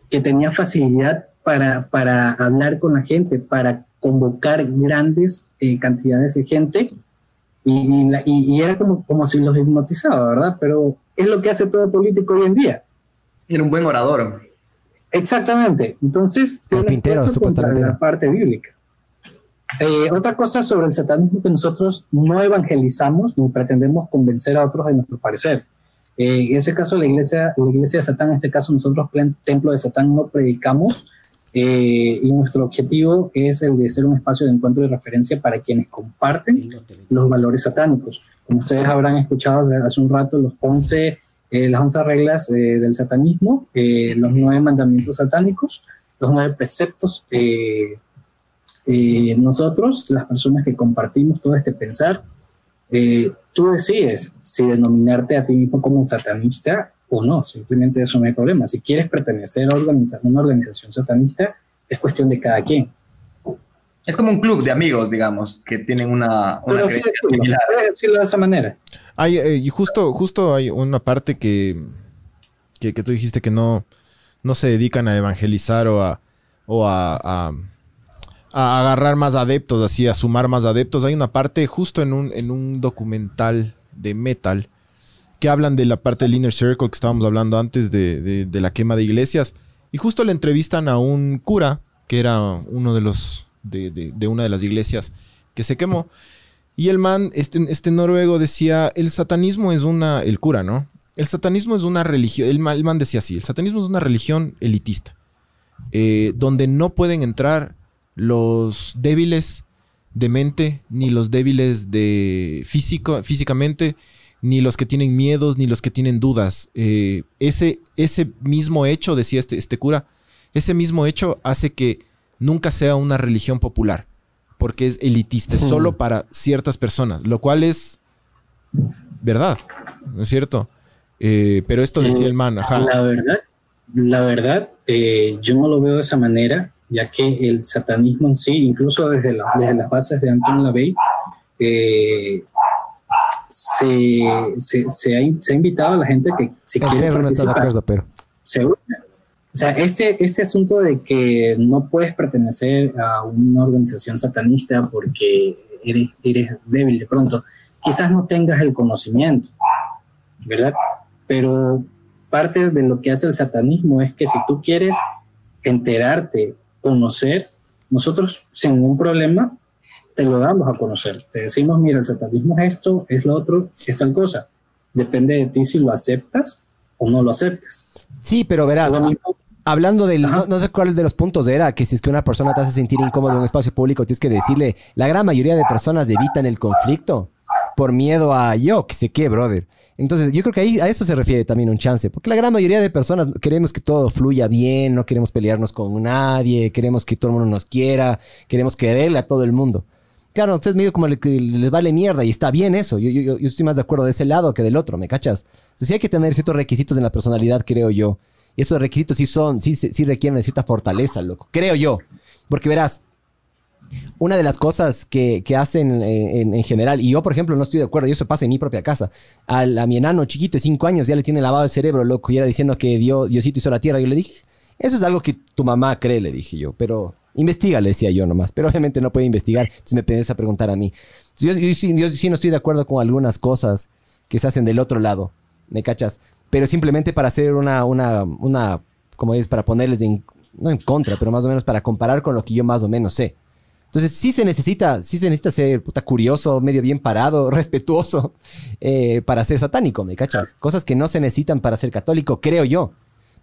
que tenía facilidad para, para hablar con la gente, para convocar grandes eh, cantidades de gente Y, y, era como, como si los hipnotizaba, ¿verdad? Pero es lo que hace todo político hoy en día. Era un buen orador. Exactamente. Entonces, el pintero, supuestamente. La parte bíblica. Eh, otra cosa sobre el satanismo que nosotros no evangelizamos ni pretendemos convencer a otros de nuestro parecer. Eh, en ese caso, la iglesia, la iglesia de Satán, en este caso nosotros, Templo de Satán, no predicamos eh, y nuestro objetivo es el de ser un espacio de encuentro y referencia para quienes comparten los valores satánicos. Como ustedes habrán escuchado hace un rato, los 11, las 11 reglas del satanismo, los nueve mandamientos satánicos, los nueve preceptos eh, nosotros, las personas que compartimos todo este pensar, eh, tú decides si denominarte a ti mismo como satanista o no, simplemente eso no hay problema. Si quieres pertenecer a una organización satanista, es cuestión de cada quien. Es como un club de amigos, digamos, que tienen una, una sí decirlo, de esa manera. Hay, eh, y justo, justo hay una parte que, que, tú dijiste que no, no se dedican a evangelizar o a, o a a agarrar más adeptos, así, a sumar más adeptos. Hay una parte justo en un, en un documental de metal que hablan de la parte del Inner Circle que estábamos hablando antes de, la quema de iglesias. Y justo le entrevistan a un cura, que era uno de los de, una de las iglesias que se quemó. Y el man, este, este noruego decía, el satanismo es una, el cura, ¿no? El satanismo es una religión, el, man decía así, el satanismo es una religión elitista, eh, donde no pueden entrar los débiles de mente, ni los débiles de físico, físicamente, ni los que tienen miedos, ni los que tienen dudas. Eh, ese, ese mismo hecho, decía este, este cura, ese mismo hecho hace que nunca sea una religión popular, porque es elitista, es solo para ciertas personas, lo cual es verdad, ¿no es cierto? Eh, pero esto decía el man, La verdad, la verdad, eh, yo no lo veo de esa manera ya que el satanismo en sí, incluso desde, desde las bases de Anton LaVey, eh, se, se, se, ha, se, ha, invitado a la gente que si quiere no está de acuerdo, pero... Se O sea, este, este asunto de que no puedes pertenecer a una organización satanista porque eres, eres débil de pronto, quizás no tengas el conocimiento, ¿verdad? Pero parte de lo que hace el satanismo es que si tú quieres enterarte conocer, nosotros sin ningún problema te lo damos a conocer. Te decimos, mira, el satanismo es esto, es lo otro, es tal cosa. Depende de ti si lo aceptas o no lo aceptas. Sí, pero verás, hablando del, no, sé cuál de los puntos era, que si es que una persona te hace sentir incómodo en un espacio público, tienes que decirle, la gran mayoría de personas evitan el conflicto por miedo a yo, que sé qué, brother. Entonces, yo creo que ahí a eso se refiere también un chance, porque la gran mayoría de personas queremos que todo fluya bien, no queremos pelearnos con nadie, queremos que todo el mundo nos quiera, queremos quererle a todo el mundo. Claro, ustedes medio como les vale mierda y está bien eso. Yo, estoy más de acuerdo de ese lado que del otro, ¿me cachas? Entonces sí hay que tener ciertos requisitos en la personalidad, creo yo. Y esos requisitos sí son, sí, requieren cierta fortaleza, loco. Creo yo. Porque verás, una de las cosas que, hacen en, general, y yo, por ejemplo, no estoy de acuerdo, y eso pasa en mi propia casa. a mi enano chiquito de 5 años ya le tiene lavado el cerebro, loco, y era diciendo que Dios, Diosito hizo la tierra. Yo le dije, eso es algo que tu mamá cree, le dije yo, pero investiga, le decía yo nomás. Pero obviamente no puede investigar, entonces me pides a preguntar a mí. Yo, sí, no estoy de acuerdo con algunas cosas que se hacen del otro lado, ¿me cachas? Pero simplemente para hacer una, una, una, como es, para ponerles no en contra, pero más o menos para comparar con lo que yo más o menos sé. Entonces sí se necesita, sí se necesita ser puta curioso, medio bien parado, respetuoso eh, para ser satánico, ¿me cachas? Cosas que no se necesitan para ser católico, creo yo.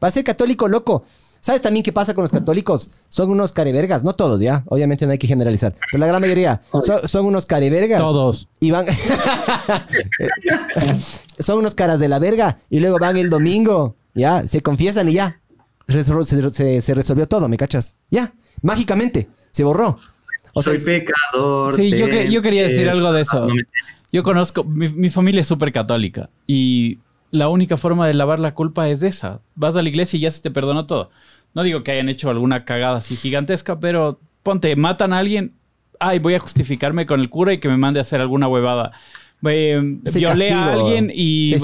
Para ser católico, loco. ¿Sabes también qué pasa con los católicos? Son unos carevergas, no todos, ya. Obviamente no hay que generalizar, pero la gran mayoría son, unos carevergas. Todos. Y van. son unos caras de la verga y luego van el domingo, ya, se confiesan y ya. Se, se resolvió todo, ¿me cachas? Ya, mágicamente, se borró. Soy pecador. Sí, yo, yo, quería decir algo de eso. Yo conozco, mi, familia es súper católica y la única forma de lavar la culpa es esa. Vas a la iglesia y ya se te perdonó todo. No digo que hayan hecho alguna cagada así gigantesca, pero ponte, matan a alguien, ay, voy a justificarme con el cura y que me mande a hacer alguna huevada. Eh, violé a alguien y,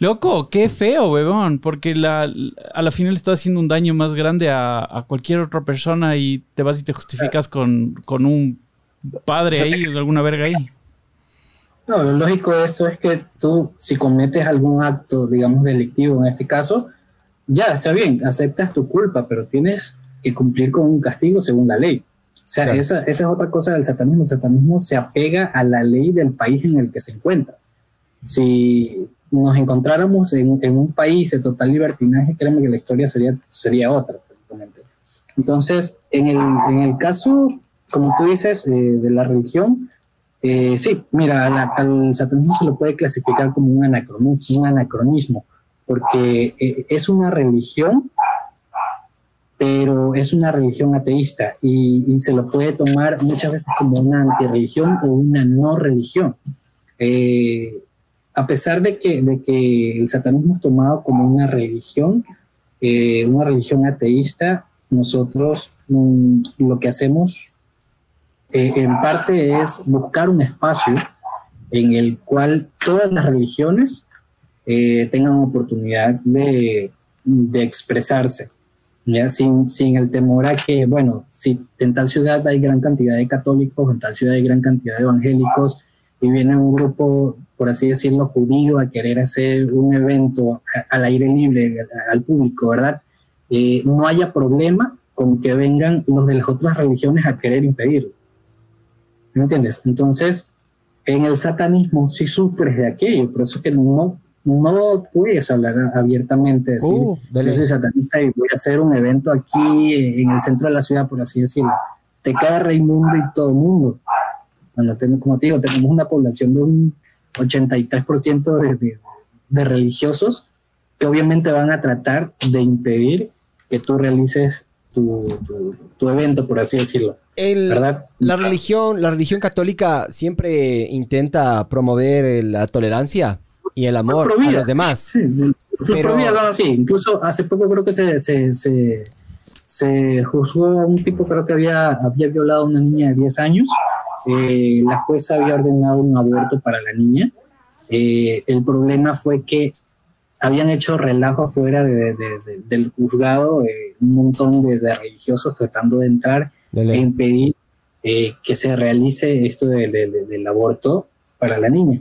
Loco, qué feo, bebón, porque la, a la final estás haciendo un daño más grande a, cualquier otra persona y te vas y te justificas con, un padre ahí, alguna verga ahí. No, lo lógico de esto es que tú, si cometes algún acto, digamos, delictivo en este caso, ya está bien, aceptas tu culpa, pero tienes que cumplir con un castigo según la ley. O sea, esa, esa, es otra cosa del satanismo. El satanismo se apega a la ley del país en el que se encuentra. Si nos encontráramos en, en un país de total libertinaje, créeme que la historia sería, sería otra. Entonces, en el, en el caso, como tú dices, eh, de la religión, eh, sí, mira, al satanismo se lo puede clasificar como un anacronismo, un anacronismo porque eh, es una religión, pero es una religión ateísta y, se lo puede tomar muchas veces como una antirreligión o una no religión. Eh, a pesar de que, de que el satanismo es tomado como una religión, una religión ateísta, nosotros mm, lo que hacemos eh, en parte es buscar un espacio en el cual todas las religiones eh, tengan oportunidad de, de expresarse, ¿ya? Sin, sin, el temor a que, bueno, si en tal ciudad hay gran cantidad de católicos, en tal ciudad hay gran cantidad de evangélicos, y viene un grupo, por así decirlo, judío a querer hacer un evento al aire libre, al público, ¿verdad? Eh, no haya problema con que vengan los de las otras religiones a querer impedirlo. ¿Me entiendes? Entonces, en el satanismo sí sufres de aquello, por eso que no, no puedes hablar abiertamente, decir, uh, yo soy satanista y voy a hacer un evento aquí en el centro de la ciudad, por así decirlo. Te queda Raimundo y todo el mundo. Bueno, como te digo, tenemos una población de un 83% de, de, de religiosos que obviamente van a tratar de impedir que tú realices tu, tu, evento, por así decirlo. ¿verdad? La religión, la religión católica siempre intenta promover la tolerancia y el amor a los demás. Sí, pero... sí, incluso hace poco creo que se, se, se, se, juzgó a un tipo creo que había, había violado a una niña de 10 años. Eh, la jueza había ordenado un aborto para la niña. Eh, el problema fue que habían hecho relajo fuera del juzgado, eh, un montón de, religiosos tratando de entrar e impedir eh, que se realice esto del aborto para la niña.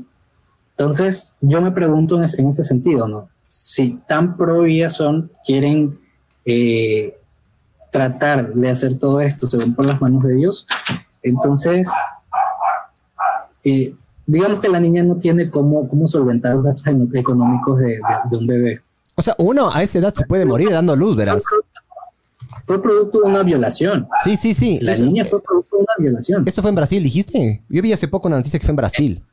Entonces, yo me pregunto en, ese sentido, ¿no? Si tan pro son, quieren eh, tratar de hacer todo esto según por las manos de Dios, entonces digamos que la niña no tiene cómo, cómo solventar los gastos económicos de, un bebé. O sea, uno a esa edad se puede morir dando luz, verás. Fue producto de una violación. Sí, sí, sí. La niña fue producto de una violación. ¿Esto fue en Brasil, dijiste? Yo vi hace poco una noticia que fue en Brasil.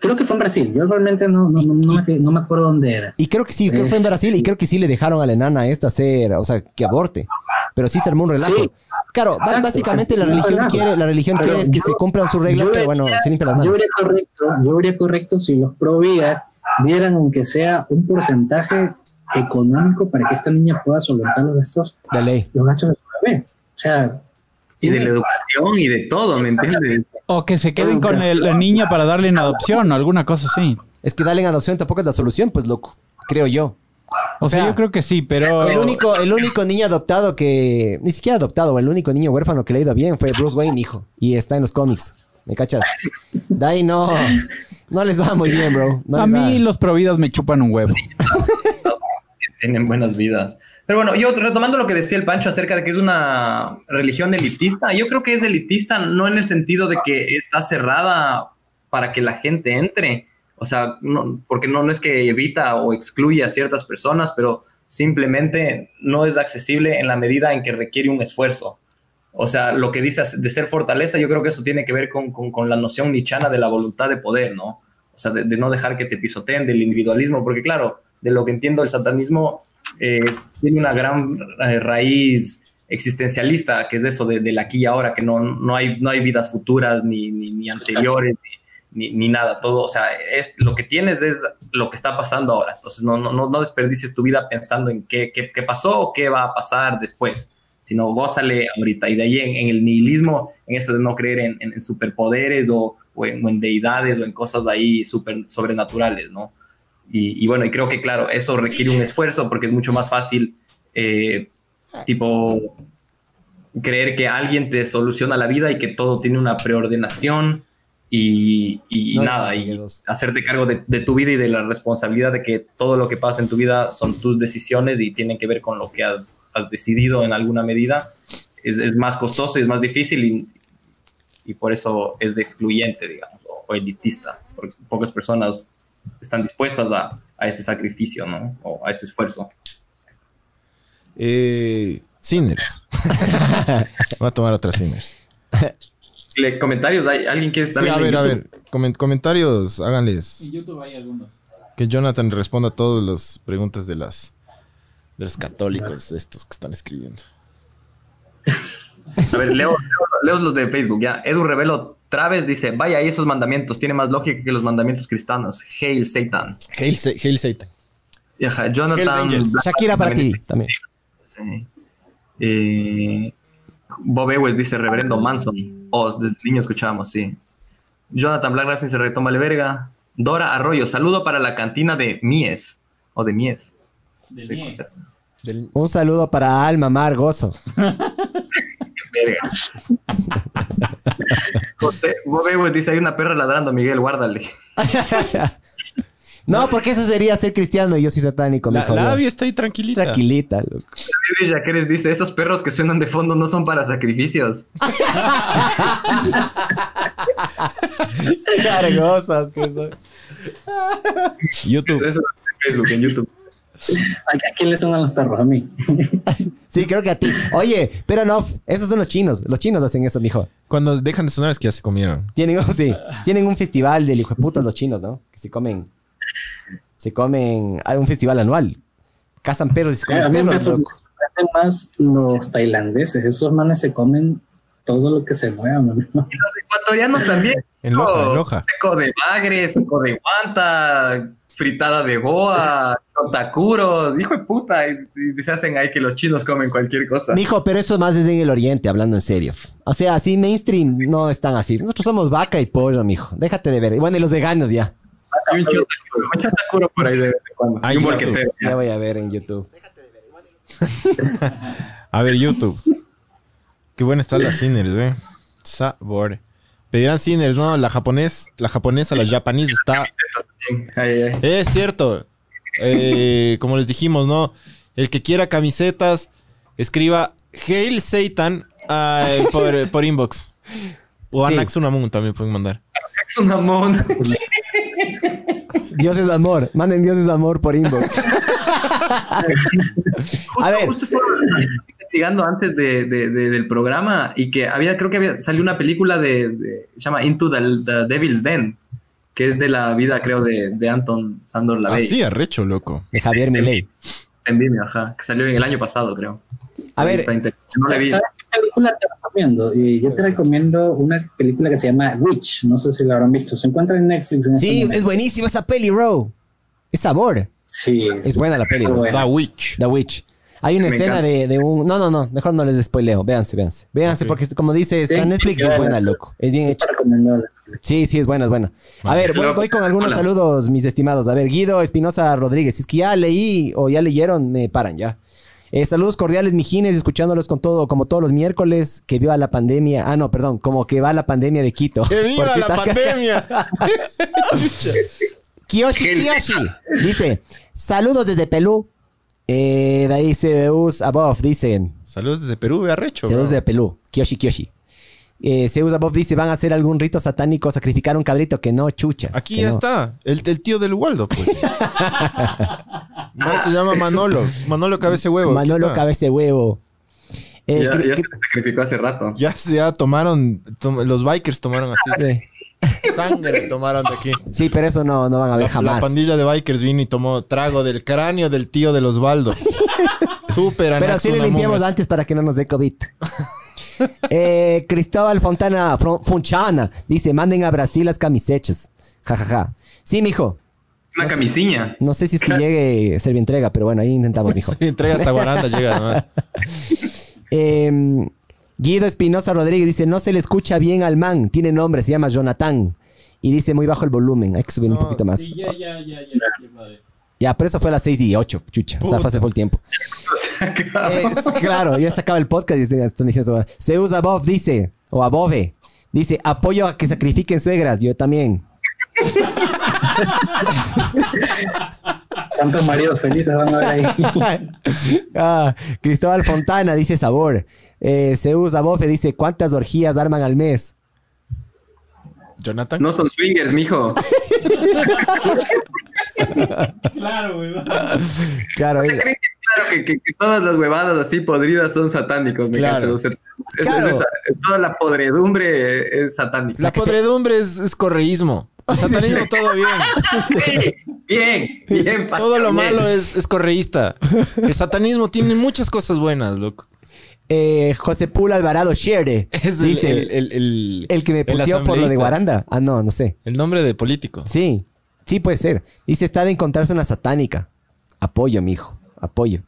Creo que fue en Brasil. Yo realmente no, no, no, me, acuerdo dónde era. Y creo que sí, creo que fue en eh, Brasil y creo que sí le dejaron a la enana esta hacer, o sea, que aborte. Pero sí se armó un relajo. Claro, básicamente la religión quiere, la religión quiere es que se cumplan sus reglas, pero bueno, se limpian las manos. Yo vería correcto, yo vería correcto si los pro vida dieran aunque sea un porcentaje económico para que esta niña pueda solventar los gastos, de ley. los gastos de su bebé. O sea, y de la educación y de todo, ¿me entiendes? O que se queden con la niña para darle en adopción o alguna cosa así. Es que darle en adopción tampoco es la solución, pues loco, creo yo. O, sea, yo creo que sí, pero... El único, el único niño adoptado que... Ni siquiera adoptado, el único niño huérfano que le ha ido bien fue Bruce Wayne, hijo. Y está en los cómics. ¿Me cachas? De no... No les va muy bien, bro. a mí los providas me chupan un huevo. Tienen buenas vidas. Pero bueno, yo retomando lo que decía el Pancho acerca de que es una religión elitista, yo creo que es elitista no en el sentido de que está cerrada para que la gente entre, o sea, no, porque no, no es que evita o excluye a ciertas personas, pero simplemente no es accesible en la medida en que requiere un esfuerzo. O sea, lo que dices de ser fortaleza, yo creo que eso tiene que ver con, con, la noción nichana de la voluntad de poder, ¿no? O sea, de, no dejar que te pisoteen, del individualismo, porque claro, de lo que entiendo, el satanismo eh, tiene una gran eh, raíz existencialista, que es eso de, del aquí y ahora, que no, no, hay, no hay vidas futuras ni, ni, ni anteriores, ni, nada, todo, o sea, es, lo que tienes es lo que está pasando ahora. Entonces, no, no, no desperdicies tu vida pensando en qué, qué, pasó o qué va a pasar después, sino gózale ahorita. Y de ahí en, el nihilismo, en eso de no creer en, superpoderes o, o, en, deidades o en cosas ahí super, sobrenaturales, ¿no? Y, bueno, y creo que, claro, eso requiere un esfuerzo porque es mucho más fácil, eh, tipo, creer que alguien te soluciona la vida y que todo tiene una preordenación y, nada, y hacerte cargo de, tu vida y de la responsabilidad de que todo lo que pasa en tu vida son tus decisiones y tienen que ver con lo que has, decidido en alguna medida, es, más costoso y es más difícil y, y, por eso es excluyente, digamos, o, elitista, porque pocas personas están dispuestas a, a, ese sacrificio, ¿no? O a ese esfuerzo. Eh, Sinners. Voy a tomar otra Sinners. comentarios, ¿hay alguien que está Sí, a ver, a ver. comentarios, háganles. En YouTube hay algunos. Que Jonathan responda a todas las preguntas de las de los católicos estos que están escribiendo. A ver, leo, leo, los de Facebook, ya. Edu Revelo Traves dice, vaya, y esos mandamientos, tiene más lógica que los mandamientos cristianos. Hail Satan. Hail, Hail Satan. Jonathan... Shakira para ti también. Sí. Eh, Bob Ewes dice Reverendo Manson. Oh, desde niño escuchábamos, sí. Jonathan Black se retoma le verga. Dora Arroyo, saludo para la cantina de Mies. O de Mies. Un saludo para Alma Margoso. verga. Bob Ewes dice: Hay una perra ladrando, Miguel, guárdale. No, porque eso sería ser cristiano y yo soy satánico. La, la está ahí tranquilita. Tranquilita, loco. Luis dice, esos perros que suenan de fondo no son para sacrificios. Cargosas que son. YouTube. Eso en Facebook, en YouTube. ¿A quién le suenan los perros? A mí. sí, creo que a ti. Oye, pero no, esos son los chinos. Los chinos hacen eso, mijo. Cuando dejan de sonar es que ya se comieron. Tienen, sí, tienen un festival del hijo de puta los chinos, ¿no? Que se comen se comen, hay un festival anual, cazan perros y se comen perros. Me más los tailandeses, esos manes se comen todo lo que se mueva. Y los ecuatorianos también. En Loja, en Loja. Seco de bagre, seco de guanta, fritada de boa, tacuros, hijo de puta. Y, se hacen ahí que los chinos comen cualquier cosa. Mijo, pero eso más es en el oriente, hablando en serio. O sea, así mainstream no están así. Nosotros somos vaca y pollo, mijo. Déjate de ver. Bueno, y los veganos ya. Hay un chotakuro por ahí de cuando. Hay un Ya voy a ver en YouTube. a ver, YouTube. Qué buena está la Sinners, güey. Sabor. Pedirán Sinners, ¿no? La japonés, la japonesa, la japonesa está. Es cierto. Eh, como les dijimos, ¿no? El que quiera camisetas, escriba Hail Satan uh, por, por, inbox. O sí. Anaxunamun también pueden mandar. Anaxunamun. Dios es amor. Manden Dios es amor por inbox. a ver. Justo estaba investigando antes de, del programa y que había, creo que había salió una película de, se llama Into the, Devil's Den, que es de la vida, creo, de, Anton Sandor Lavey. Ah, sí, arrecho, loco. De Javier Milei. En Vimeo, ajá. Que salió en el año pasado, creo. A ver. No la vi película te recomiendo? Y yo te recomiendo una película que se llama Witch. No sé si la habrán visto. Se encuentra en Netflix. sí, este es buenísima esa peli, bro. Es sabor. Sí. Es buena la peli. The Witch. The Witch. Hay una escena de, un. No, no, no. Mejor no les spoileo. Véanse, véanse. Véanse, porque como dice, está en Netflix y es buena, loco. Es bien hecho. Sí, sí, es buena, es buena. A ver, voy, con algunos saludos, mis estimados. A ver, Guido Espinosa Rodríguez. Si es que ya leí o ya leyeron, me paran ya. Eh, saludos cordiales, mijines, escuchándolos con todo, como todos los miércoles, que viva la pandemia. Ah, no, perdón, como que va la pandemia de Quito. ¡Que viva la pandemia! Kiyoshi Kiyoshi dice: Saludos desde Perú. Eh, de ahí Zeus Above, dicen. Saludos desde Perú, arrecho. Saludos desde Perú. Kiyoshi Kiyoshi. Eh, Zeus Above dice, van a hacer algún rito satánico, sacrificar un cabrito que no, chucha. Aquí ya está, el, tío del Waldo, pues. no, se llama Manolo. Manolo Cabece Huevo. Manolo Cabece Huevo. Eh, ya, se sacrificó hace rato. Ya se ya tomaron, los bikers tomaron así. Sangre tomaron de aquí. Sí, pero eso no, no van a ver jamás. La pandilla de bikers vino y tomó trago del cráneo del tío de los Osvaldo. Súper Pero así le limpiamos antes para que no nos dé COVID. Eh, Cristóbal Fontana, Funchana, dice, manden a Brasil las camisetas. jajaja Ja, ja. Sí, mijo. Una camisiña. no sé si es que llegue entrega pero bueno, ahí intentamos, mijo. entrega hasta Guaranda llega, em, Guido Espinosa Rodríguez dice, no se le escucha bien al man, tiene nombre, se llama Jonathan. Y dice muy bajo el volumen, hay que subir un poquito más. ya, ya, ya, ya, ya, pero eso fue a las 6 y 8, chucha. O sea, se fue el tiempo. claro, ya se acaba el podcast y están diciendo. Zeus Above dice, o Above, Dice, apoyo a que sacrifiquen suegras. Yo también. ¿Cuántos maridos felices van a ver ahí? ah, Cristóbal Fontana dice sabor. Eh, Zeus Abofe dice, ¿cuántas orgías arman al mes? Jonathan. No son swingers, mijo. claro, güey. Claro, ¿Usted cree que, claro, que, que- que todas las huevadas así podridas son satánicos, me Claro. cacho? O sea, es- Claro. es toda la podredumbre es satánica. La podredumbre es, es correísmo. Satanismo todo bien. Sí, bien, bien. Todo lo malo es, es correísta. El satanismo tiene muchas cosas buenas, loco. Eh, José Pula Alvarado Shere Es el, dice, el, el, el- el que me puteó por lo de. Guaranda. Ah, no, no sé. El nombre de político. Sí, sí puede ser. Dice, está de encontrarse una satánica. Apoyo, mijo. Apoyo.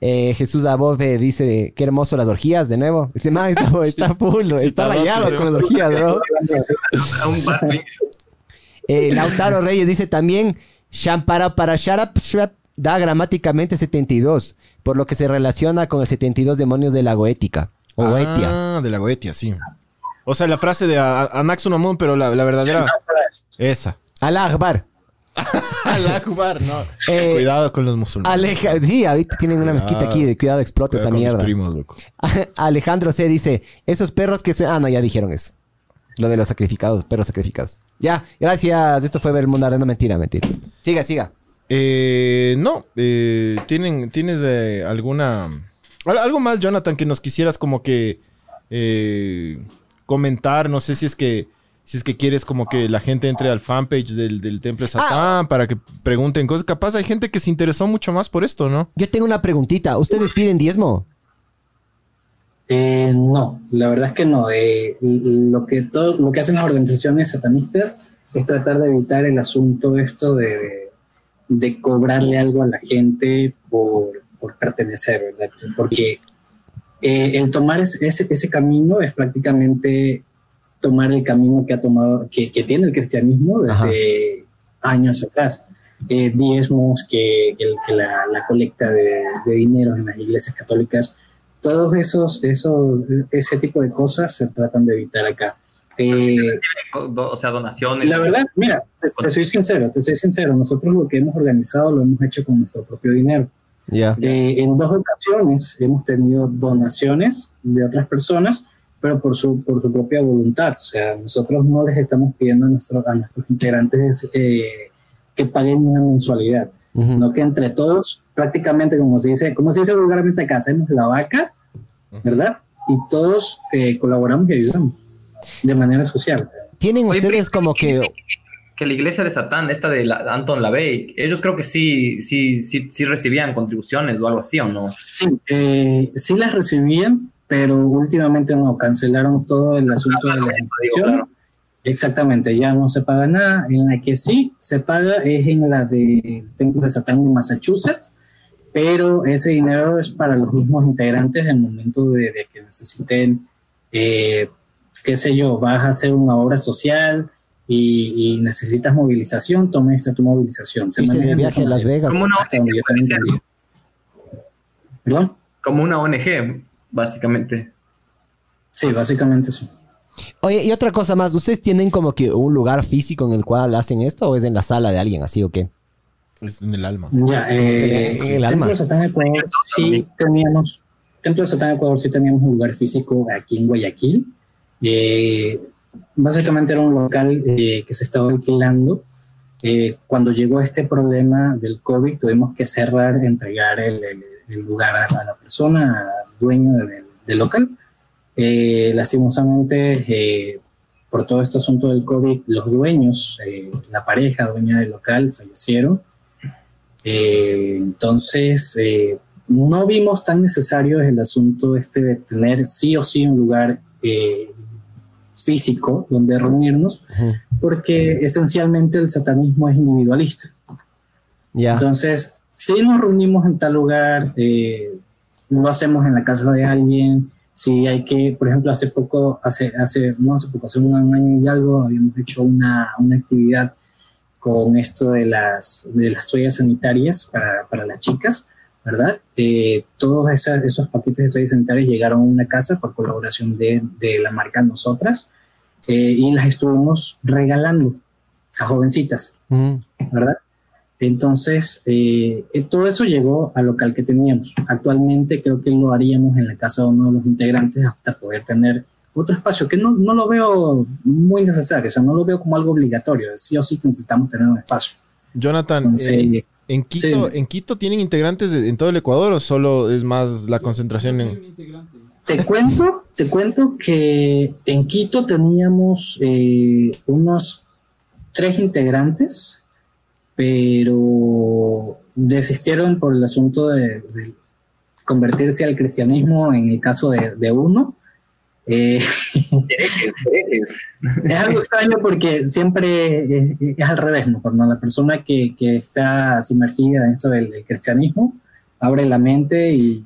Eh, Jesús Above dice, qué hermoso las orgías de nuevo. Este man está, está full, está rayado con orgías, bro. Eh, Lautaro Reyes dice también, Shampara para Sharap Shrap da gramáticamente 72, por lo que se relaciona con el 72 demonios de la goética. O goetia. Ah, de la Goetia, sí. O sea, la frase de A- Anaxunamun, pero la, la verdadera. Esa. Al Akbar. Al Akbar, no. Eh, Cuidado con los musulmanes. Aleja, sí, ahorita tienen una mezquita aquí de cuidado, explota Cuidado esa con mis mierda. primos, loco. Alejandro C dice, esos perros que suenan... Ah, no, ya dijeron eso. Lo de los sacrificados, perros sacrificados. Ya, gracias. Esto fue Bermuda, no mentira, mentira. Siga, siga. Eh, no, eh, ¿tienen, ¿tienes eh, alguna... al- Algo más, Jonathan, que nos quisieras como que eh, comentar? No sé si es que... Si es que quieres como que la gente entre al fanpage del, del Templo de Satán para que pregunten cosas. Capaz hay gente que se interesó mucho más por esto, ¿no? Yo tengo una preguntita. ¿Ustedes piden diezmo? Eh, no, la verdad es que no. Eh, lo, que todo, lo que hacen las organizaciones satanistas es tratar de evitar el asunto esto de, de, de cobrarle algo a la gente por, por pertenecer, ¿verdad? Porque eh, el tomar ese, ese, camino es prácticamente tomar el camino que ha tomado, que, que tiene el cristianismo desde años atrás. Eh, diezmos, que, que, que la, la, colecta de, de dinero en las iglesias católicas, todos esos, esos, ese tipo de cosas se tratan de evitar acá. O sea, donaciones. La verdad, mira, te, te, soy sincero, te soy sincero, nosotros lo que hemos organizado lo hemos hecho con nuestro propio dinero. Yeah. Eh, en dos ocasiones hemos tenido donaciones de otras personas, pero por su, por su propia voluntad. O sea, nosotros no les estamos pidiendo a, nuestro, a nuestros integrantes eh, que paguen una mensualidad, uh -huh. sino que entre todos, prácticamente como se dice, como se dice vulgarmente acá, hacemos la vaca, ¿verdad? Y todos eh, colaboramos y ayudamos de manera social. ¿Tienen Oye, ustedes como que... Que la iglesia de Satán, esta de la, Anton LaVey, ellos creo que sí, sí, sí, sí recibían contribuciones o algo así, ¿o no? Sí, eh, sí las recibían, pero últimamente no, cancelaron todo el asunto de la claro. Exactamente, ya no se paga nada. En la que sí se paga es en la de Templo de Satán de Massachusetts, pero ese dinero es para los mismos integrantes en el momento de, de que necesiten, eh, qué sé yo, vas a hacer una obra social y, y necesitas movilización, toma esta tu movilización. Se Hice de viaje a Las Vegas. Como una ONG, ¿Perdón? Como una ONG, básicamente. Sí, básicamente sí. Oye, y otra cosa más, ¿ustedes tienen como que un lugar físico en el cual hacen esto o es en la sala de alguien así o qué? Es en el alma. Ya, eh, en el alma. Templo de Satán Ecuador sí teníamos, Templo de Satán Ecuador sí teníamos un lugar físico aquí en Guayaquil. Eh, básicamente era un local eh, que se estaba alquilando. Eh, cuando llegó este problema del COVID, tuvimos que cerrar, entregar el, el, el lugar a, la persona, al dueño del, del local. Eh, lastimosamente, eh, por todo este asunto del COVID, los dueños, eh, la pareja dueña del local, fallecieron. Entonces, no vimos tan necesario el asunto este de tener sí o sí un lugar eh, físico donde reunirnos, porque esencialmente el satanismo es individualista. Yeah. Entonces, si nos reunimos en tal lugar, eh, lo hacemos en la casa de alguien, si hay que, por ejemplo, hace poco, hace, hace, no hace poco, hace un año y algo, habíamos hecho una, una actividad con esto de las, de las toallas sanitarias para, para las chicas, ¿verdad? Eh, todos esas, esos paquetes de toallas sanitarias llegaron a una casa por colaboración de, de la marca Nosotras eh, y las estuvimos regalando a jovencitas, ¿verdad? Entonces, eh, todo eso llegó al local que teníamos. Actualmente creo que lo haríamos en la casa de uno de los integrantes hasta poder tener otro espacio, que no, no lo veo muy necesario, o sea, no lo veo como algo obligatorio, sí o sí necesitamos tener un espacio. Jonathan, eh, en, Quito, ¿en Quito tienen integrantes en todo el Ecuador o solo es más la concentración en...? Te cuento, te cuento que en Quito teníamos eh, unos tres integrantes, pero desistieron por el asunto de, convertirse al cristianismo en el caso de uno eh, es algo extraño porque siempre es, al revés, ¿no? Cuando la persona que, que, está sumergida en esto del, cristianismo abre la mente y,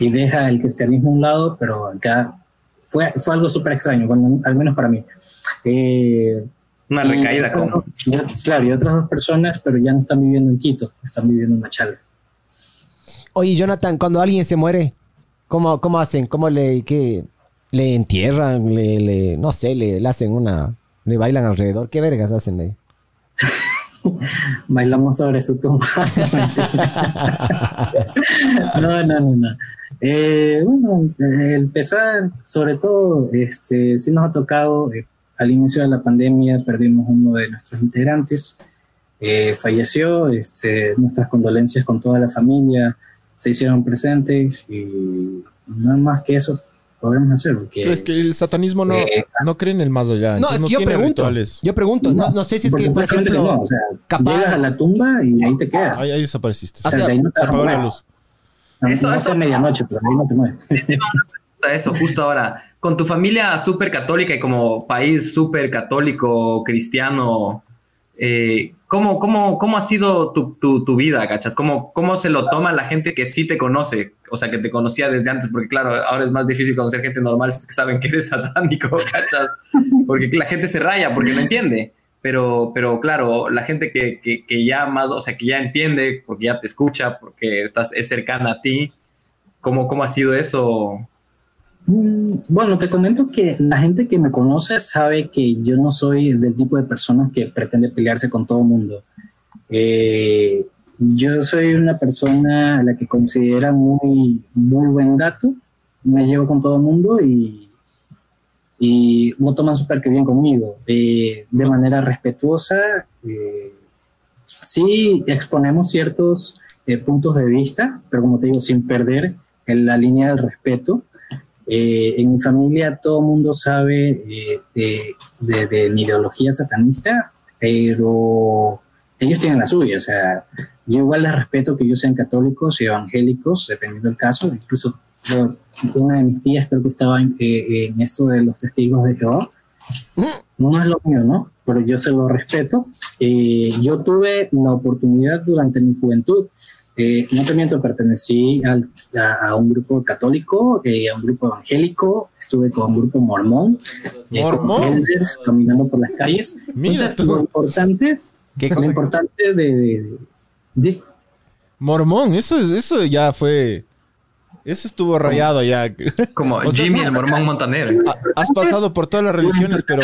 y, deja el cristianismo a un lado, pero acá fue, fue algo súper extraño, al menos para mí. Eh, Una recaída, como. Claro, y otras dos personas, pero ya no están viviendo en Quito, están viviendo en Machala. Oye, Jonathan, cuando alguien se muere, ¿Cómo, cómo hacen? ¿Cómo le, qué, le entierran? Le, le, no sé, le, hacen una... Le bailan alrededor. ¿Qué vergas hacen ahí? Bailamos sobre su tumba. no, no, no, no. Eh, bueno, empezar, sobre todo, este, sí nos ha tocado, eh, al inicio de la pandemia perdimos uno de nuestros integrantes, eh, falleció, este, nuestras condolencias con toda la familia, se hicieron presentes y nada más que eso podemos hacer. Porque, es que el satanismo no, eh, no cree en el más allá. No, es que yo pregunto. Yo pregunto, no, no, sé si es que, por ejemplo, no, o sea, llegas a la tumba y ahí te quedas. Ahí, ahí desapareciste. O sea, ahí no te se apagó la luz. Eso, no eso, medianoche, pero ahí no te mueves. Eso, justo ahora. Con tu familia súper católica y como país súper católico, cristiano, eh, ¿cómo, cómo, cómo ha sido tu, tu, vida, cachas? ¿Cómo, ¿Cómo se lo toma la gente que sí te conoce? O sea, que te conocía desde antes, porque claro, ahora es más difícil conocer gente normal que saben que eres satánico, cachas. Porque la gente se raya porque no entiende. Pero, pero claro, la gente que, que, que ya más, o sea, que ya entiende, porque ya te escucha, porque estás, es cercana a ti, ¿cómo, cómo ha sido eso? Mm, bueno, te comento que la gente que me conoce sabe que yo no soy del tipo de persona que pretende pelearse con todo el mundo. Eh, yo soy una persona a la que considera muy, muy buen dato, me llevo con todo el mundo y, y lo toman súper que bien conmigo, de manera respetuosa. Eh, sí exponemos ciertos eh, puntos de vista, pero como te digo, sin perder en la línea del respeto. Eh, en mi familia todo el mundo sabe eh, de, de, mi ideología satanista, pero ellos tienen la suya. O sea, yo igual les respeto que ellos sean católicos y evangélicos, dependiendo del caso. Incluso una de mis tías creo que estaba en, eh, en esto de los testigos de Jehová. No es lo mío, ¿no? Pero yo se lo respeto. yo tuve la oportunidad durante mi juventud eh, no te miento, pertenecí a, un grupo católico, eh, a un grupo evangélico, estuve con un grupo mormón, eh, ¿Mormón? caminando por las calles. Mira lo importante, lo importante de, Mormón, eso, es, eso ya fue... Eso estuvo rayado ya. Como Jimmy, el mormón montanero. Has pasado por todas las religiones, pero...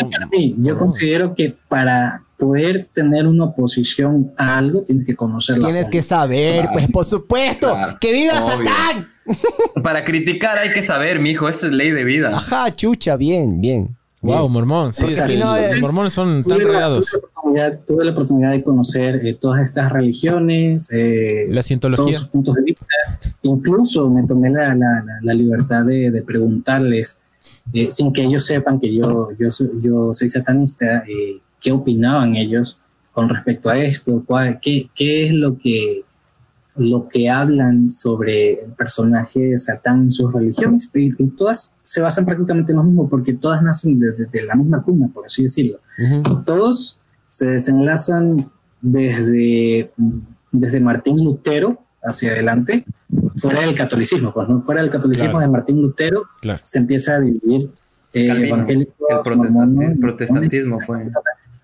Yo considero que para poder tener una oposición a algo, tienes que conocerla. Tienes que saber, pues por supuesto. ¡Que viva Satán! Para criticar hay que saber, mijo, esa es ley de vida. Ajá, chucha, bien, bien. Wow, mormón. Sí, es que los mormones son tan regados. Tuve, la oportunidad de conocer eh, todas estas religiones, eh, la cientología. Todos sus puntos de vista. Incluso me tomé la, la, la libertad de, de preguntarles, eh, sin que ellos sepan que yo, yo, yo soy satanista, eh, qué opinaban ellos con respecto a esto, qué, qué, es lo que, lo que hablan sobre el personaje de Satán en sus religiones. Y, todas se basan prácticamente en lo mismo, porque todas nacen desde la misma cuna, por así decirlo. Todos se desenlazan desde, desde Martín Lutero hacia adelante, fuera del catolicismo, pues, ¿no? fuera del catolicismo de Martín Lutero, se empieza a dividir eh, evangélico, el, protestantismo fue.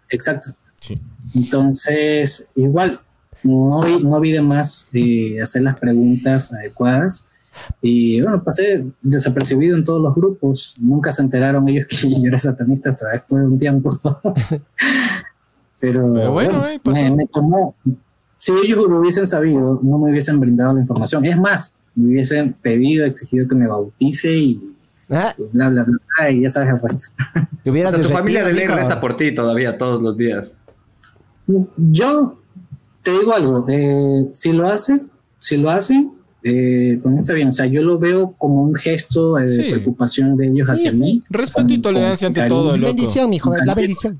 Exacto. Sí. Entonces, igual, no no vi de más hacer las preguntas adecuadas. Y bueno, pasé desapercibido en todos los grupos. Nunca se enteraron ellos que yo era satanista hasta después de un tiempo. Pero, bueno, eh, me, tomó. Si ellos lo hubiesen sabido, no me hubiesen brindado la información. Es más, me hubiesen pedido, exigido que me bautice y ¿Ah? bla, bla, bla, y ya sabes el resto. o sea, tu familia de ley reza por ti todavía todos los días. Yo te digo algo, eh, si lo hace, si lo hace, eh, pues está bien. O sea, yo lo veo como un gesto de preocupación de ellos hacia mí. Respeto y tolerancia ante todo, loco. Bendición, hijo, la bendición.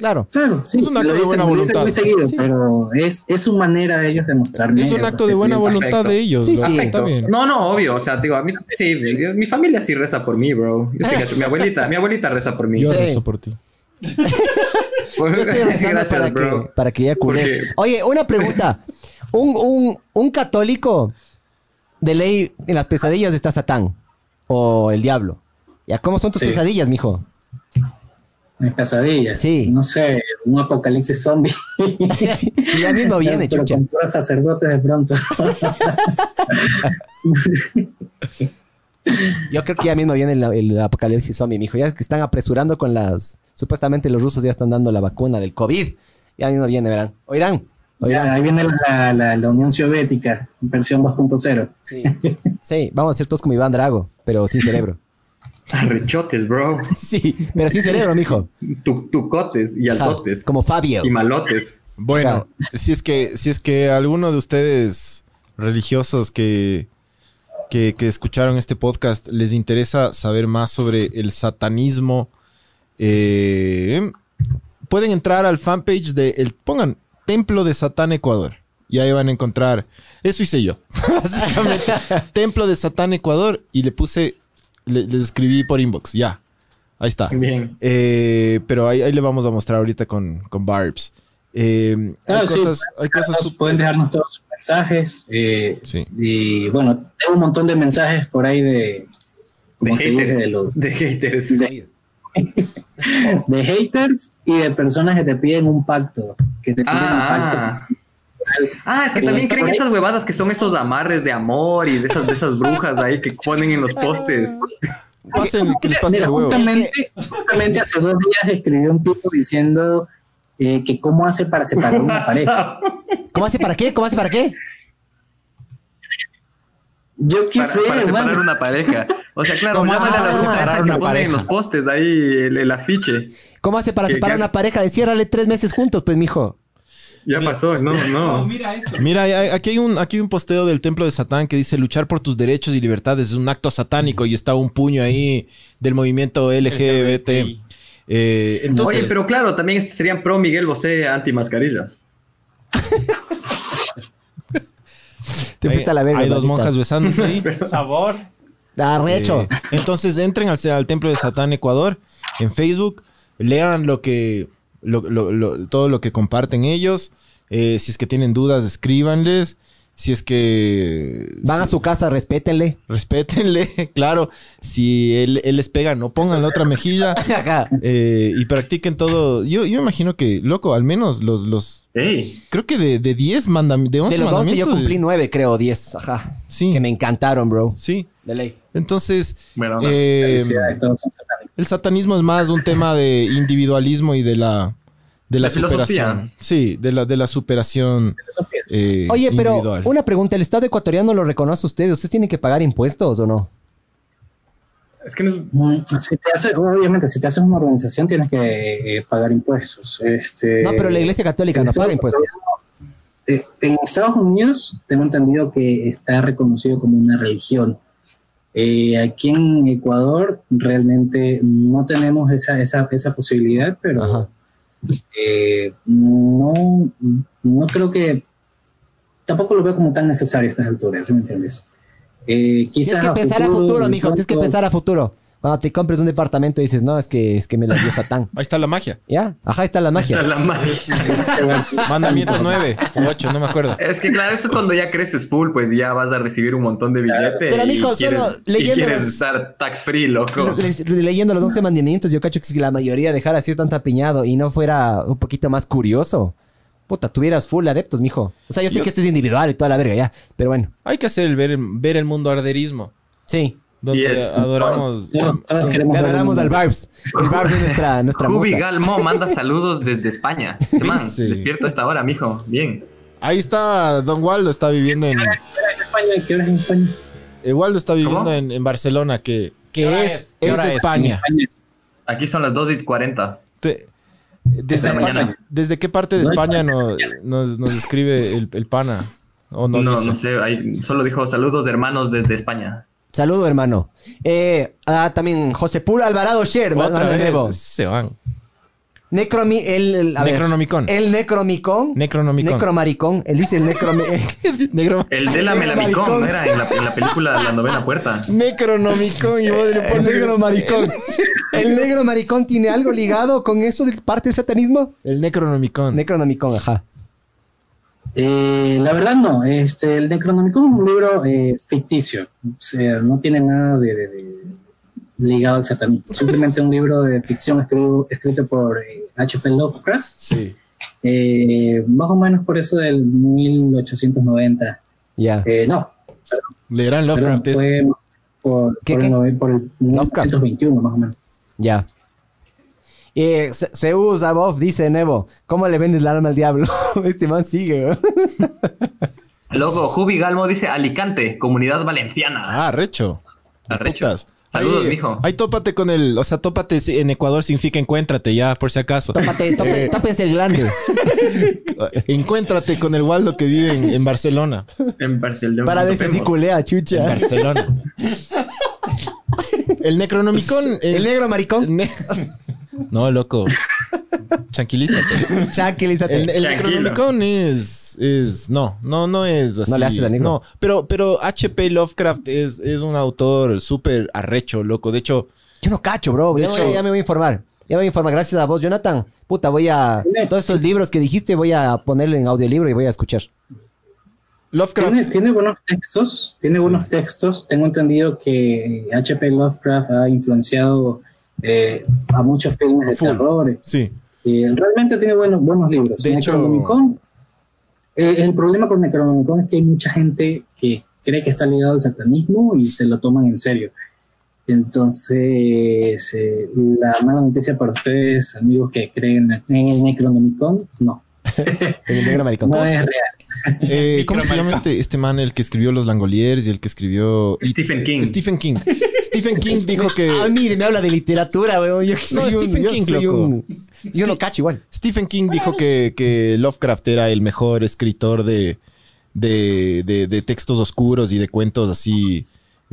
Claro. Claro, sí. Es un acto de buena voluntad. Muy seguido, pero es, es su manera de ellos demostrarme. Es un acto de buena voluntad de ellos. Sí, sí. Está bien. No, no, obvio. O sea, digo, a mí, sí, mi familia sí reza por mí, bro. mi abuelita, mi abuelita reza por mí. Yo rezo por ti. Yo estoy rezando para, que, para que ya culés. Oye, una pregunta. Un, un, un católico de ley en las pesadillas está Satán o el diablo. ¿Ya cómo son tus pesadillas, mijo? Mis pesadillas. Sí. No sé, un apocalipsis zombie. ya mismo viene, Pero chucha. Con sacerdotes de pronto. Yo creo que ya mismo viene el, apocalipsis zombie, mijo. Ya es que están apresurando con las. Supuestamente los rusos ya están dando la vacuna del COVID. Ya mismo viene, verán. Oirán. ahí viene la, la, Unión Soviética, versión 2.0. Sí. sí, vamos a ser todos como Iván Drago, pero sin cerebro. Arrechotes, bro. Sí, pero sin cerebro, mijo. Tu, tucotes y altotes. Como Fabio. Y malotes. Bueno, si es que, si es que alguno de ustedes religiosos que, que, escucharon este podcast les interesa saber más sobre el satanismo, eh, pueden entrar al fanpage de el, pongan Templo de Satán Ecuador. Y ahí van a encontrar. Eso hice yo. Básicamente. Templo de Satán Ecuador. Y le puse le, les escribí por inbox, ya. Ahí está. Bien. Eh, pero ahí, ahí, le vamos a mostrar ahorita con, con Barbs. Eh, hay, cosas, hay cosas. Pueden dejarnos todos sus mensajes. Eh, sí. Y bueno, tengo un montón de mensajes por ahí de. De haters. de, los, de haters. De, haters y de personas que te piden un pacto. Que te piden un ah. pacto. Ah, es que también creen esas huevadas que son esos amarres de amor y de esas, de esas brujas ahí que ponen en los postes. Pasen, que les pasen el huevo. Justamente, justamente, hace dos días escribió un tipo diciendo eh, que cómo hace para separar una pareja. ¿Cómo hace para qué? ¿Cómo hace para qué? Yo qué sé, para separar una pareja. O sea, claro, ¿cómo hace para separar una pareja? en los postes ahí el, el, afiche. ¿Cómo hace para separar una pareja? Enciérrale tres meses juntos, pues, mijo. Ya pasó, no, no. mira esto. Mira, aquí hay, un, aquí hay un posteo del templo de Satán que dice luchar por tus derechos y libertades es un acto satánico y está un puño ahí del movimiento LGBT. Eh, entonces, Oye, pero claro, también serían pro Miguel Bosé anti mascarillas. Te fuiste a la verga. Hay dos monjas besándose ahí. Sabor. Ah, recho. Eh, entonces entren al, al templo de Satán Ecuador en Facebook, lean lo que todo lo que comparten ellos. Eh, si es que tienen dudas, escríbanles. Si es que... Van a su casa, respétenle. Respétenle, claro. Si él, les pega, no pongan la otra mejilla. Eh, y practiquen todo. Yo, yo imagino que, loco, al menos los... los Creo que de 10 mandamientos, de 11 de los 11 yo cumplí 9, creo, 10. Ajá. Sí. Que me encantaron, bro. Sí. De ley. Entonces... Eh, el satanismo es más un tema de individualismo y de la de la, superación. Sí, de la, de la superación. Eh, Oye, pero una pregunta: ¿el Estado ecuatoriano lo reconoce usted? ¿Ustedes tienen que pagar impuestos o no? Es que no si te hace, obviamente, si te haces una organización tienes que eh, pagar impuestos. Este, no, pero la Iglesia Católica no paga impuestos. Eh, en Estados Unidos tengo entendido que está reconocido como una religión. aquí en Ecuador realmente no tenemos esa, esa, esa posibilidad, pero eh, no, no creo que, tampoco lo veo como tan necesario a estas alturas, ¿me entiendes? Eh, quizás tienes que pensar a futuro, mijo, tienes que pensar a futuro. Cuando te compres un departamento y dices, no, es que, es que me lo dio Satán. Ahí está la magia. ¿Ya? Ajá, ahí está la magia. Ahí está la magia. Mandamiento 9 o 8, no me acuerdo. Es que claro, eso cuando ya creces full, pues ya vas a recibir un montón de billetes. Pero mijo, solo leyendo. Y quieres estar tax free, loco. leyendo los 11 mandamientos, yo cacho que si la mayoría dejara así tan tapiñado y no fuera un poquito más curioso, puta, tuvieras full adeptos, mijo. O sea, yo sé que esto es individual y toda la verga, ya. Pero bueno. Hay que hacer el ver, ver el mundo arderismo. Sí. Donde adoramos. adoramos al Barbs. El Barbs es nuestra, nuestra Jubi Galmo manda saludos desde España. Se man, despierto a esta hora, mijo. Bien. Ahí está Don Waldo, está viviendo en. ¿Qué hora es en España? Eh, Waldo está viviendo en, Barcelona, que, que es, es, España. Aquí son las 2 y 40. desde, ¿Desde qué parte de España nos, nos, escribe el, el pana? no, no, sé, solo dijo saludos hermanos desde España. Saludo, hermano. Eh, ah, también José Puro Alvarado Sherman. Otra vez se van. Necromi, el, el Necronomicon. el Necromicon. Necronomicon. Necromaricón. Él dice el Necromicon. el de la Melamicón, era en la, en la, película La novena puerta. Necronomicon y vos le pones Necromaricón. ¿El negro maricón tiene algo ligado con eso de parte del satanismo? El Necronomicon. Necronomicon, ajá. Eh, la verdad no, este, el Necronomicon es un libro eh, ficticio, o sea, no tiene nada de, ligado al satanismo, simplemente un libro de ficción escrito, escrito por H.P. Eh, Lovecraft, sí. más o menos por eso del 1890. Ya. no. Leerán Lovecraft. Fue por, ¿Qué, por, El, por el 1921 más o menos. Ya. Eh, Zeus Abov dice Nevo, ¿cómo le vendes la alma al diablo? este man sigue. Loco, Jubi Galmo dice Alicante, comunidad valenciana. Ah, recho. Arrecho. Saludos, mijo. Ahí tópate con el, o sea, tópate en Ecuador significa encuéntrate ya, por si acaso. Tópate, tópate, tópense el grande. encuéntrate con el Waldo que vive en, Barcelona. En Barcelona. Para ver si culea, chucha. En Barcelona. El Necronomicon. el negro maricón. No, loco. Tranquilízate. Tranquilízate. El, el Necronomicon es, es. No, no, no es así. No le hace la No, pero, pero H.P. Lovecraft es, es un autor súper arrecho, loco. De hecho. Yo no cacho, bro. Ya, me voy a informar. Ya me voy a informar. Gracias a vos, Jonathan. Puta, voy a. Todos esos libros que dijiste, voy a ponerle en audiolibro y voy a escuchar. Lovecraft. Tiene, buenos textos, tiene buenos textos. Tengo entendido que H.P. Lovecraft ha influenciado eh, a muchos filmes de terror. Sí. Realmente tiene buenos, buenos libros. De hecho, eh, el problema con Necronomicon es que hay mucha gente que cree que está ligado al satanismo y se lo toman en serio. Entonces, eh, la mala noticia para ustedes, amigos que creen en el Necronomicon, no. el no es real. Eh, ¿Cómo se llama este, este man, el que escribió Los Langoliers y el que escribió... Stephen King. Stephen King. Stephen King dijo que... Ah, mire, me habla de literatura, weón. no, Stephen King, loco. Yo lo cacho igual. Stephen King dijo que, que Lovecraft era el mejor escritor de, de, de, textos oscuros y de cuentos así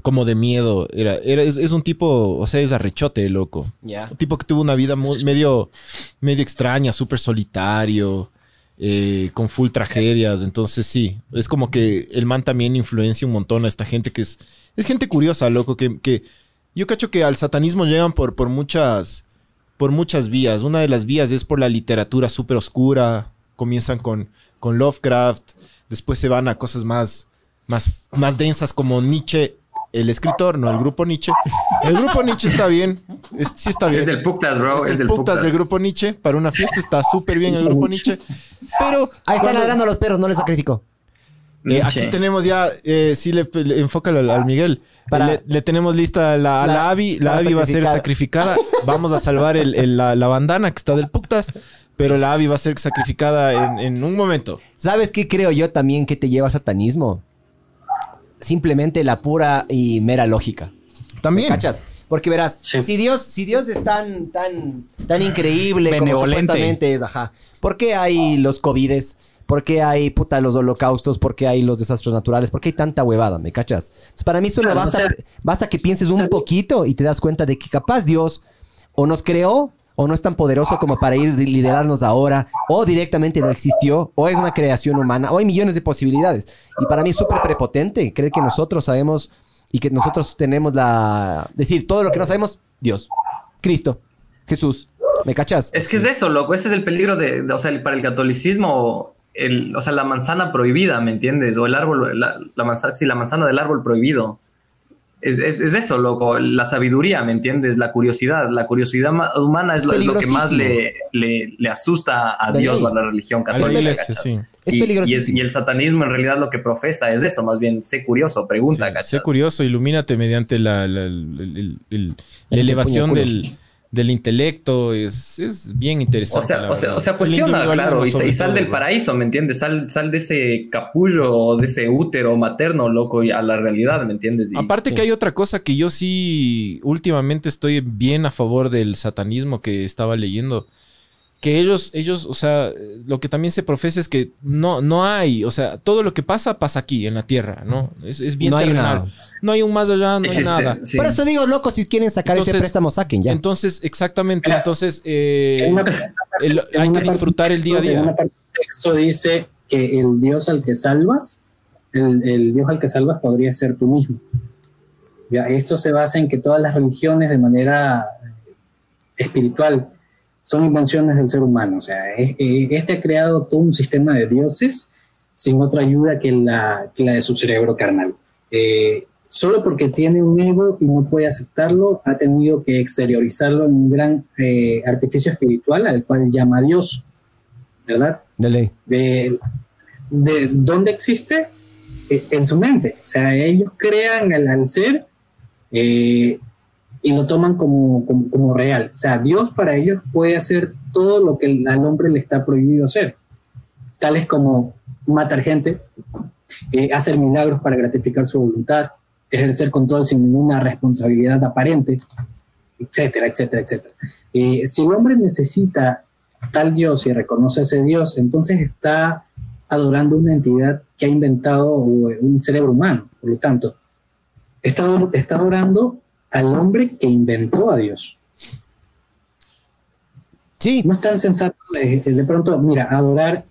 como de miedo. Era, era, es, un tipo, o sea, es arrechote, loco. Ya. Un tipo que tuvo una vida medio, medio extraña, súper solitario. Eh, con full tragedias. Entonces, sí, es como que el man también influencia un montón a esta gente que es, es gente curiosa, loco, que, que yo cacho que al satanismo llegan por, por muchas, por muchas vías. Una de las vías es por la literatura súper oscura. Comienzan con, con Lovecraft, después se van a cosas más, más, más densas como Nietzsche el escritor, no el grupo Nietzsche. El grupo Nietzsche está bien. sí está bien. Es del Puctas, bro. Es, del, Puctas, del grupo Nietzsche. Para una fiesta está súper bien el grupo Nietzsche. Pero. Ahí están ladrando los perros, no les sacrifico. Eh, aquí tenemos ya, eh, sí, le, enfócalo al, Miguel. Le, tenemos lista la, la, Avi. La, Avi va a ser sacrificada. Vamos a salvar el, la, bandana que está del Puctas. Pero la Avi va a ser sacrificada en, en un momento. ¿Sabes qué creo yo también que te lleva a satanismo? Simplemente la pura y mera lógica. También. cachas? Porque verás, si Dios, si Dios es tan, tan, tan increíble como supuestamente es, ajá. ¿Por qué hay los covides? ¿Por qué hay puta los holocaustos? ¿Por qué hay los desastres naturales? ¿Por qué hay tanta huevada? ¿Me cachas? para mí solo basta, basta que pienses un poquito y te das cuenta de que capaz Dios o nos creó o no es tan poderoso como para ir liderarnos ahora, o directamente no existió, o es una creación humana, o hay millones de posibilidades. Y para mí es súper prepotente creer que nosotros sabemos y que nosotros tenemos la... decir, todo lo que no sabemos, Dios, Cristo, Jesús. ¿Me cachas? Es que es eso, loco. Ese es el peligro de, o sea, para el catolicismo, el, o sea, la manzana prohibida, ¿me entiendes? O el árbol, la, manzana, sí, la manzana del árbol prohibido. Es, eso, loco, la sabiduría, ¿me entiendes? La curiosidad, la curiosidad humana es, lo, que más le, le, asusta a Dios o a la religión católica. sí. Es peligroso. Y, el satanismo en realidad lo que profesa es eso, más bien, sé curioso, pregunta, Sé curioso, ilumínate mediante la, la elevación del del intelecto, es, es bien interesante. O sea, o sea, o sea, cuestiona, claro, y, sal del paraíso, ¿me entiendes? Sal, sal de ese capullo o de ese útero materno, loco, y a la realidad, ¿me entiendes? Aparte que hay otra cosa que yo sí últimamente estoy bien a favor del satanismo que estaba leyendo que ellos, ellos, o sea, lo que también se profesa es que no, no hay, o sea, todo lo que pasa, pasa aquí, en la tierra, ¿no? Es, es bien no hay nada. No hay un más allá, no hay nada. Por eso digo, loco, si quieren sacar ese préstamo, saquen ya. Entonces, exactamente, entonces eh, hay que disfrutar el día a día. Eso dice que el Dios al que salvas, el, el Dios al que salvas podría ser tú mismo. Ya, esto se basa en que todas las religiones de manera espiritual son invenciones del ser humano. O sea, este ha creado todo un sistema de dioses sin otra ayuda que la, que la de su cerebro carnal. Eh, solo porque tiene un ego y no puede aceptarlo, ha tenido que exteriorizarlo en un gran eh, artificio espiritual al cual llama Dios, ¿verdad? De ley. De, de dónde existe eh, en su mente. O sea, ellos crean al, al ser y lo toman como, como, real. O sea, Dios para ellos puede hacer todo lo que al hombre le está prohibido hacer, tales como matar gente, eh, hacer milagros para gratificar su voluntad, ejercer control sin ninguna responsabilidad aparente, etcétera, etcétera, etcétera. Eh, si el hombre necesita tal Dios y reconoce ese Dios, entonces está adorando una entidad que ha inventado un cerebro humano, por lo tanto, está, está adorando al hombre que inventó a Dios. Sí. No es tan sensato de, pronto, mira, adorar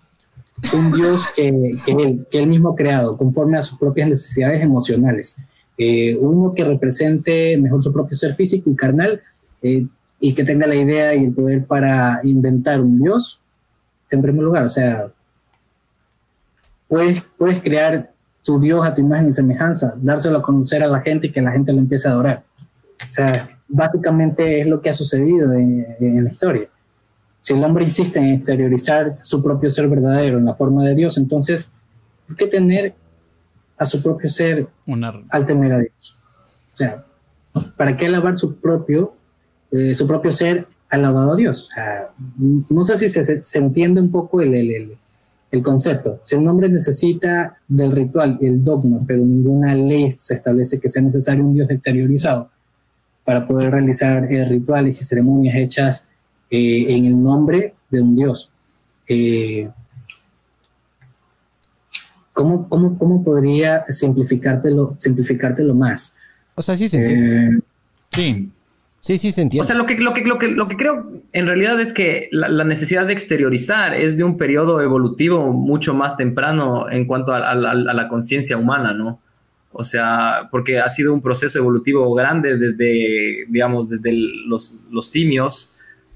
un Dios que, él, que él mismo ha creado, conforme a sus propias necesidades emocionales. Eh, uno que represente mejor su propio ser físico y carnal eh, y que tenga la idea y el poder para inventar un Dios, en primer lugar, o sea, puedes, puedes crear tu Dios a tu imagen y semejanza, dárselo a conocer a la gente y que la gente lo empiece a adorar. O sea, básicamente es lo que ha sucedido en, la historia. Si el hombre insiste en exteriorizar su propio ser verdadero en la forma de Dios, entonces, ¿por qué tener a su propio ser al temer a Dios? O sea, ¿para qué alabar su propio, eh, su propio ser alabado a Dios? no sé si se, se, entiende un poco el, el, el, concepto. Si el hombre necesita del ritual y el dogma, pero ninguna ley se establece que sea necesario un Dios exteriorizado, para poder realizar eh, rituales y ceremonias hechas eh, en el nombre de un dios. Eh, ¿cómo, cómo, cómo, podría simplificártelo, simplificártelo más? O sea, sí se entiende. sí. Sí, sí se entiende. O sea, lo que, lo que, lo que, lo que creo en realidad es que la, necesidad de exteriorizar es de un periodo evolutivo mucho más temprano en cuanto a la conciencia humana, ¿no? O sea, porque ha sido un proceso evolutivo grande desde, digamos, desde los, simios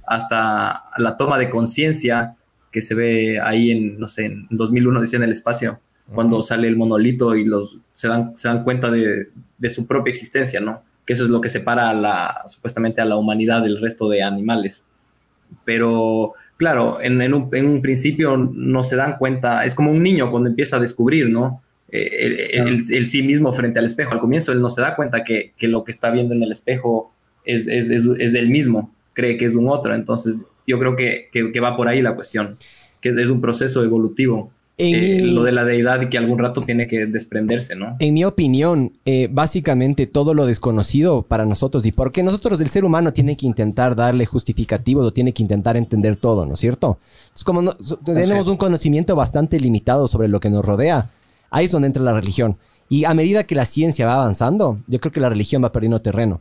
hasta la toma de conciencia que se ve ahí en, no sé, en 2001 dice en el espacio, cuando sale el monolito y los, se, dan, se dan cuenta de, su propia existencia, ¿no? Que eso es lo que separa a la, supuestamente a la humanidad del resto de animales. Pero, claro, en, en, un, en un principio no se dan cuenta, es como un niño cuando empieza a descubrir, ¿no? Eh, el, sí mismo frente al espejo. Al comienzo él no se da cuenta que, lo que está viendo en el espejo es, es, es, del mismo, cree que es un otro. Entonces yo creo que, va por ahí la cuestión, que es, un proceso evolutivo. Eh, lo de la deidad y que algún rato tiene que desprenderse, ¿no? En mi opinión, eh, básicamente todo lo desconocido para nosotros y porque nosotros el ser humano tiene que intentar darle justificativos o tiene que intentar entender todo, ¿no es cierto? Es como tenemos un conocimiento bastante limitado sobre lo que nos rodea Ahí es donde entra la religión. Y a medida que la ciencia va avanzando, yo creo que la religión va perdiendo terreno.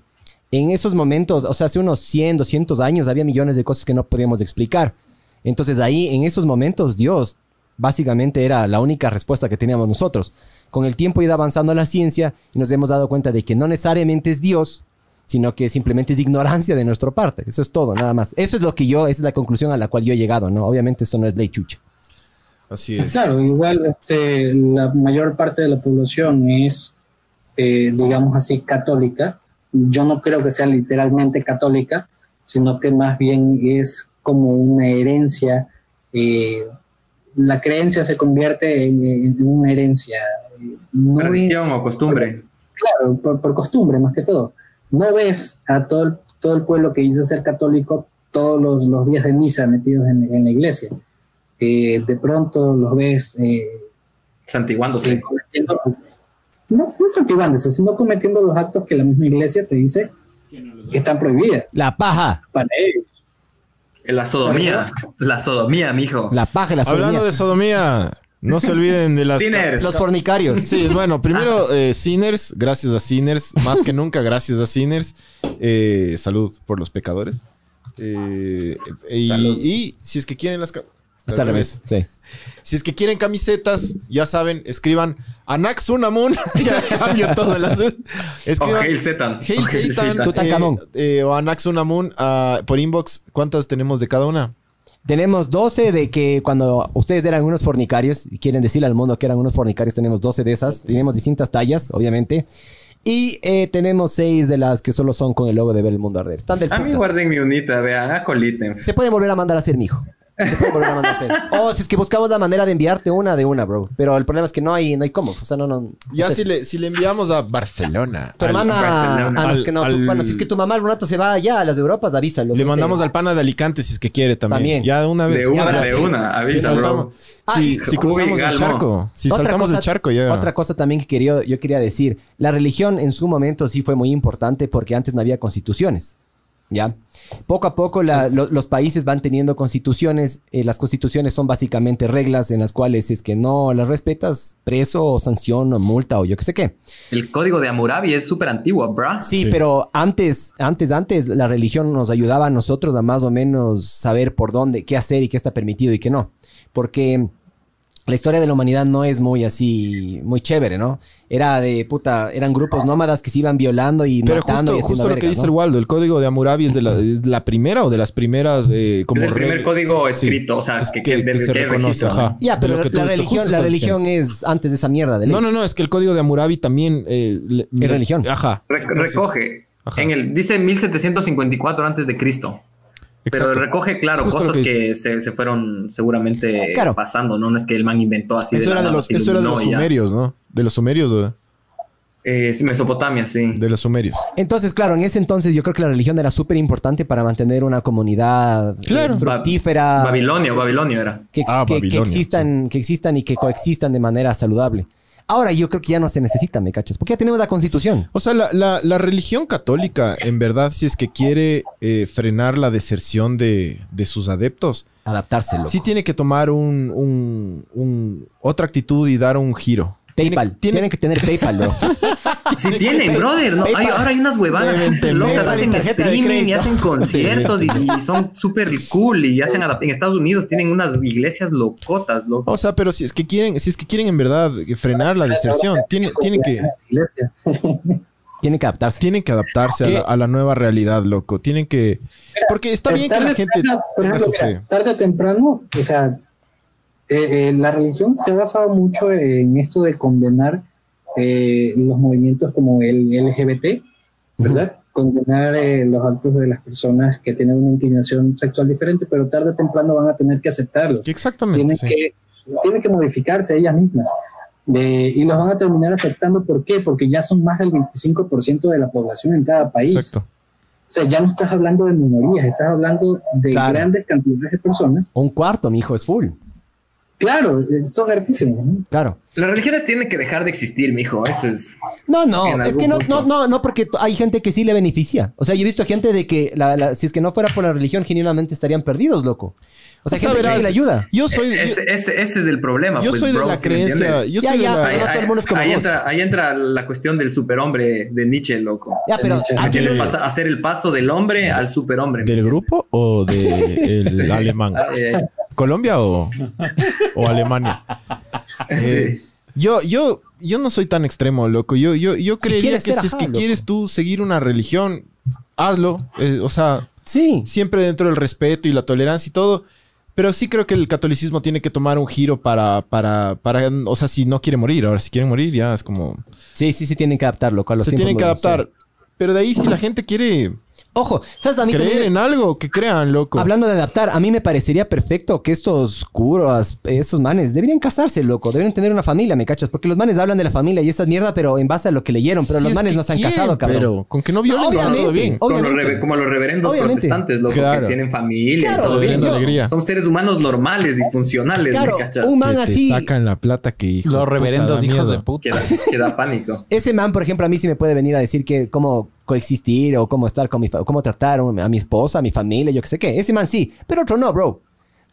En esos momentos, o sea, hace unos 100, 200 años, había millones de cosas que no podíamos explicar. Entonces ahí, en esos momentos, Dios básicamente era la única respuesta que teníamos nosotros. Con el tiempo ha ido avanzando la ciencia y nos hemos dado cuenta de que no necesariamente es Dios, sino que simplemente es ignorancia de nuestra parte. Eso es todo, nada más. Eso es lo que yo, esa es la conclusión a la cual yo he llegado, ¿no? Obviamente esto no es ley chucha. Así es. Claro, igual este, la mayor parte de la población es eh, digamos así, católica. Yo no creo que sea literalmente católica, sino que más bien es como una herencia. Eh, la creencia se convierte en, una herencia. Tradición o costumbre. Claro, por, costumbre más que todo. No ves a todo el, todo el pueblo que dice ser católico todos los, los días de misa metidos en, en la iglesia. Eh, de pronto los ves... Eh, Santiguándose. no, no santiguándose, sino cometiendo los actos que la misma iglesia te dice que están prohibidas. La paja. Para ellos. La sodomía. La sodomía, mijo. La paja y la sodomía. Hablando de sodomía, no se olviden de las... Los fornicarios. Sí, bueno, primero eh, Sinners, gracias a Sinners, más que nunca gracias a Sinners. Eh, salud por los pecadores. Eh, y, y, si es que quieren las... Hasta al revés. Sí. Si es que quieren camisetas, ya saben, escriban Anax Unamun. ya cambio todo las Escriban o Hail Satan. Hail Satan. Eh, eh, o Anax Unamun uh, por inbox. ¿Cuántas tenemos de cada una? Tenemos 12 de que cuando ustedes eran unos fornicarios y quieren decirle al mundo que eran unos fornicarios, tenemos 12 de esas. Tenemos distintas tallas, obviamente. Y eh, tenemos 6 de las que solo son con el logo de ver el mundo arder. Están del A mí guarden mi unita, vean, acoliten. Se puede volver a mandar a hacer, mijo. Se puede volver a mandar a hacer. O si es que buscamos la manera de enviarte una de una, bro. Pero el problema es que no hay, no hay cómo. O sea, no, no. Ya si, le, si le enviamos a Barcelona. Tu hermana. Ah, es que no. bueno, si es que tu mamá algún rato se va allá a las Europas, avísalo. Le mandamos al pana de Alicante si es que quiere también. También. Ya una vez. De una, de una. Avísalo. Si, si, cruzamos el charco. Si saltamos el charco ya. Otra cosa también que quería, yo quería decir. La religión en su momento sí fue muy importante porque antes no había constituciones. ¿Ya? Poco a poco los países van teniendo constituciones. Eh, las constituciones son básicamente reglas en las cuales si es que no las respetas, preso o sanción o multa o yo qué sé qué. El código de Hammurabi es súper antiguo, bro. Sí, pero antes, antes, antes la religión nos ayudaba a nosotros a más o menos saber por dónde, qué hacer y qué está permitido y qué no. Porque la historia de la humanidad no es muy así, muy chévere, ¿no? Era de puta, eran grupos nómadas que se iban violando y Pero matando justo, justo lo que dice el Waldo, el código de Hammurabi es de la, primera o de las primeras eh, como es el primer código escrito, o sea, que, que, se reconoce, ajá. Ya, pero la, religión, la religión es antes de esa mierda de No, no, no, es que el código de Hammurabi también eh, es religión. Ajá. recoge en el dice 1754 antes de Cristo. Pero recoge, claro, cosas que, se, fueron seguramente pasando, ¿no? No es que el man inventó así. Eso, era, de los, eso era de los sumerios, ¿no? De los sumerios, ¿verdad? Eh, sí, Mesopotamia, sí. De los sumerios. Entonces, claro, en ese entonces yo creo que la religión era súper importante para mantener una comunidad eh, fructífera. Babilonio, Babilonio era. Que, ah, que, existan, que existan y que coexistan de manera saludable. Ahora yo creo que ya no se necesita, ¿me cachas? Porque ya tenemos la constitución. O sea, la, religión católica, en verdad, si es que quiere eh, frenar la deserción de, sus adeptos, adaptárselo. Sí tiene que tomar un, otra actitud y dar un giro. PayPal. Tienen que tener PayPal, bro. Sí tienen, brother. No, ahora hay unas huevadas locas. Hacen streaming y hacen conciertos y, son súper cool y hacen en Estados Unidos tienen unas iglesias locotas, loco. O sea, pero si es que quieren, si es que quieren en verdad frenar la deserción, tienen, tienen que tienen que adaptarse. Tienen que adaptarse a la, nueva realidad, loco. Tienen que. Porque está bien que la gente tenga su fe. Tarde o temprano, o sea, eh, eh, la religión se ha basado mucho en esto de condenar eh, los movimientos como el LGBT, ¿verdad? Condenar los actos de las personas que tienen una inclinación sexual diferente, pero tarde o temprano van a tener que aceptarlo. Exactamente. Tienen, que, tienen que modificarse ellas mismas. y los van a terminar aceptando. ¿Por qué? Porque ya son más del 25% de la población en cada país. Exacto. O sea, ya no estás hablando de minorías, estás hablando de grandes cantidades de personas. Un cuarto, mi hijo, es full. Claro, son hartísimos. Claro. Las religiones tienen que dejar de existir, mijo. Eso es. No, no, es que no, no, no, no, porque hay gente que sí le beneficia. O sea, yo he visto gente de que la, si es que no fuera por la religión, genuinamente estarían perdidos, loco. O sea, gente que le ayuda. Yo soy. Ese, ese, es el problema. Yo pues, soy de la creencia. Yo ya, soy ya, de la, todo el mundo es como ahí, entra, ahí entra la cuestión del superhombre de Nietzsche, loco. Ya, pero. Nietzsche. pasa hacer el paso del hombre al superhombre. ¿Del grupo o del alemán? ¿Colombia o, Alemania? Eh, yo, yo, yo no soy tan extremo, loco. Yo, yo, yo creería que si es que quieres tú seguir una religión, hazlo. Eh, o sea, sí. siempre dentro del respeto y la tolerancia y todo. Pero sí creo que el catolicismo tiene que tomar un giro para, para, para, o sea, si no quiere morir, ahora si quieren morir ya es como... Sí, sí, sí tienen que adaptarlo. Con los se tienen que adaptar. Pero de ahí si la gente quiere Ojo, ¿sabes? A mí creer en algo, que crean, loco. Hablando de adaptar, a mí me parecería perfecto que estos curos, estos manes, deberían casarse, loco. Deberían tener una familia, ¿me cachas? Porque los manes hablan de la familia y esa mierda, pero en base a lo que leyeron. Pero los manes no se han casado, cabrón. Pero con que no violen, todo bien. Como los, como los reverendos protestantes, loco, que tienen familia claro, todo bien. Alegría. Son seres humanos normales y funcionales, claro, ¿me cachas? un man que así... Te sacan la plata que hijo Los reverendos hijos de puta. Queda, queda pánico. Ese man, por ejemplo, a mí sí me puede venir a decir que cómo coexistir o cómo estar con mi cómo tratar a mi esposa, a mi familia, yo qué sé qué. Ese man sí, pero otro no, bro.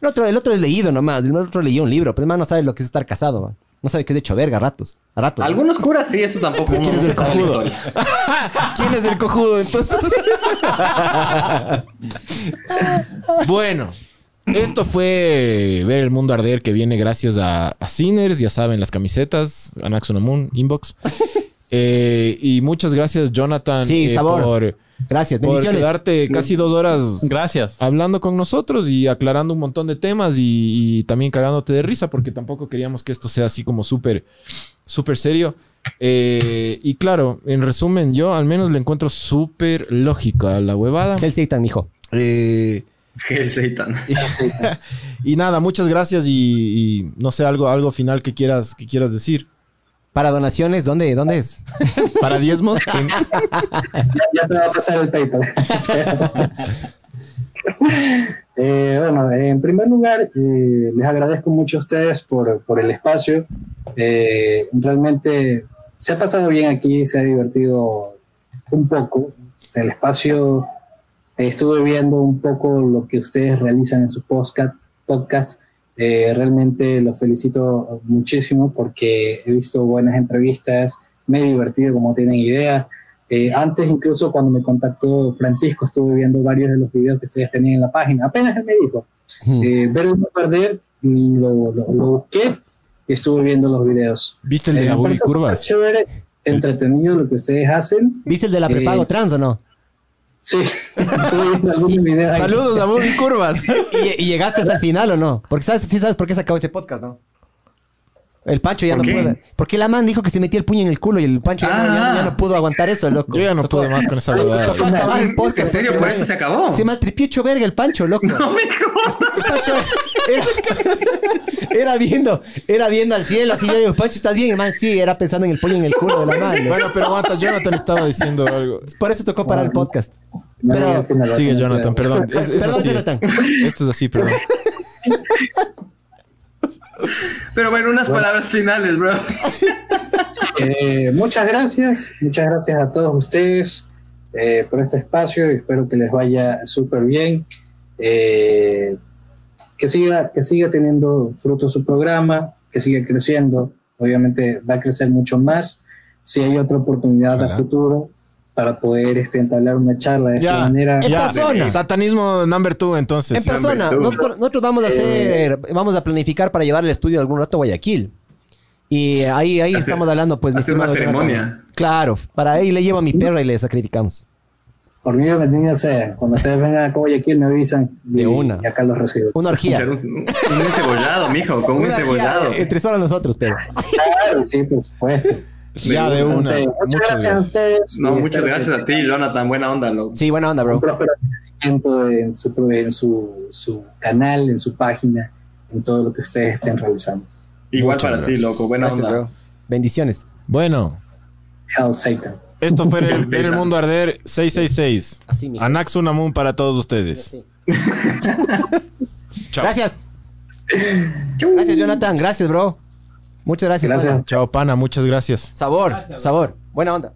El otro, el otro es leído nomás, el otro leyó un libro, pero el man no sabe lo que es estar casado, man. No sabe qué es de hecho verga ratos. A ratos. Algunos curas sí, eso tampoco. ¿Quién es el cojudo? ¿Quién es el cojudo entonces? bueno, esto fue ver el mundo arder que viene gracias a, a Sinners, ya saben, las camisetas, Anaxonamun, Inbox. Eh, y muchas gracias, Jonathan. Sí, eh, sabor. Por, Gracias, por bendiciones. quedarte casi dos horas Gracias. hablando con nosotros y aclarando un montón de temas y, y también cagándote de risa porque tampoco queríamos que esto sea así como súper, súper serio. Eh, y claro, en resumen, yo al menos le encuentro súper lógica a la huevada. Hell Satan, mijo. Eh, El Satan. y nada, muchas gracias y, y no sé, algo, algo final que quieras, que quieras decir. Para donaciones, ¿dónde, dónde es? Para diezmos. en- Ya te va a pasar el PayPal. Eh, bueno, en primer lugar, eh, les agradezco mucho a ustedes por, por el espacio. Eh, realmente se ha pasado bien aquí, se ha divertido un poco. El espacio, eh, estuve viendo un poco lo que ustedes realizan en su podcast. podcast. Eh, realmente los felicito muchísimo porque he visto buenas entrevistas, me he divertido como tienen idea. Eh, antes, incluso cuando me contactó Francisco, estuve viendo varios de los videos que ustedes tenían en la página. Apenas él me dijo, eh, ver el no perder, y lo, lo, lo busqué y estuve viendo los videos. ¿Viste el de Eh, la Curvas? Chévere, entretenido lo que ustedes hacen. ¿Viste el de la prepago Eh, trans o no? Sí. Saludos a Bully Curvas. ¿Y, y llegaste hasta el final o no? Porque sabes, sí sabes por qué se acabó ese podcast, ¿no? El Pancho ya ¿Por no qué? puede. Porque la man dijo que se metía el puño en el culo y el Pancho ya, no, ya no- ya no pudo aguantar eso, loco. Yo ya no Tocó- pude más con esa verdad. Tocó acabar el podcast. ¿En serio? ¿Por eso se acabó? Se maltripió hecho verga el Pancho, loco. No me jodas. El Pancho era, era viendo, era viendo al cielo, así yo digo, Pancho, ¿estás bien? El man, sí, era pensando en el puño en el culo de la man. Bueno, pero aguanta, Jonathan estaba diciendo algo. Por eso tocó parar el podcast. No, Pero- Sigue, Jonathan, perdón. Es, es Perdón, así Jonathan. Esto. Esto es así, perdón. Pero bueno, unas palabras finales, bro. Eh, muchas gracias, muchas gracias a todos ustedes eh, por este espacio y espero que les vaya súper bien. Eh, que, siga, que siga teniendo fruto su programa, que siga creciendo. Obviamente va a crecer mucho más. Si hay otra oportunidad a futuro para poder este, entablar una charla de esta Ya, manera. En ya. persona. Satanismo number two, entonces. En persona, nosotros, nosotros vamos a hacer, vamos a planificar para llevar el estudio algún rato a Guayaquil. Y ahí, ahí Hacer- estamos hablando, pues, mi hacer una ceremonia. Claro, para ahí le llevo a mi perra y le sacrificamos. Por mí, bienvenido sea. Cuando ustedes vengan a Guayaquil, me avisan. De y- una. Y acá los recibo. Una orgía. Un, un, un encebollado, mijo, con un Una encebollado. Entre solo nosotros, pero. Claro, sí, por supuesto. Ya de una. Entonces, muchas Muchas gracias a ustedes. No, muchas gracias a ti, Jonathan. Buena onda, loco. Sí, buena onda, Un bro. crecimiento en, su, en su, su canal, en su página, en todo lo que ustedes estén realizando. Igual Muchas para ti, loco. Buena Gracias, onda. bro. Bendiciones. Bueno, Hell Satan. esto fue el, el mundo arder 666. Así, mijo. Anax Unamun para todos ustedes. Sí. Chao. Gracias. Gracias, Jonathan. Gracias, bro. Muchas gracias. Gracias. pana. Chao, pana. Muchas gracias. Sabor, sabor. Buena onda.